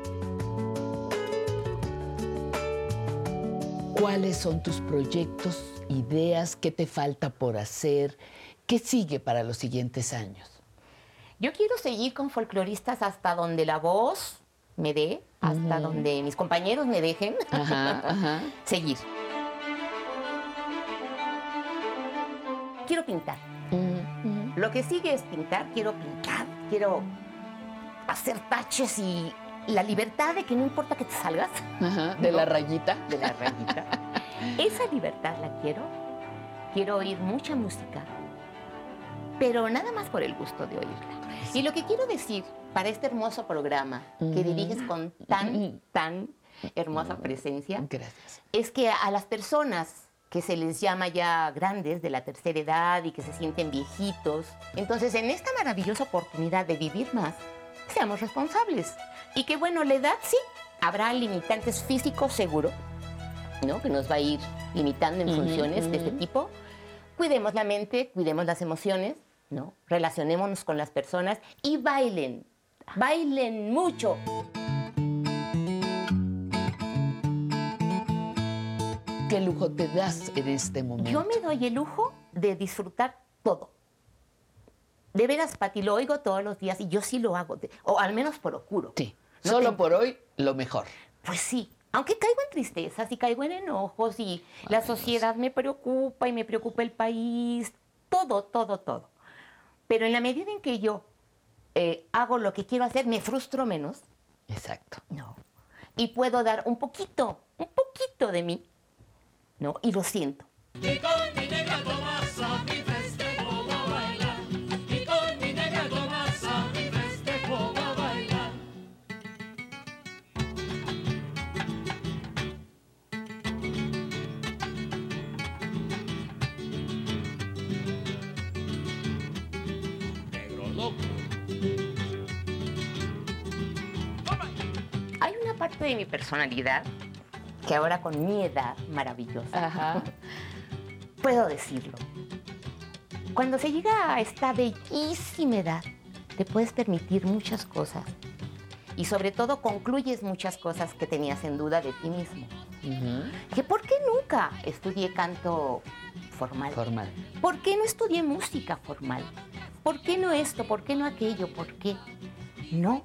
¿Cuáles son tus proyectos, ideas? ¿Qué te falta por hacer? ¿Qué sigue para los siguientes años? Yo quiero seguir con folcloristas hasta donde la voz me dé, hasta donde mis compañeros me dejen Ajá, ajá. seguir. Quiero pintar. Lo que sigue es pintar, quiero pintar, quiero hacer taches y la libertad de que no importa que te salgas. Ajá, de la rayita. De la rayita. Esa libertad la quiero. Quiero oír mucha música, pero nada más por el gusto de oírla. Y lo que quiero decir para este hermoso programa que diriges con tan, tan hermosa presencia, Gracias. es que a las personas que se les llama ya grandes de la tercera edad y que se sienten viejitos, entonces en esta maravillosa oportunidad de vivir más, seamos responsables. Y que bueno, la edad sí, habrá limitantes físicos seguro, ¿no? Que nos va a ir limitando en funciones de este tipo. Cuidemos la mente, cuidemos las emociones, ¿no? Relacionémonos con las personas y bailen, bailen mucho. ¿Qué lujo te das en este momento? Yo me doy el lujo de disfrutar todo. De veras, Pati, lo oigo todos los días y yo sí lo hago, o al menos procuro. Sí. No Solo te- por hoy, lo mejor. Pues sí, aunque caigo en tristezas y caigo en enojos y la sociedad me preocupa y me preocupa el país, todo, todo, todo. Pero en la medida en que yo eh, hago lo que quiero hacer, me frustro menos. Exacto. No. Y puedo dar un poquito, un poquito de mí, ¿no? Y lo siento. Y con mi negra Tomasa mi parte de mi personalidad que ahora con mi edad maravillosa, puedo decirlo. Cuando se llega a esta bellísima edad, te puedes permitir muchas cosas y sobre todo concluyes muchas cosas que tenías en duda de ti mismo. Que por qué nunca estudié canto formal? Formal. ¿Por qué no estudié música formal? ¿Por qué no esto? ¿Por qué no aquello? ¿Por qué? No.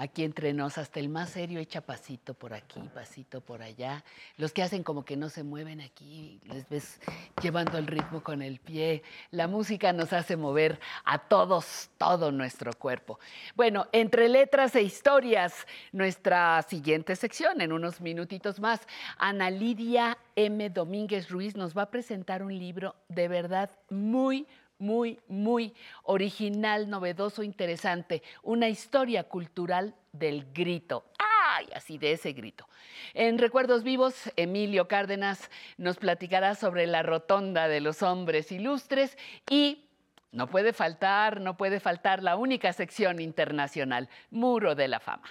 Aquí entre nos, hasta el más serio echa pasito por aquí, pasito por allá. Los que hacen como que no se mueven aquí, les ves llevando el ritmo con el pie. La música nos hace mover a todos, todo nuestro cuerpo. Bueno, entre letras e historias, nuestra siguiente sección, en unos minutitos más, Ana Lidia M. Domínguez Ruiz nos va a presentar un libro de verdad muy, muy, muy original, novedoso, interesante. Una historia cultural del grito. ¡Ay! Así de ese grito. En Recuerdos Vivos, Emilio Cárdenas nos platicará sobre la rotonda de los hombres ilustres y no puede faltar, no puede faltar la única sección internacional, Muro de la Fama.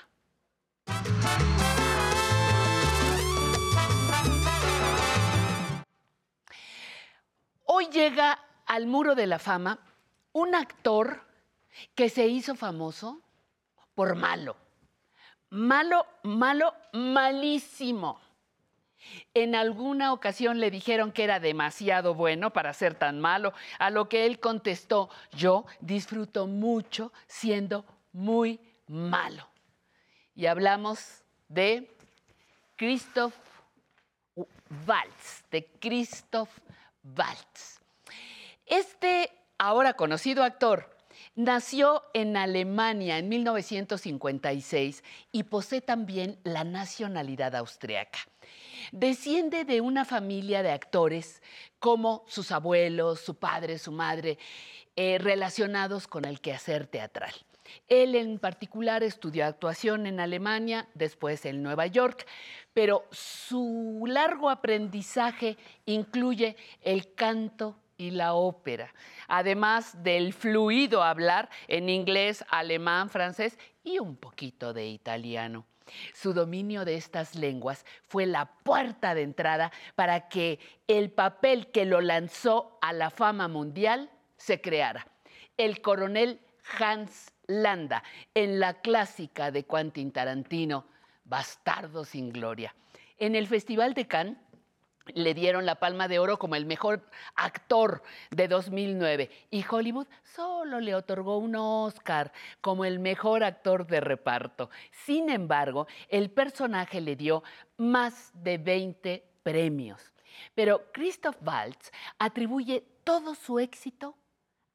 Hoy llega al Muro de la Fama un actor que se hizo famoso por malo. Malo, malo, malísimo. En alguna ocasión le dijeron que era demasiado bueno para ser tan malo, a lo que él contestó, yo disfruto mucho siendo muy malo. Y hablamos de Christoph Waltz, de Christoph Waltz. Este ahora conocido actor nació en Alemania en 1956 y posee también la nacionalidad austriaca. Desciende de una familia de actores como sus abuelos, su padre, su madre, eh, relacionados con el quehacer teatral. Él en particular estudió actuación en Alemania, después en Nueva York, pero su largo aprendizaje incluye el canto y la ópera, además del fluido hablar en inglés, alemán, francés y un poquito de italiano. Su dominio de estas lenguas fue la puerta de entrada para que el papel que lo lanzó a la fama mundial se creara. el coronel Hans Landa en la clásica de Quentin Tarantino, Bastardo sin Gloria. En el Festival de Cannes le dieron la Palma de Oro como el mejor actor de 2009 y Hollywood solo le otorgó un Oscar como el mejor actor de reparto. Sin embargo, el personaje le dio más de 20 premios. Pero Christoph Waltz atribuye todo su éxito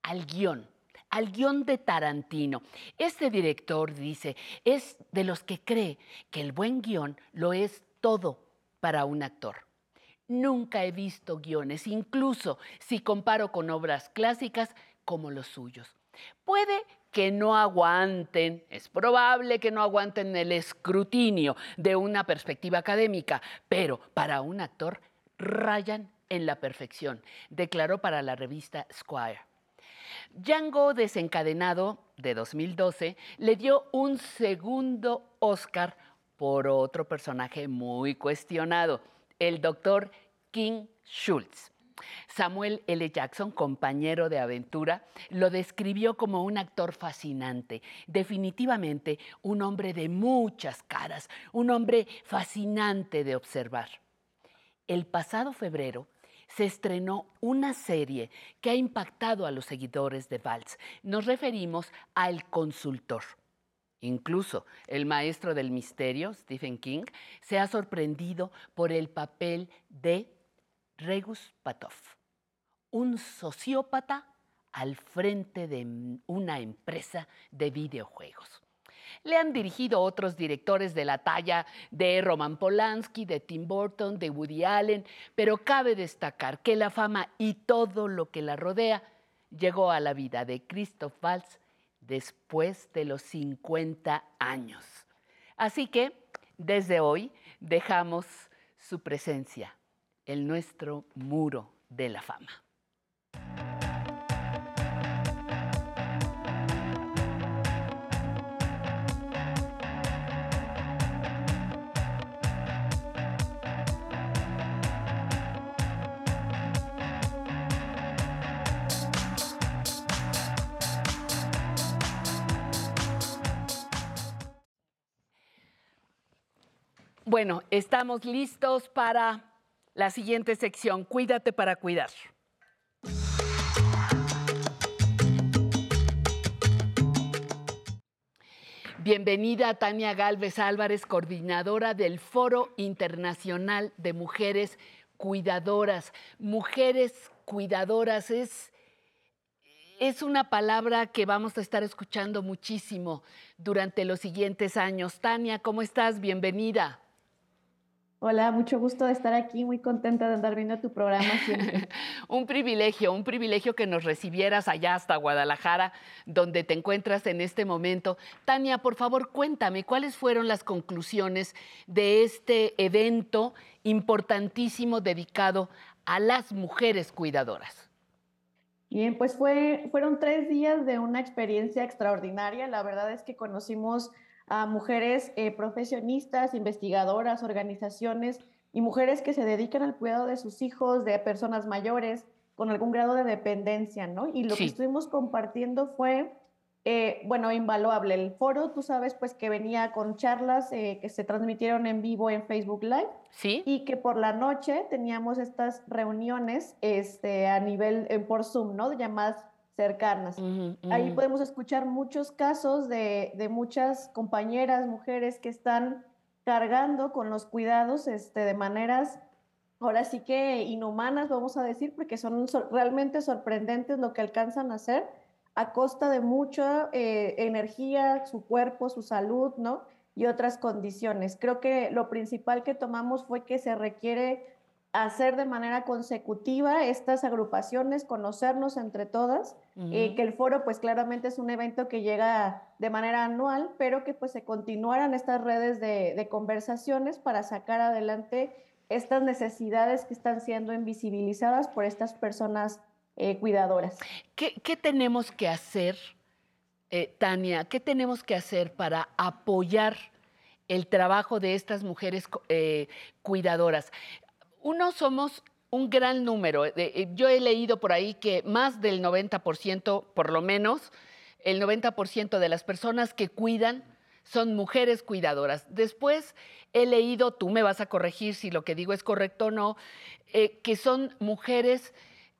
al guion al guion de Tarantino. Este director dice, es de los que cree que el buen guion lo es todo para un actor. Nunca he visto guiones, incluso si comparo con obras clásicas como los suyos. Puede que no aguanten, es probable que no aguanten el escrutinio de una perspectiva académica, pero para un actor rayan en la perfección, declaró para la revista Squire. Django desencadenado de 2012 le dio un segundo Oscar por otro personaje muy cuestionado, el doctor King Schultz. Samuel L. Jackson, compañero de aventura, lo describió como un actor fascinante, definitivamente un hombre de muchas caras, un hombre fascinante de observar. El pasado febrero, se estrenó una serie que ha impactado a los seguidores de Valls. Nos referimos a El Consultor. Incluso el maestro del misterio, Stephen King, se ha sorprendido por el papel de Regus Patov, un sociópata al frente de una empresa de videojuegos. Le han dirigido otros directores de la talla de Roman Polanski, de Tim Burton, de Woody Allen, pero cabe destacar que la fama y todo lo que la rodea llegó a la vida de Christoph Waltz después de los 50 años. Así que desde hoy dejamos su presencia en nuestro muro de la fama. Bueno, estamos listos para la siguiente sección. Cuídate para cuidar. Bienvenida Tania Galvez Álvarez, coordinadora del Foro Internacional de Mujeres Cuidadoras. Mujeres cuidadoras es, es una palabra que vamos a estar escuchando muchísimo durante los siguientes años. Tania, ¿cómo estás? Bienvenida. Hola, mucho gusto de estar aquí, muy contenta de andar viendo tu programa siempre. un privilegio, un privilegio que nos recibieras allá hasta Guadalajara, donde te encuentras en este momento. Tania, por favor, cuéntame cuáles fueron las conclusiones de este evento importantísimo dedicado a las mujeres cuidadoras. Bien, pues fue, fueron tres días de una experiencia extraordinaria. La verdad es que conocimos a mujeres eh, profesionistas, investigadoras, organizaciones y mujeres que se dedican al cuidado de sus hijos, de personas mayores, con algún grado de dependencia, ¿no? Y lo que estuvimos compartiendo fue, eh, bueno, invaluable. El foro, tú sabes, pues que venía con charlas eh, que se transmitieron en vivo en Facebook Live. Sí. Y que por la noche teníamos estas reuniones este, a nivel por Zoom, ¿no? De llamadas cercanas. Ahí podemos escuchar muchos casos de, de, muchas compañeras, mujeres que están cargando con los cuidados este, de maneras, ahora sí que inhumanas, vamos a decir, porque son realmente sorprendentes lo que alcanzan a hacer a costa de mucha eh, energía, su cuerpo, su salud, ¿no? Y otras condiciones. Creo que lo principal que tomamos fue que se requiere hacer de manera consecutiva estas agrupaciones, conocernos entre todas, eh, que el foro pues claramente es un evento que llega de manera anual, pero que pues se continuaran estas redes de, conversaciones para sacar adelante estas necesidades que están siendo invisibilizadas por estas personas eh, cuidadoras. ¿Qué, tenemos que hacer, eh, Tania? ¿Qué tenemos que hacer para apoyar el trabajo de estas mujeres cuidadoras? Uno somos un gran número. de- eh, yo he leído por ahí que más del 90%, por lo menos, el 90% de las personas que cuidan son mujeres cuidadoras. Después he leído, tú me vas a corregir si lo que digo es correcto o no, eh, que son mujeres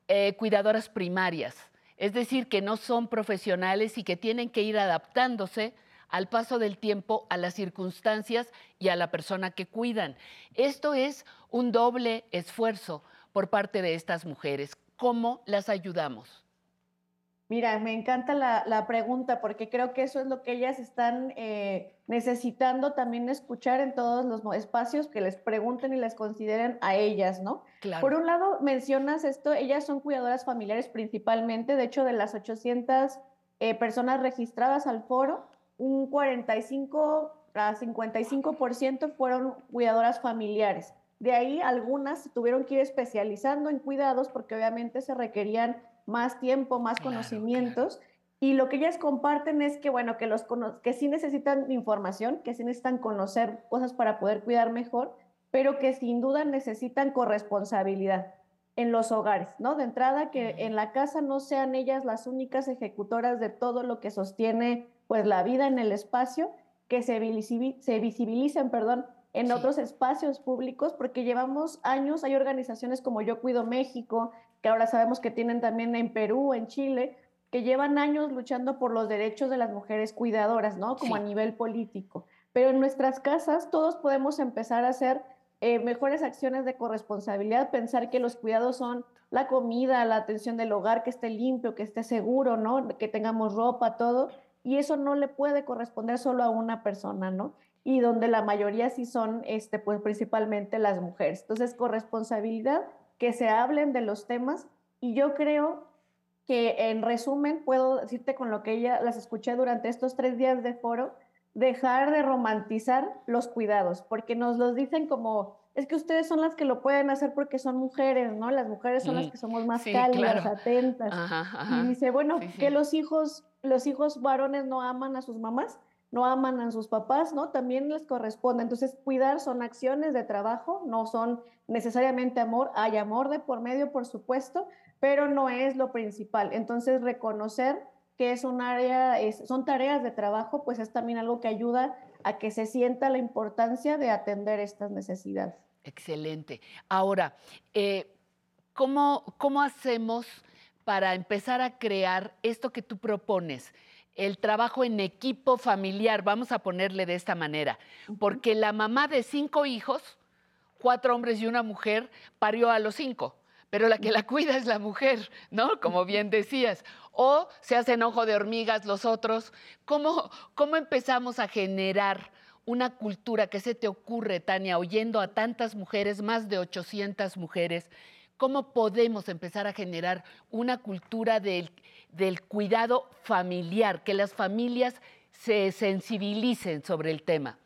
eh, cuidadoras primarias, es decir, que no son profesionales y que tienen que ir adaptándose al paso del tiempo, a las circunstancias y a la persona que cuidan. Esto es un doble esfuerzo por parte de estas mujeres. ¿Cómo las ayudamos? Mira, me encanta la, la pregunta porque creo que eso es lo que ellas están eh, necesitando también escuchar en todos los espacios, que les pregunten y les consideren a ellas, ¿no? Claro. Por un lado, mencionas esto, ellas son cuidadoras familiares principalmente, de hecho, de las 800 eh, personas registradas al foro, un 45 a 55% fueron cuidadoras familiares. De ahí algunas se tuvieron que ir especializando en cuidados porque obviamente se requerían más tiempo, más conocimientos. Y lo que ellas comparten es que, bueno, que, los, que sí necesitan información, que sí necesitan conocer cosas para poder cuidar mejor, pero que sin duda necesitan corresponsabilidad en los hogares, ¿no? De entrada, que en la casa no sean ellas las únicas ejecutoras de todo lo que sostiene, pues, la vida en el espacio, que se, se visibilicen, perdón, en otros espacios públicos, porque llevamos años, hay organizaciones como Yo Cuido México, que ahora sabemos que tienen también en Perú, en Chile, que llevan años luchando por los derechos de las mujeres cuidadoras, ¿no? Como a nivel político. Pero en nuestras casas todos podemos empezar a hacer eh, mejores acciones de corresponsabilidad, pensar que los cuidados son la comida, la atención del hogar, que esté limpio, que esté seguro, ¿no? Que tengamos ropa, todo. Y eso no le puede corresponder solo a una persona, ¿no? Y donde la mayoría sí son, este, pues principalmente las mujeres. Entonces, corresponsabilidad, que se hablen de los temas. Y yo creo que en resumen puedo decirte con lo que ella las escuché durante estos tres días de foro, dejar de romantizar los cuidados, porque nos los dicen como, es que ustedes son las que lo pueden hacer porque son mujeres, ¿no? Las mujeres son las Mm, que somos más sí, cálidas, claro. atentas. Ajá, ajá. Y dice, bueno, Sí, sí. que los hijos, los hijos varones no aman a sus mamás, no aman a sus papás, ¿no? También les corresponde. Entonces, cuidar son acciones de trabajo, no son necesariamente amor. Hay amor de por medio, por supuesto, pero no es lo principal. Entonces, reconocer que es un área, son tareas de trabajo, pues es también algo que ayuda a que se sienta la importancia de atender estas necesidades. Excelente. Ahora, eh, ¿cómo, ¿cómo hacemos para empezar a crear esto que tú propones? El trabajo en equipo familiar, vamos a ponerle de esta manera, porque la mamá de cinco hijos, cuatro hombres y una mujer, parió a los cinco, pero la que la cuida es la mujer, ¿no? Como bien decías. O se hacen ojo de hormigas los otros. ¿Cómo, cómo empezamos a generar una cultura que se te ocurre, Tania, oyendo a tantas mujeres, más de 800 mujeres? ¿Cómo podemos empezar a generar una cultura del, del cuidado familiar, que las familias se sensibilicen sobre el tema?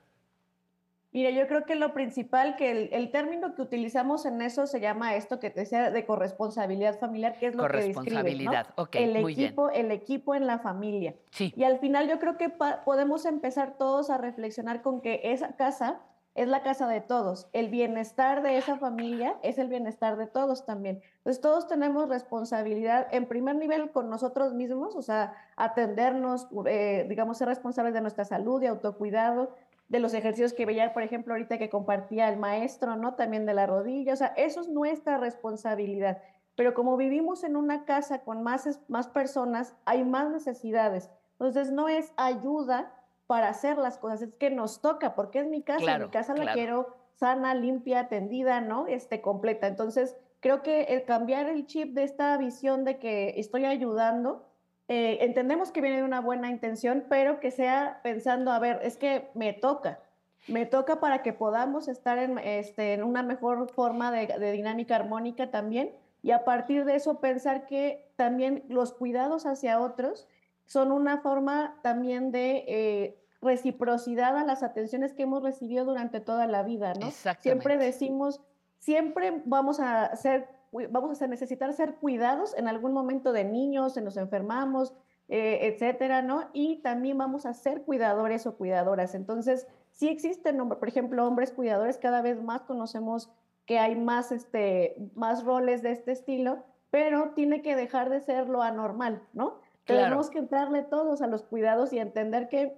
Mira, yo creo que lo principal, que el, el término que utilizamos en eso se llama esto que te decía de corresponsabilidad familiar, que es lo que describe, ¿no? Corresponsabilidad, ok, el muy bien. equipo, el equipo en la familia. Sí. Y al final yo creo que podemos empezar todos a reflexionar con que esa casa es la casa de todos. El bienestar de esa familia es el bienestar de todos también. Entonces todos tenemos responsabilidad en primer nivel con nosotros mismos, o sea, atendernos, eh, digamos, ser responsables de nuestra salud y autocuidado, de los ejercicios que veía, por ejemplo, ahorita que compartía el maestro, ¿no? También de la rodilla, o sea, eso es nuestra responsabilidad. Pero como vivimos en una casa con más, más personas, hay más necesidades. Entonces, no es ayuda para hacer las cosas, es que nos toca, porque es mi casa, Claro, mi casa la quiero sana, limpia, atendida, ¿no? Este, completa. Entonces, creo que el cambiar el chip de esta visión de que estoy ayudando, eh, entendemos que viene de una buena intención, pero que sea pensando, a ver, es que me toca, me toca para que podamos estar en, este, en una mejor forma de, de dinámica armónica también, y a partir de eso pensar que también los cuidados hacia otros son una forma también de eh, reciprocidad a las atenciones que hemos recibido durante toda la vida, ¿no? Siempre decimos, siempre vamos a ser, vamos a necesitar ser cuidados en algún momento de niños, se nos enfermamos, eh, etcétera, ¿no? Y también vamos a ser cuidadores o cuidadoras. Entonces, sí existen, por ejemplo, hombres cuidadores, cada vez más conocemos que hay más, este, más roles de este estilo, pero tiene que dejar de ser lo anormal, ¿no? Claro. Tenemos que entrarle todos a los cuidados y entender que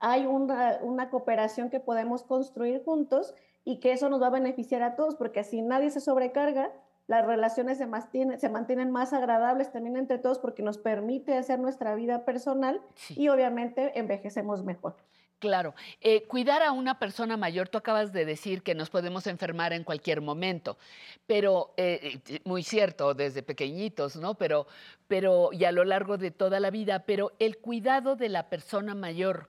hay una, una cooperación que podemos construir juntos y que eso nos va a beneficiar a todos, porque si nadie se sobrecarga, las relaciones se mantienen, se mantienen más agradables también entre todos porque nos permite hacer nuestra vida personal y obviamente envejecemos mejor. Claro. Eh, cuidar a una persona mayor, tú acabas de decir que nos podemos enfermar en cualquier momento, pero eh, eh, muy cierto, desde pequeñitos, ¿no? Pero, pero, y a lo largo de toda la vida, pero el cuidado de la persona mayor,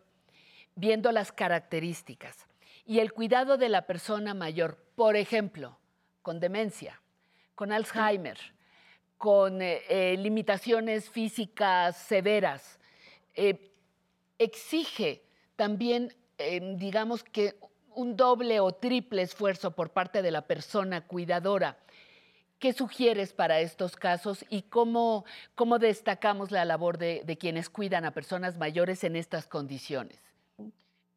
viendo las características, y el cuidado de la persona mayor, por ejemplo, con demencia, con Alzheimer, con limitaciones físicas severas, exige también, eh, digamos que, un doble o triple esfuerzo por parte de la persona cuidadora. ¿Qué sugieres para estos casos y cómo, cómo destacamos la labor de, de quienes cuidan a personas mayores en estas condiciones?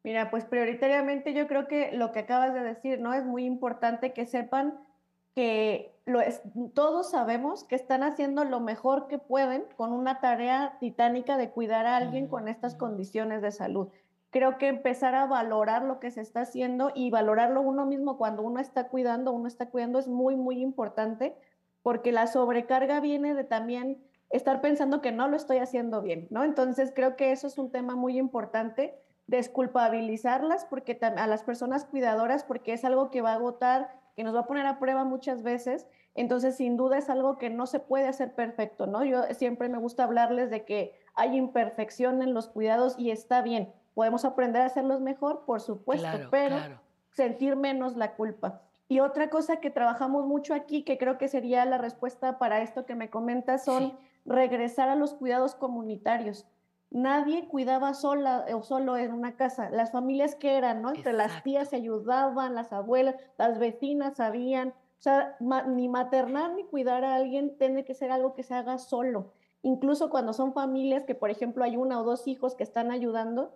Mira, pues prioritariamente yo creo que lo que acabas de decir, ¿no? Es muy importante que sepan que lo es, todos sabemos que están haciendo lo mejor que pueden con una tarea titánica de cuidar a alguien con estas condiciones de salud. Creo que empezar a valorar lo que se está haciendo y valorarlo uno mismo cuando uno está cuidando, uno está cuidando es muy, muy importante porque la sobrecarga viene de también estar pensando que no lo estoy haciendo bien, ¿no? Entonces creo que eso es un tema muy importante desculpabilizarlas porque a las personas cuidadoras porque es algo que va a agotar, que nos va a poner a prueba muchas veces. Entonces, sin duda es algo que no se puede hacer perfecto, ¿no? Yo siempre me gusta hablarles de que hay imperfección en los cuidados y está bien. Podemos aprender a hacerlos mejor, por supuesto, Claro, pero claro. sentir menos la culpa. Y otra cosa que trabajamos mucho aquí, que creo que sería la respuesta para esto que me comentas, son regresar a los cuidados comunitarios. Nadie cuidaba sola o solo en una casa. Las familias que eran, ¿no? Entre las tías se ayudaban, las abuelas, las vecinas sabían. O sea, ma- ni maternar ni cuidar a alguien tiene que ser algo que se haga solo. Incluso cuando son familias que, por ejemplo, hay una o dos hijos que están ayudando,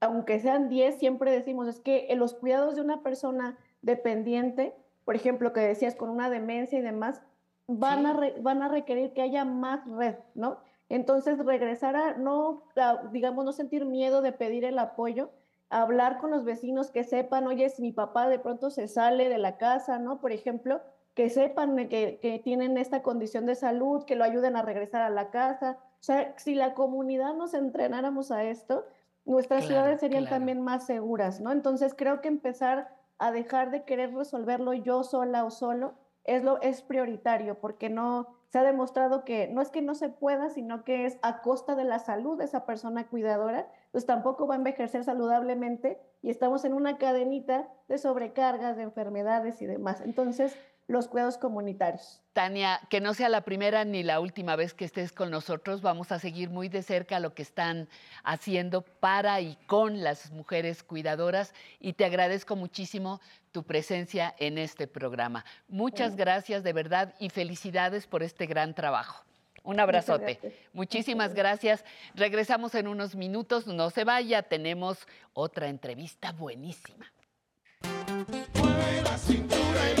aunque sean 10, siempre decimos, es que en los cuidados de una persona dependiente, por ejemplo, que decías con una demencia y demás, van, a, re- van a requerir que haya más red, ¿no? Entonces, regresar a no, a, digamos, no sentir miedo de pedir el apoyo, hablar con los vecinos que sepan, oye, si mi papá de pronto se sale de la casa, ¿no? Por ejemplo, que sepan que, que tienen esta condición de salud, que lo ayuden a regresar a la casa. O sea, si la comunidad nos entrenáramos a esto, nuestras Claro, ciudades serían claro. también más seguras, ¿no? Entonces creo que empezar a dejar de querer resolverlo yo sola o solo es, lo, es prioritario, porque no se ha demostrado que no es que no se pueda, sino que es a costa de la salud de esa persona cuidadora, pues tampoco va a envejecer saludablemente y estamos en una cadenita de sobrecargas, de enfermedades y demás. Entonces, los cuidados comunitarios. Tania, que no sea la primera ni la última vez que estés con nosotros, vamos a seguir muy de cerca lo que están haciendo para y con las mujeres cuidadoras y te agradezco muchísimo tu presencia en este programa. Muchas gracias de verdad y felicidades por este gran trabajo. Un abrazote. gracias. Muchísimas gracias. Regresamos en unos minutos. No se vaya, tenemos otra entrevista buenísima. Mueve la cintura y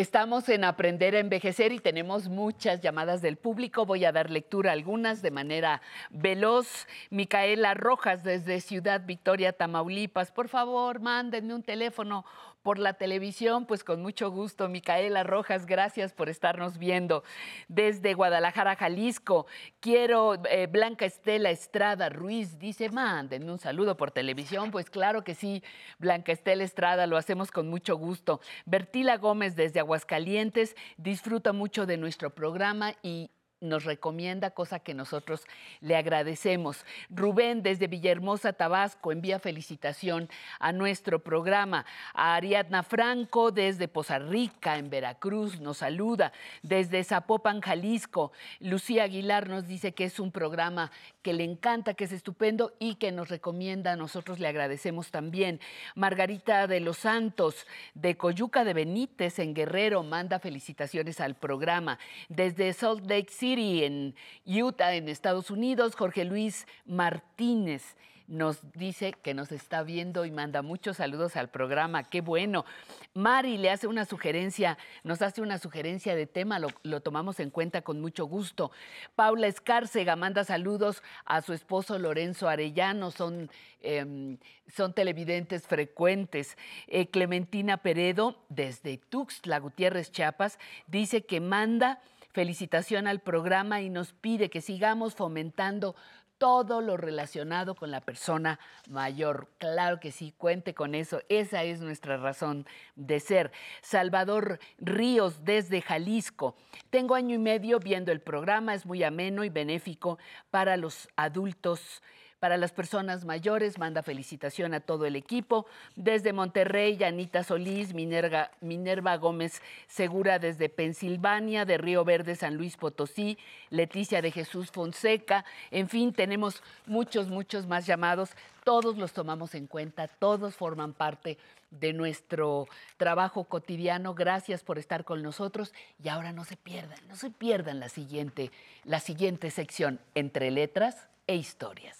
Estamos en Aprender a Envejecer y tenemos muchas llamadas del público. Voy a dar lectura a algunas de manera veloz. Micaela Rojas desde Ciudad Victoria, Tamaulipas. Por favor, mándenme un teléfono por la televisión, pues con mucho gusto. Micaela Rojas, gracias por estarnos viendo. Desde Guadalajara, Jalisco, quiero eh, Blanca Estela Estrada Ruiz, dice, mándenme un saludo por televisión. Pues claro que sí, Blanca Estela Estrada, lo hacemos con mucho gusto. Bertila Gómez desde Aguascalientes, disfruta mucho de nuestro programa y nos recomienda, cosa que nosotros le agradecemos. Rubén desde Villahermosa, Tabasco, envía felicitación a nuestro programa. A Ariadna Franco desde Poza Rica, en Veracruz, nos saluda. Desde Zapopan, Jalisco, Lucía Aguilar nos dice que es un programa que le encanta, que es estupendo y que nos recomienda. Nosotros le agradecemos también. Margarita de los Santos, de Coyuca de Benítez, en Guerrero, manda felicitaciones al programa. Desde Salt Lake City, en Utah, en Estados Unidos, Jorge Luis Martínez nos dice que nos está viendo y manda muchos saludos al programa. Qué bueno. Mari le hace una sugerencia, nos hace una sugerencia de tema, lo, lo tomamos en cuenta con mucho gusto. Paula Escárcega manda saludos a su esposo Lorenzo Arellano, son, em, son televidentes frecuentes. Eh, Clementina Peredo, desde Tuxtla Gutiérrez, Chiapas, dice que manda felicitación al programa y nos pide que sigamos fomentando todo lo relacionado con la persona mayor. Claro que sí, cuente con eso. Esa es nuestra razón de ser. Salvador Ríos desde Jalisco. Tengo año y medio viendo el programa, es muy ameno y benéfico para los adultos. Para las personas mayores, manda felicitación a todo el equipo. Desde Monterrey, Anita Solís, Minerva, Minerva Gómez Segura desde Pensilvania, de Río Verde, San Luis Potosí, Leticia de Jesús Fonseca. En fin, tenemos muchos, muchos más llamados. Todos los tomamos en cuenta, todos forman parte de nuestro trabajo cotidiano. Gracias por estar con nosotros y ahora no se pierdan, no se pierdan la siguiente, la siguiente sección entre letras e historias.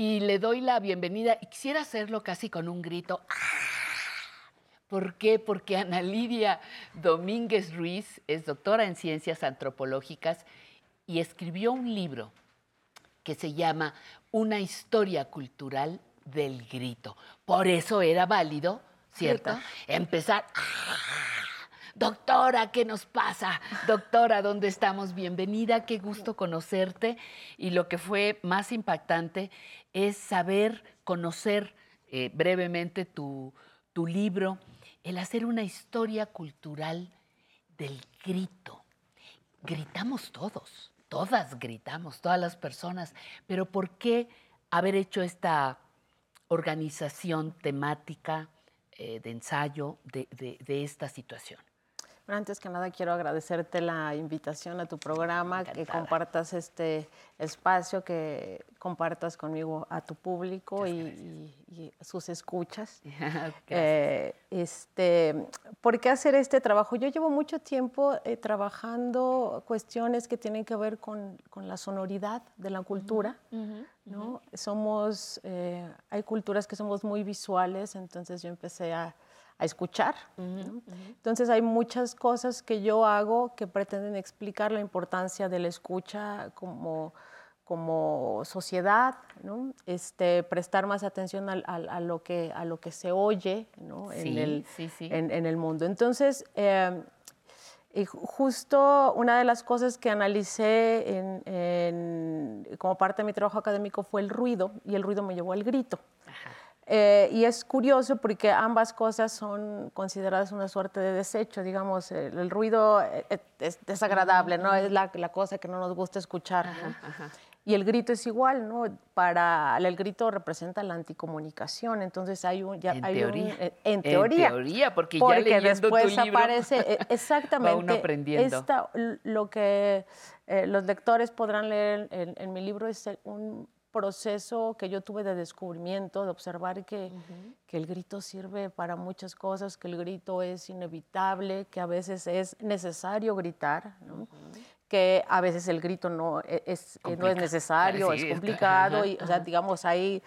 Y le doy la bienvenida y quisiera hacerlo casi con un grito. ¡Ah! ¿Por qué? Porque Ana Lidia Domínguez Ruiz es doctora en ciencias antropológicas y escribió un libro que se llama Una historia cultural del grito. Por eso era válido, ¿cierto? ¿Cierto? Empezar. Doctora, ¿qué nos pasa? Doctora, ¿dónde estamos? Bienvenida, qué gusto conocerte. Y lo que fue más impactante es saber, conocer eh, brevemente tu, tu libro, el hacer una historia cultural del grito. Gritamos todos, todas gritamos, todas las personas, pero ¿por qué haber hecho esta organización temática eh, de ensayo de esta situación? Bueno, antes que nada quiero agradecerte la invitación a tu programa, que compartas este espacio, que compartas conmigo a tu público y, y- y sus escuchas. Eh, este, ¿Por qué hacer este trabajo? Yo llevo mucho tiempo eh, trabajando cuestiones que tienen que ver con, con la sonoridad de la cultura. ¿no? Somos, eh, hay culturas que somos muy visuales, entonces yo empecé a, a escuchar. ¿no? Entonces hay muchas cosas que yo hago que pretenden explicar la importancia de la escucha como, como sociedad, ¿no? este, prestar más atención a, lo que, a lo que se oye ¿no? en, el, sí, sí. en- en el mundo. Entonces, eh, y ju- justo una de las cosas que analicé en- en- como parte de mi trabajo académico fue el ruido, y el ruido me llevó al grito. Eh, y es curioso porque ambas cosas son consideradas una suerte de desecho, digamos, el, el ruido eh, eh, es desagradable, ¿no? Es la, la cosa que no nos gusta escuchar. ¿no? Y el grito es igual, ¿no? Para el grito representa la anticomunicación, entonces hay un ya En hay un- teoría. eh, en En teoría. teoría, porque ya leyendo tu después libro aparece exactamente va uno aprendiendo. esta- lo que eh, los lectores podrán leer en, en mi libro es un proceso que yo tuve de descubrimiento, de observar que, que el grito sirve para muchas cosas, que el grito es inevitable, que a veces es necesario gritar, ¿no? que a veces el grito no e- es, eh, no es necesario, Sí, es complicado, ajá, y, o sea, digamos, hay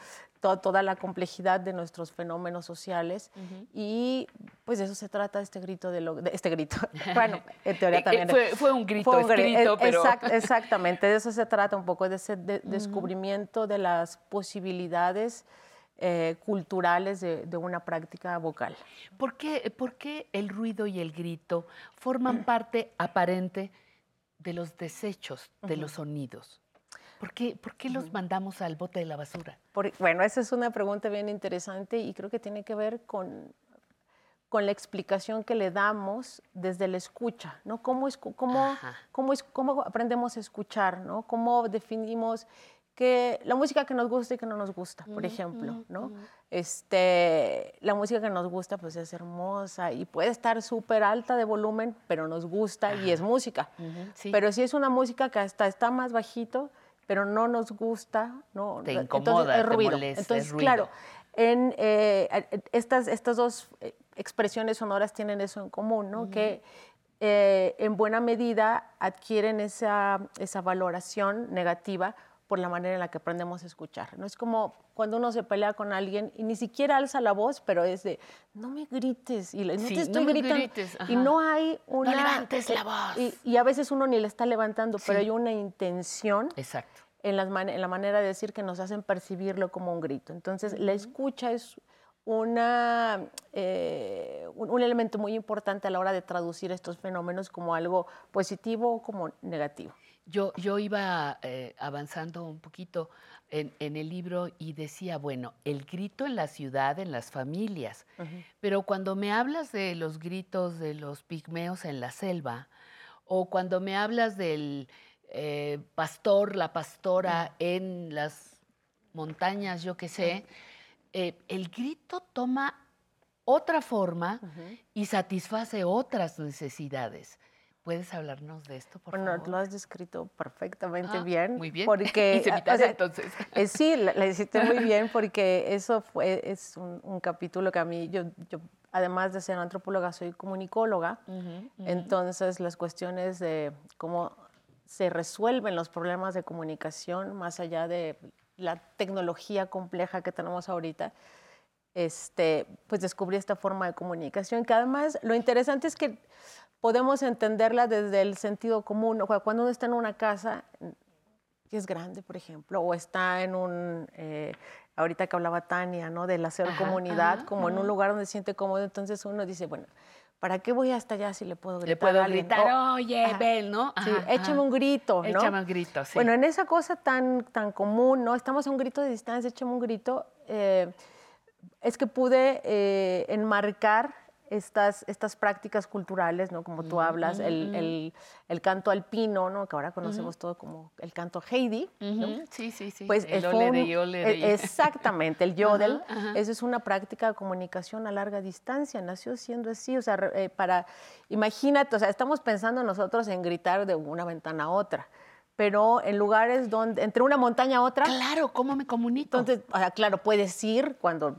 to- toda la complejidad de nuestros fenómenos sociales y pues de eso se trata este grito de, lo, de este grito. bueno, en Eh, teoría eh, también. fue- fue un grito gri- escrito, eh, pero- exact- exactamente, de eso se trata un poco, de ese de- descubrimiento de las posibilidades eh, culturales de, de una práctica vocal. ¿Por qué, por qué el ruido y el grito forman parte aparente de los desechos de los sonidos? ¿Por qué, por qué los mandamos al bote de la basura? Por- bueno, esa es una pregunta bien interesante y creo que tiene que ver con, con la explicación que le damos desde la escucha, ¿no? ¿Cómo, es, cómo, cómo, es, cómo aprendemos a escuchar, ¿no? ¿Cómo definimos que la música que nos gusta y que no nos gusta, por ejemplo, ¿no? Este, la música que nos gusta pues es hermosa y puede estar súper alta de volumen, pero nos gusta y es música. Pero si es una música que hasta está más bajito, pero no nos gusta, ¿no? Te Entonces, incomoda, es te ruido. molesta, Entonces, ruido. claro, en, eh, estas, estas dos eh, expresiones sonoras tienen eso en común, ¿no? Que eh, en buena medida adquieren esa, esa valoración negativa por la manera en la que aprendemos a escuchar. ¿no? Es como cuando uno se pelea con alguien y ni siquiera alza la voz, pero es de, no me grites, y le- no Sí, te no estoy gritando. grites, y no hay una... levantes la voz. Y, y a veces uno ni le está levantando, pero hay una intención Exacto. en, las man- en la manera de decir que nos hacen percibirlo como un grito. Entonces, la escucha es una, eh, un, un elemento muy importante a la hora de traducir estos fenómenos como algo positivo o como negativo. Yo, yo iba eh, avanzando un poquito en, en el libro y decía, bueno, el grito en la ciudad, en las familias, pero cuando me hablas de los gritos de los pigmeos en la selva, o cuando me hablas del eh, pastor, la pastora en las montañas, yo qué sé, eh, el grito toma otra forma y satisface otras necesidades. ¿Puedes hablarnos de esto, por Bueno, favor? lo has descrito perfectamente Ah, bien. muy bien. Porque, Hice mi o sea, entonces. eh, sí, la, la hiciste muy bien porque eso fue, es un, un capítulo que a mí, yo, yo, además de ser antropóloga, soy comunicóloga. Entonces, las cuestiones de cómo se resuelven los problemas de comunicación, más allá de la tecnología compleja que tenemos ahorita, este, pues descubrí esta forma de comunicación, que además lo interesante es que podemos entenderla desde el sentido común. O sea, cuando uno está en una casa que es grande, por ejemplo, o está en un, eh, ahorita que hablaba Tania, ¿no? Del hacer Ajá, comunidad, ajá, como en un lugar donde se siente cómodo, entonces uno dice, bueno, ¿para qué voy hasta allá si le puedo gritar Le puedo a alguien? gritar, O- oye, ven, ¿no? Sí, échame un grito, ¿no? Échame un grito, sí. Bueno, en esa cosa tan, tan común, ¿no? Estamos a un grito de distancia, échame un grito, eh, es que pude eh, enmarcar estas, estas prácticas culturales, ¿no? Como tú hablas, el, el- el canto alpino, ¿no? Que ahora conocemos todo como el canto Heidi, ¿no? Sí, sí, sí. Pues el eh, ole de un- eh, y. Exactamente, el yodel. Ajá, ajá. Eso es una práctica de comunicación a larga distancia. Nació siendo así, o sea, eh, para, imagínate, o sea, estamos pensando nosotros en gritar de una ventana a otra, pero en lugares donde, entre una montaña a otra. Claro, ¿cómo me comunico? Entonces, claro, puedes ir cuando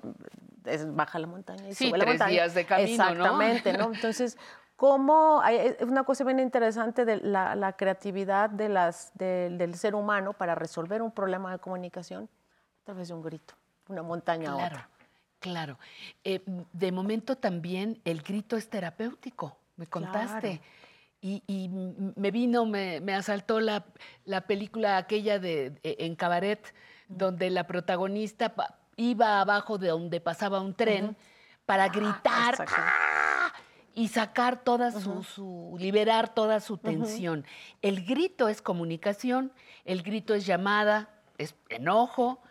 es- baja la montaña y Sí, sube la tres montaña. días de camino, ¿no? Exactamente, ¿no? Entonces, cómo hay- es una cosa bien interesante de la, la creatividad de las, del- del ser humano para resolver un problema de comunicación a través de un grito, una montaña a Claro, otra. claro. Eh, de momento también el grito es terapéutico, me contaste. Claro. Y, y me vino, me, me asaltó la, la película aquella de, eh, en Cabaret, donde la protagonista iba abajo de donde pasaba un tren para gritar exacto. ¡ah! y sacar toda su, su- liberar toda su tensión. El grito es comunicación, el grito es llamada, es enojo,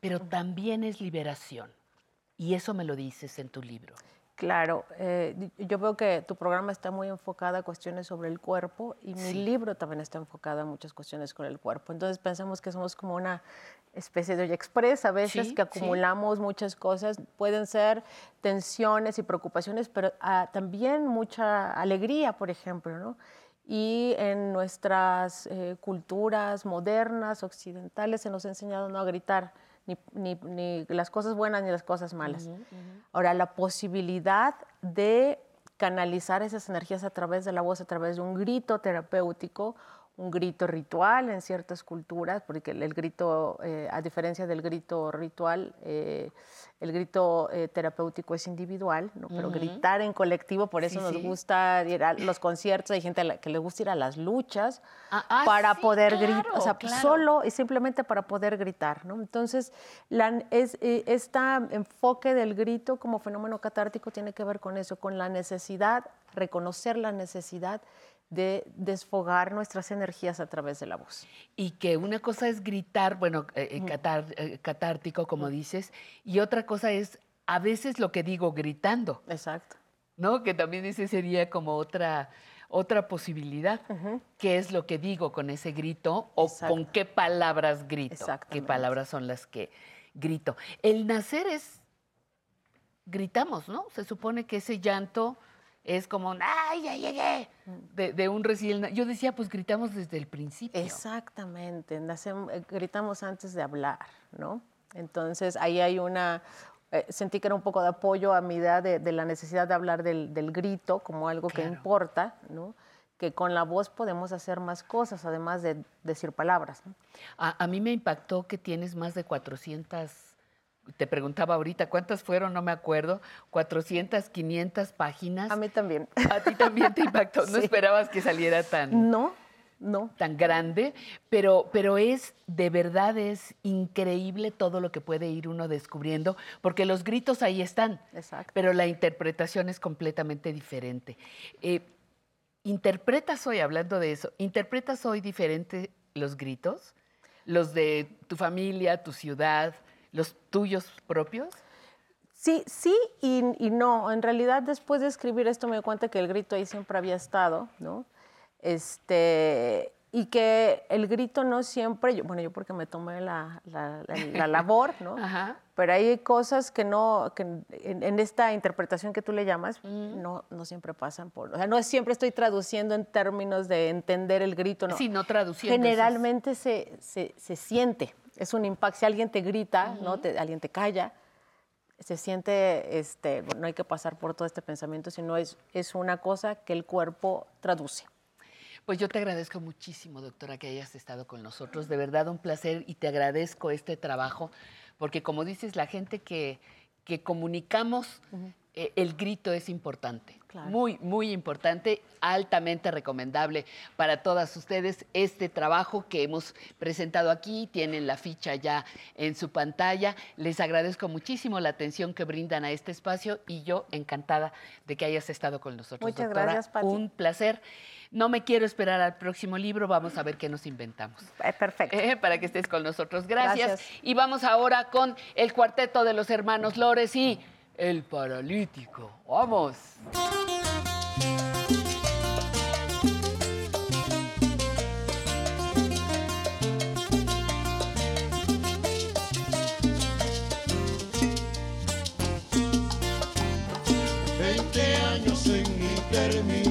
pero también es liberación. Y eso me lo dices en tu libro. Claro, eh, yo veo que tu programa está muy enfocado a cuestiones sobre el cuerpo y mi libro también está enfocado a muchas cuestiones con el cuerpo. Entonces pensamos que somos como una especie de express a veces, Sí, que sí. acumulamos muchas cosas. Pueden ser tensiones y preocupaciones, pero ah, también mucha alegría, por ejemplo, ¿no? Y en nuestras eh, culturas modernas, occidentales, se nos ha enseñado no a gritar ni, ni- ni las cosas buenas ni las cosas malas. Ahora, la posibilidad de canalizar esas energías a través de la voz, a través de un grito terapéutico, un grito ritual en ciertas culturas, porque el, el grito, eh, a diferencia del grito ritual, eh, el grito eh, terapéutico es individual, ¿no? pero Ujú. gritar en colectivo, por eso Sí, nos sí. gusta ir a los conciertos, hay gente la que le gusta ir a las luchas Ah, ah, para sí, poder gritar, claro, o sea, claro. solo y simplemente para poder gritar, ¿no? Entonces, la, es, este enfoque del grito como fenómeno catártico tiene que ver con eso, con la necesidad, reconocer la necesidad de desfogar nuestras energías a través de la voz. Y que una cosa es gritar, bueno, eh, eh, catar- eh, catártico, como dices, y otra cosa es a veces lo que digo gritando. Exacto. ¿no? Que también ese sería como otra, otra posibilidad. ¿Qué es lo que digo con ese grito o con qué palabras grito? ¿Qué palabras son las que grito? El nacer es, gritamos, ¿no? Se supone que ese llanto es como un, ¡ay, ya llegué! De, de un recién... Yo decía, pues gritamos desde el principio. Exactamente, eh, gritamos antes de hablar, ¿no? Entonces ahí hay una, eh, sentí que era un poco de apoyo a mi idea de, de la necesidad de hablar del, del grito como algo que importa, ¿no? Que con la voz podemos hacer más cosas, además de decir palabras. ¿no? A, a mí me impactó que tienes más de 400, te preguntaba ahorita, ¿cuántas fueron? No me acuerdo, 400, 500 páginas. A mí también. A ti también te impactó, no Sí. esperabas que saliera tan... No, no. Tan grande, pero, pero es, de verdad es increíble todo lo que puede ir uno descubriendo, porque los gritos ahí están, Exacto. pero la interpretación es completamente diferente. Eh, ¿Interpretas hoy, hablando de eso, interpretas hoy diferente los gritos? ¿Los de tu familia, tu ciudad, los tuyos propios? Sí, sí y, y no. En realidad, después de escribir esto, me di cuenta que el grito ahí siempre había estado, ¿no? Este, y que el grito no siempre, yo- bueno, yo porque me tomé la, la- la- la labor, ¿no? Pero hay cosas que no, que en, en esta interpretación que tú le llamas, no, no siempre pasan por, o sea, no siempre estoy traduciendo en términos de entender el grito, ¿no? Sí, no traduciendo, Generalmente se, se, se siente, es un impacto, si alguien te grita, ¿no? Te- alguien te calla, se siente, este, no hay que pasar por todo este pensamiento, sino es, es una cosa que el cuerpo traduce. Pues yo te agradezco muchísimo, doctora, que hayas estado con nosotros. De verdad, un placer y te agradezco este trabajo, porque como dices, la gente que, que comunicamos, eh, el grito es importante. Claro. Muy, muy importante, altamente recomendable para todas ustedes este trabajo que hemos presentado aquí. Tienen la ficha ya en su pantalla. Les agradezco muchísimo la atención que brindan a este espacio y yo encantada de que hayas estado con nosotros. Muchas doctora. gracias, Pati. Un placer. No me quiero esperar al próximo libro, vamos a ver qué nos inventamos. perfecto. para que estés con nosotros. Gracias. Gracias. Y vamos ahora con el cuarteto de los hermanos Lores y El Paralítico. Vamos. Veinte años en mi término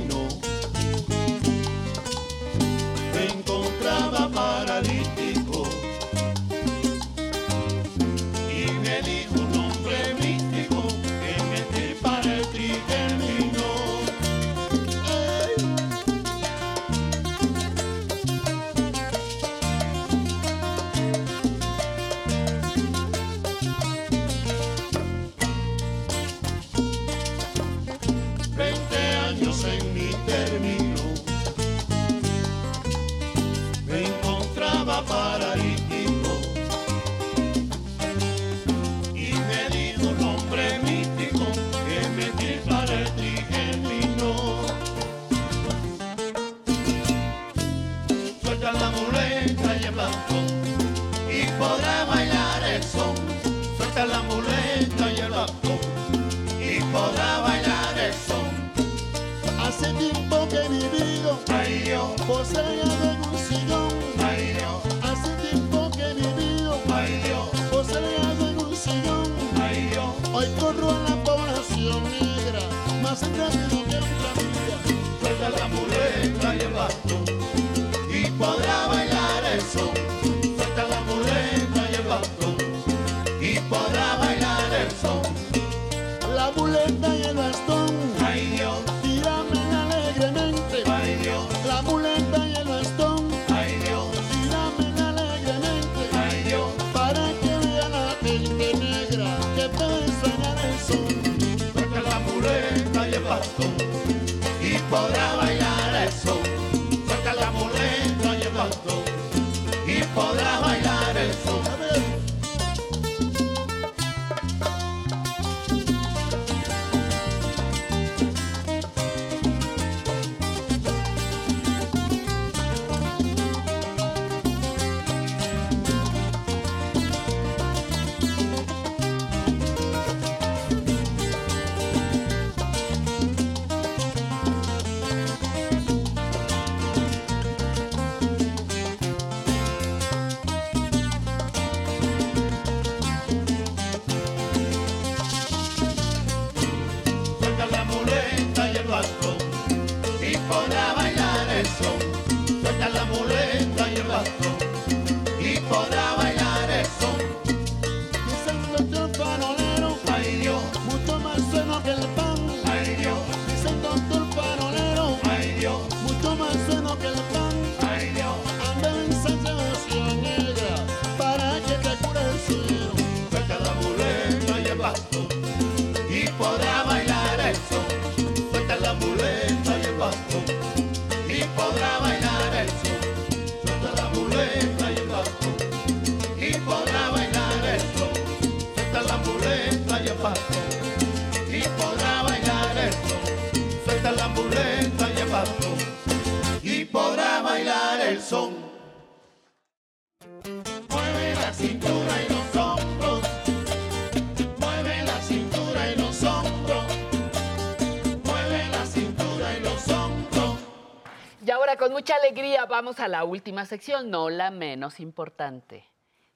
alegría vamos a la última sección, no la menos importante.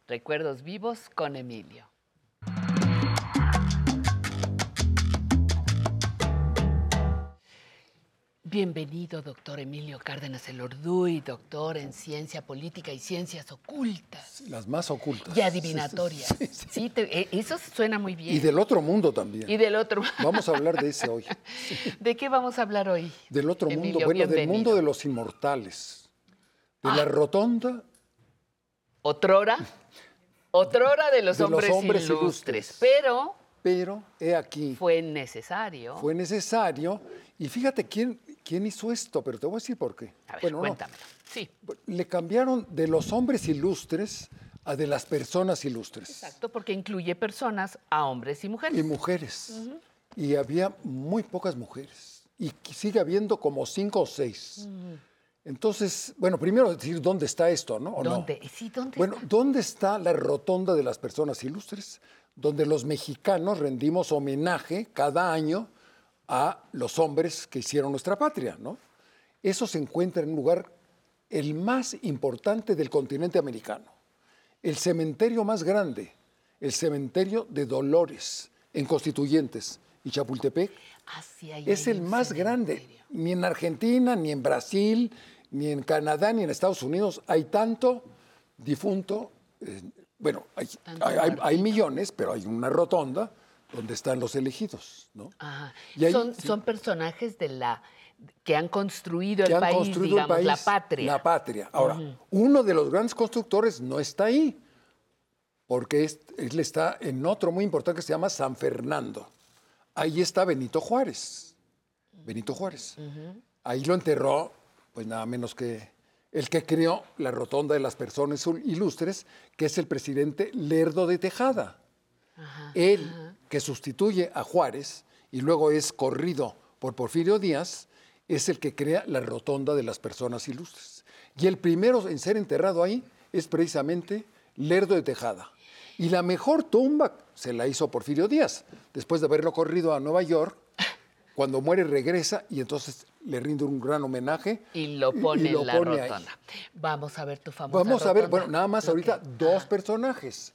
Recuerdos vivos con Emilio. Bienvenido, doctor Emilio Cárdenas Elorduy, doctor en ciencia política y ciencias ocultas Las más ocultas. y adivinatorias. Sí, sí, sí. Sí, te- eh, eso suena muy bien. Y del otro mundo también. Y del otro. Vamos a hablar de ese hoy. ¿De qué vamos a hablar hoy? Del otro mundo, bueno, del bienvenido. Ah. mundo de los inmortales. De la rotonda Otrora. Otrora de los, de hombres, los hombres ilustres. ilustres. Pero Pero, he aquí, fue necesario. fue necesario. Y fíjate quién, quién hizo esto, pero te voy a decir por qué. A ver, Bueno, no. Sí. Le cambiaron de los hombres ilustres a de las personas ilustres. Exacto, porque incluye personas a hombres y mujeres. Y mujeres. Y había muy pocas mujeres. Y sigue habiendo como cinco o seis. Entonces, bueno, primero decir dónde está esto, ¿no? ¿O no? ¿Dónde? Sí, ¿dónde Bueno, está? ¿dónde está la rotonda de las personas ilustres? Donde los mexicanos rendimos homenaje cada año a los hombres que hicieron nuestra patria, ¿no? Eso se encuentra en un lugar el más importante del continente americano. El cementerio más grande, el cementerio de Dolores, en Constituyentes y Chapultepec, es el más grande. Ni en Argentina, ni en Brasil, ni en Canadá, ni en Estados Unidos hay tanto difunto. eh, bueno, hay, hay- hay- hay muertito. millones, pero hay una rotonda donde están los elegidos, ¿no? Ajá. Y ahí- son, sí. son personajes de la que han construido que el han país, construido digamos, el la país, patria. La patria. Ahora, uno de los grandes constructores no está ahí, porque es- él está en otro muy importante que se llama San Fernando. Ahí está Benito Juárez. Benito Juárez. Ahí lo enterró, pues nada menos que el que creó la rotonda de las personas ilustres, que es el presidente Lerdo de Tejada. Él, que sustituye a Juárez y luego es corrido por Porfirio Díaz, es el que crea la rotonda de las personas ilustres. Y el primero en ser enterrado ahí es precisamente Lerdo de Tejada. Y la mejor tumba se la hizo Porfirio Díaz, después de haberlo corrido a Nueva York. Cuando muere regresa y entonces le rinde un gran homenaje. Y lo pone lo en la pone ahí. rotonda. Vamos a ver tu famosa Vamos a ver, bueno, nada más Lo ahorita que- dos personajes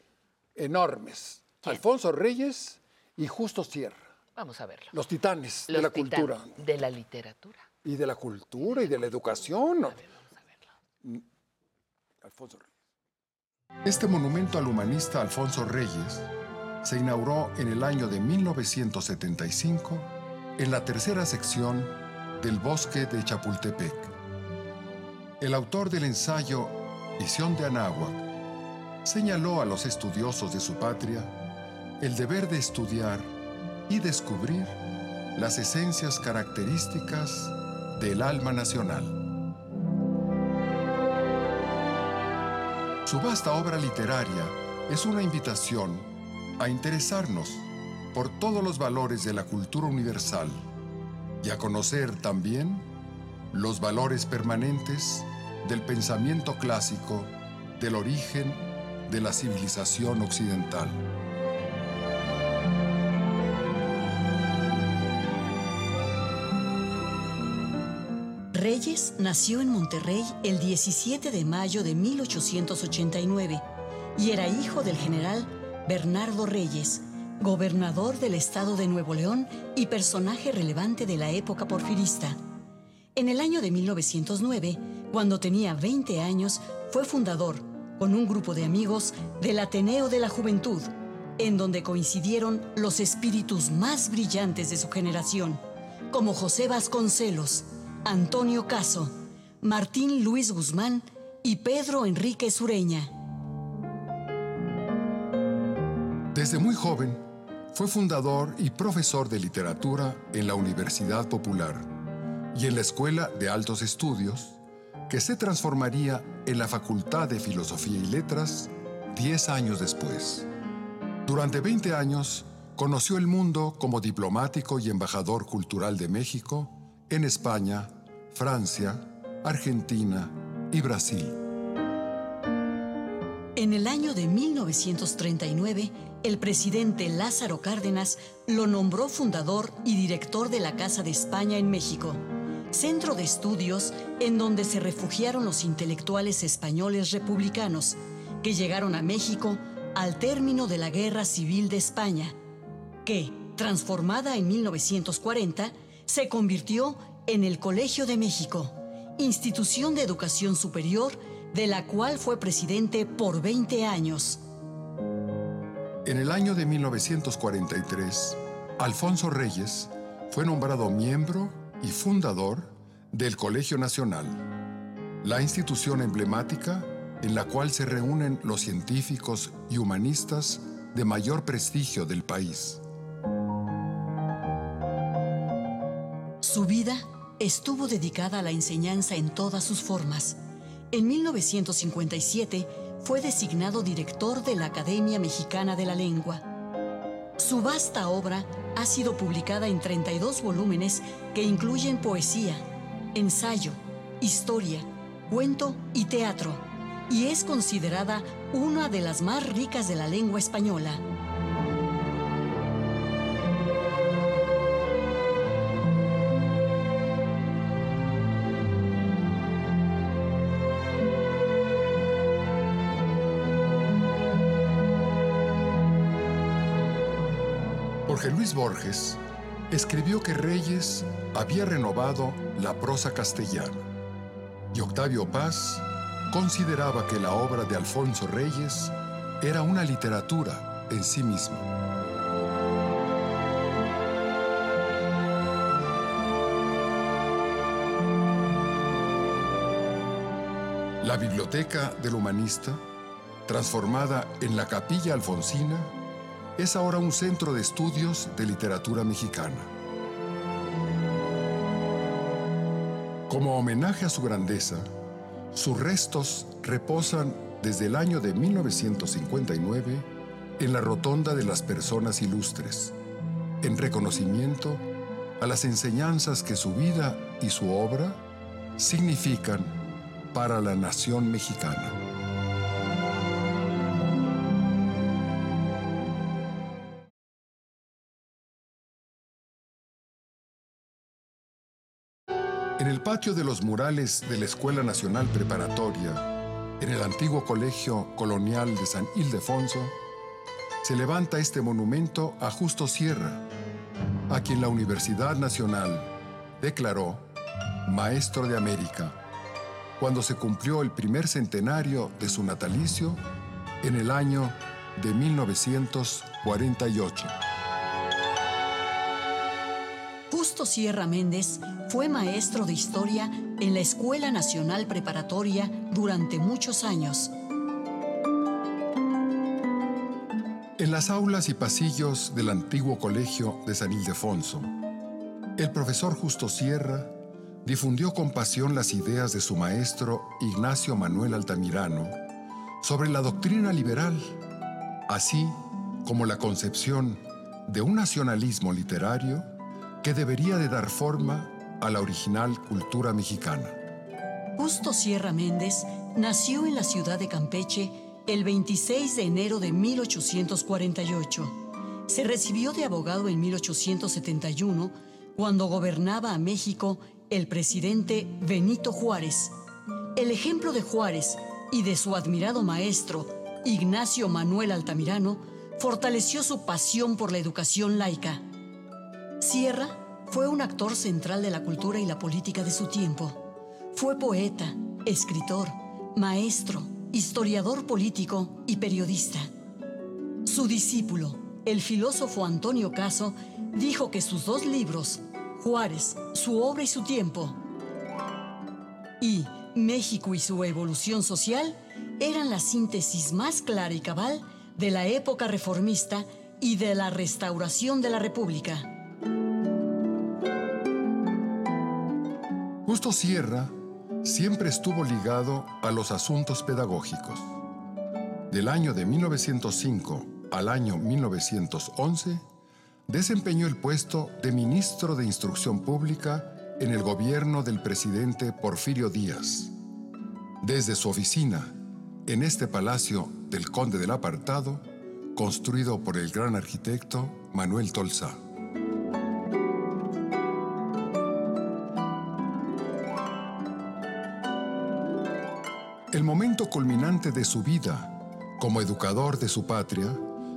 enormes. Alfonso Reyes y Justo Sierra, Vamos a verlo. los titanes de la titanes cultura. De la literatura. Y de la cultura y de la educación. Mm, Alfonso Reyes. Este monumento al humanista Alfonso Reyes se inauguró en el año de 1975 en la tercera sección del bosque de Chapultepec. El autor del ensayo Visión de Anáhuac señaló a los estudiosos de su patria el deber de estudiar y descubrir las esencias características del alma nacional. Su vasta obra literaria es una invitación a interesarnos por todos los valores de la cultura universal y a conocer también los valores permanentes del pensamiento clásico del origen de la civilización occidental. Reyes nació en Monterrey el 17 de mayo de 1889 y era hijo del general Bernardo Reyes, gobernador del estado de Nuevo León y personaje relevante de la época porfirista. En el año de 1909, cuando tenía 20 años, fue fundador, con un grupo de amigos, del Ateneo de la Juventud, en donde coincidieron los espíritus más brillantes de su generación, como José Vasconcelos, Antonio Caso, Martín Luis Guzmán y Pedro Enrique Sureña. Desde muy joven, fue fundador y profesor de literatura en la Universidad Popular y en la Escuela de Altos Estudios, que se transformaría en la Facultad de Filosofía y Letras 10 años después. Durante 20 años, conoció el mundo como diplomático y embajador cultural de México en España, Francia, Argentina y Brasil. En el año de 1939, el presidente Lázaro Cárdenas lo nombró fundador y director de la Casa de España en México, centro de estudios en donde se refugiaron los intelectuales españoles republicanos que llegaron a México al término de la Guerra Civil de España, que, transformada en 1940, se convirtió en el Colegio de México, institución de educación superior de la cual fue presidente por 20 años. En el año de 1943, Alfonso Reyes fue nombrado miembro y fundador del Colegio Nacional, la institución emblemática en la cual se reúnen los científicos y humanistas de mayor prestigio del país. Su vida estuvo dedicada a la enseñanza en todas sus formas. En 1957 fue designado director de la Academia Mexicana de la Lengua. Su vasta obra ha sido publicada en 32 volúmenes que incluyen poesía, ensayo, historia, cuento y teatro, y es considerada una de las más ricas de la lengua española. Jorge Luis Borges escribió que Reyes había renovado la prosa castellana y Octavio Paz consideraba que la obra de Alfonso Reyes era una literatura en sí misma. La biblioteca del humanista, transformada en la capilla alfonsina, es ahora un centro de estudios de literatura mexicana. Como homenaje a su grandeza, sus restos reposan desde el año de 1959 en la Rotonda de las Personas Ilustres, en reconocimiento a las enseñanzas que su vida y su obra significan para la nación mexicana. Patio de los murales de la Escuela Nacional Preparatoria, en el antiguo Colegio Colonial de San Ildefonso, se levanta este monumento a Justo Sierra, a quien la Universidad Nacional declaró Maestro de América, cuando se cumplió el primer centenario de su natalicio en el año de 1948. Justo Sierra Méndez fue maestro de historia en la Escuela Nacional Preparatoria durante muchos años. En las aulas y pasillos del antiguo colegio de San Ildefonso, el profesor Justo Sierra difundió con pasión las ideas de su maestro Ignacio Manuel Altamirano sobre la doctrina liberal, así como la concepción de un nacionalismo literario que debería de dar forma a la original cultura mexicana. Justo Sierra Méndez nació en la ciudad de Campeche el 26 de enero de 1848. Se recibió de abogado en 1871 cuando gobernaba a México el presidente Benito Juárez. El ejemplo de Juárez y de su admirado maestro Ignacio Manuel Altamirano fortaleció su pasión por la educación laica. Sierra Fue un actor central de la cultura y la política de su tiempo. Fue poeta, escritor, maestro, historiador político y periodista. Su discípulo, el filósofo Antonio Caso, dijo que sus dos libros, Juárez, su obra y su tiempo, y México y su evolución social, eran la síntesis más clara y cabal de la época reformista y de la restauración de la República. Justo Sierra siempre estuvo ligado a los asuntos pedagógicos. Del año de 1905 al año 1911, desempeñó el puesto de ministro de Instrucción Pública en el gobierno del presidente Porfirio Díaz. Desde su oficina, en este palacio del Conde del Apartado, construido por el gran arquitecto Manuel Tolsá. El momento culminante de su vida como educador de su patria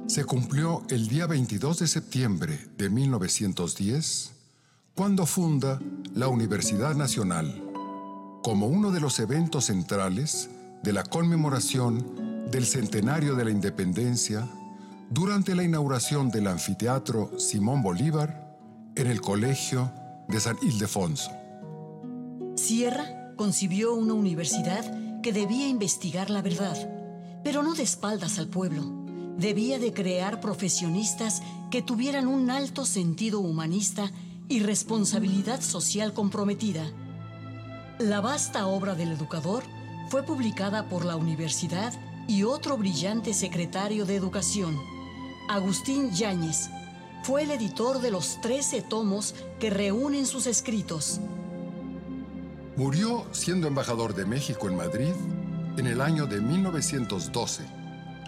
se cumplió el día 22 de septiembre de 1910, cuando funda la Universidad Nacional, como uno de los eventos centrales de la conmemoración del centenario de la independencia durante la inauguración del anfiteatro Simón Bolívar en el Colegio de San Ildefonso. Sierra concibió una universidad que debía investigar la verdad, pero no de espaldas al pueblo. Debía de crear profesionistas que tuvieran un alto sentido humanista y responsabilidad social comprometida. La vasta obra del educador fue publicada por la universidad y otro brillante secretario de Educación, Agustín Yáñez. Fue el editor de los 13 tomos que reúnen sus escritos. Murió siendo embajador de México en Madrid en el año de 1912,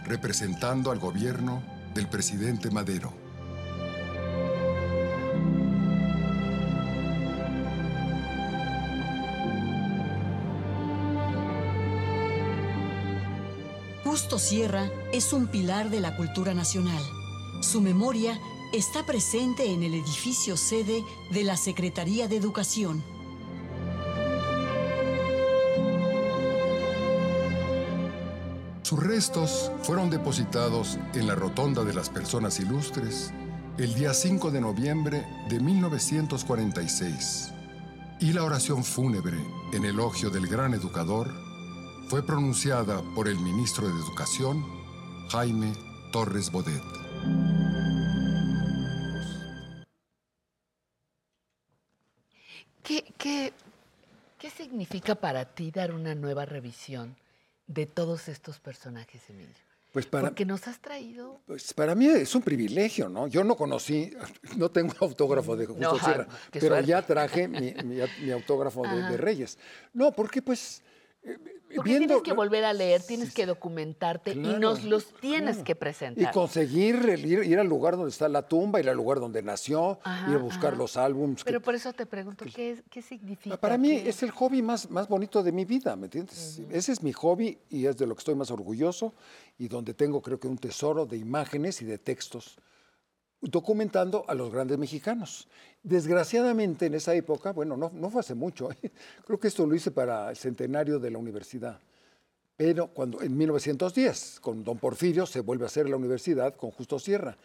representando al gobierno del presidente Madero. Justo Sierra es un pilar de la cultura nacional. Su memoria está presente en el edificio sede de la Secretaría de Educación. Sus restos fueron depositados en la Rotonda de las Personas Ilustres el día 5 de noviembre de 1946 y la oración fúnebre en elogio del gran educador fue pronunciada por el ministro de Educación, Jaime Torres Bodet. ¿Qué, qué, qué significa para ti dar una nueva revisión de todos estos personajes, Emilio? Pues para, Porque nos has traído... pues para mí es un privilegio, ¿no? Yo no conocí, no tengo autógrafo de Justo No, Sierra, pero suerte. ya traje mi, mi- mi autógrafo de, Reyes. No, porque pues Porque viendo- tienes que volver a leer, tienes que documentarte y Claro, nos los tienes claro. que Y presentar. conseguir el ir, ir al lugar donde está la tumba, ir al lugar donde nació, Ajá, ir a buscar ajá. los álbums. que- Pero por eso te pregunto, ¿qué, es- qué significa? para mí ¿Qué- es el hobby más, más bonito de mi vida, ¿me entiendes? Ese es mi hobby y es de lo que estoy más orgulloso y donde tengo creo que un tesoro de imágenes y de textos documentando a los grandes mexicanos. Desgraciadamente en esa época, bueno, no, no fue hace mucho, creo que esto lo hice para el centenario de la universidad, pero cuando en 1910, con don Porfirio, se vuelve a hacer la universidad con Justo Sierra.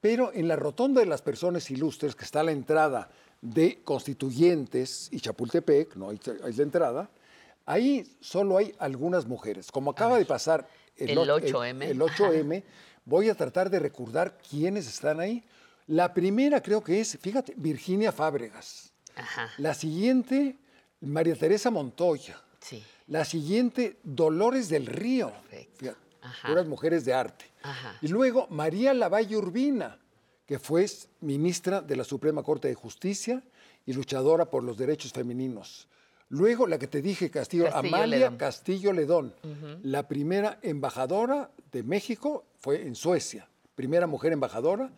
Pero en la rotonda de las personas ilustres, que está a la entrada de Constituyentes y Chapultepec, no ahí es la entrada, ahí solo hay algunas mujeres. Como acaba de pasar El o- 8M. el 8M, voy a tratar de recordar quiénes están ahí. La primera creo que es, fíjate, Virginia Fábregas. Ajá, La siguiente, María Teresa Montoya. sí. La siguiente, Dolores del Río. Ajá. puras mujeres de arte. Ajá. Y luego María Lavalle Urbina, que fue ministra de la Suprema Corte de Justicia y luchadora por los derechos femeninos. Luego la que te dije, Castillo, Castillo Amalia Ledón. Castillo Ledón, la primera embajadora de México fue en Suecia, primera mujer embajadora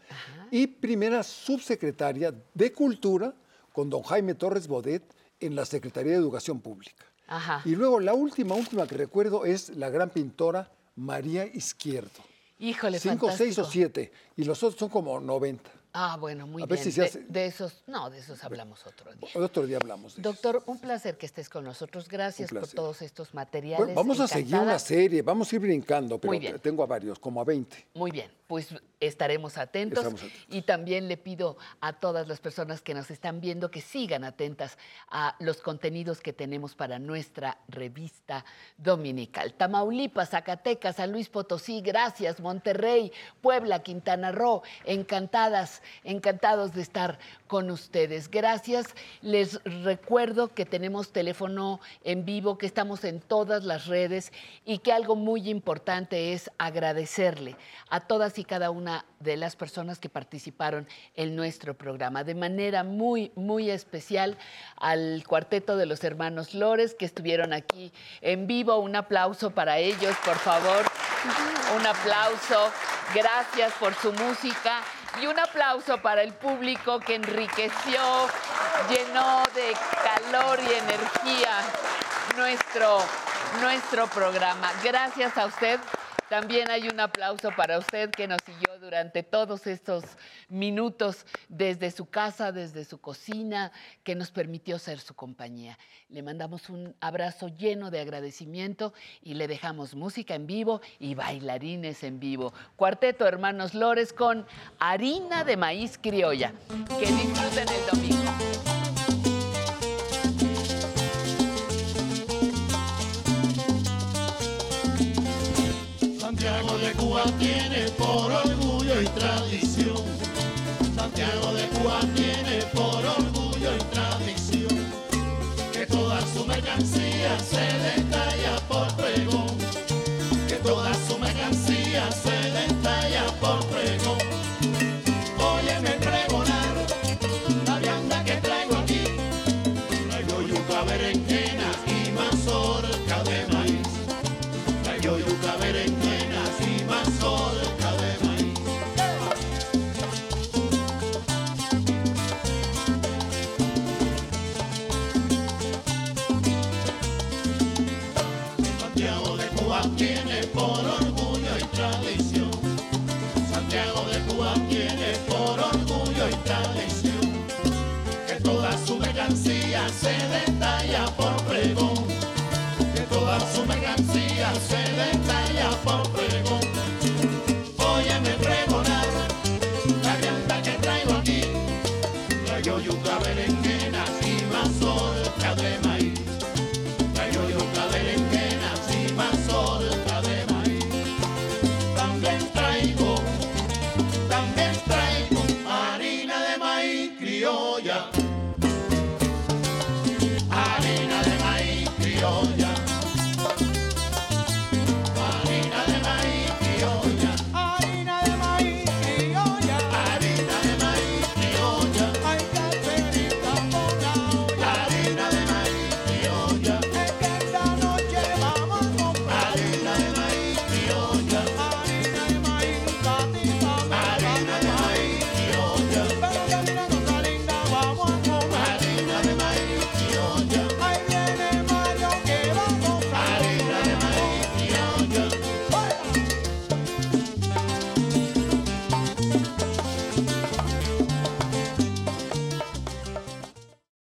y primera subsecretaria de Cultura con don Jaime Torres Bodet en la Secretaría de Educación Pública. Ajá. Y luego la última, última que recuerdo es la gran pintora María Izquierdo. Híjole, Cinco, seis o siete. Y los otros son como 90. Ah, bueno, muy A ver bien. si se de, hace- de esos, no, de esos hablamos otro día. Otro día hablamos de Doctor, un placer que estés con nosotros. Gracias por todos estos materiales. Bueno, vamos a seguir una serie, vamos a ir brincando, pero Muy bien. tengo a varios, como a 20. Muy bien, pues estaremos atentos, Estamos atentos. y también le pido a todas las personas que nos están viendo que sigan atentas a los contenidos que tenemos para nuestra revista dominical. Tamaulipas, Zacatecas, San Luis Potosí, gracias, Monterrey, Puebla, Quintana Roo, encantadas, encantados de estar con ustedes. Gracias. Les recuerdo que tenemos teléfono en vivo, que estamos en todas las redes y que algo muy importante es agradecerle a todas y cada una de las personas que participaron en nuestro programa. De manera muy, muy especial al cuarteto de los hermanos Lores que estuvieron aquí en vivo. Un aplauso para ellos, por favor. Un aplauso. Gracias por su música. Y un aplauso para el público que enriqueció, llenó de calor y energía nuestro, nuestro programa. Gracias a usted. También hay un aplauso para usted que nos siguió durante todos estos minutos desde su casa, desde su cocina, que nos permitió ser su compañía. Le mandamos un abrazo lleno de agradecimiento y le dejamos música en vivo y bailarines en vivo. Cuarteto Hermanos Lores con harina de maíz criolla. Que disfruten el domingo. Tiene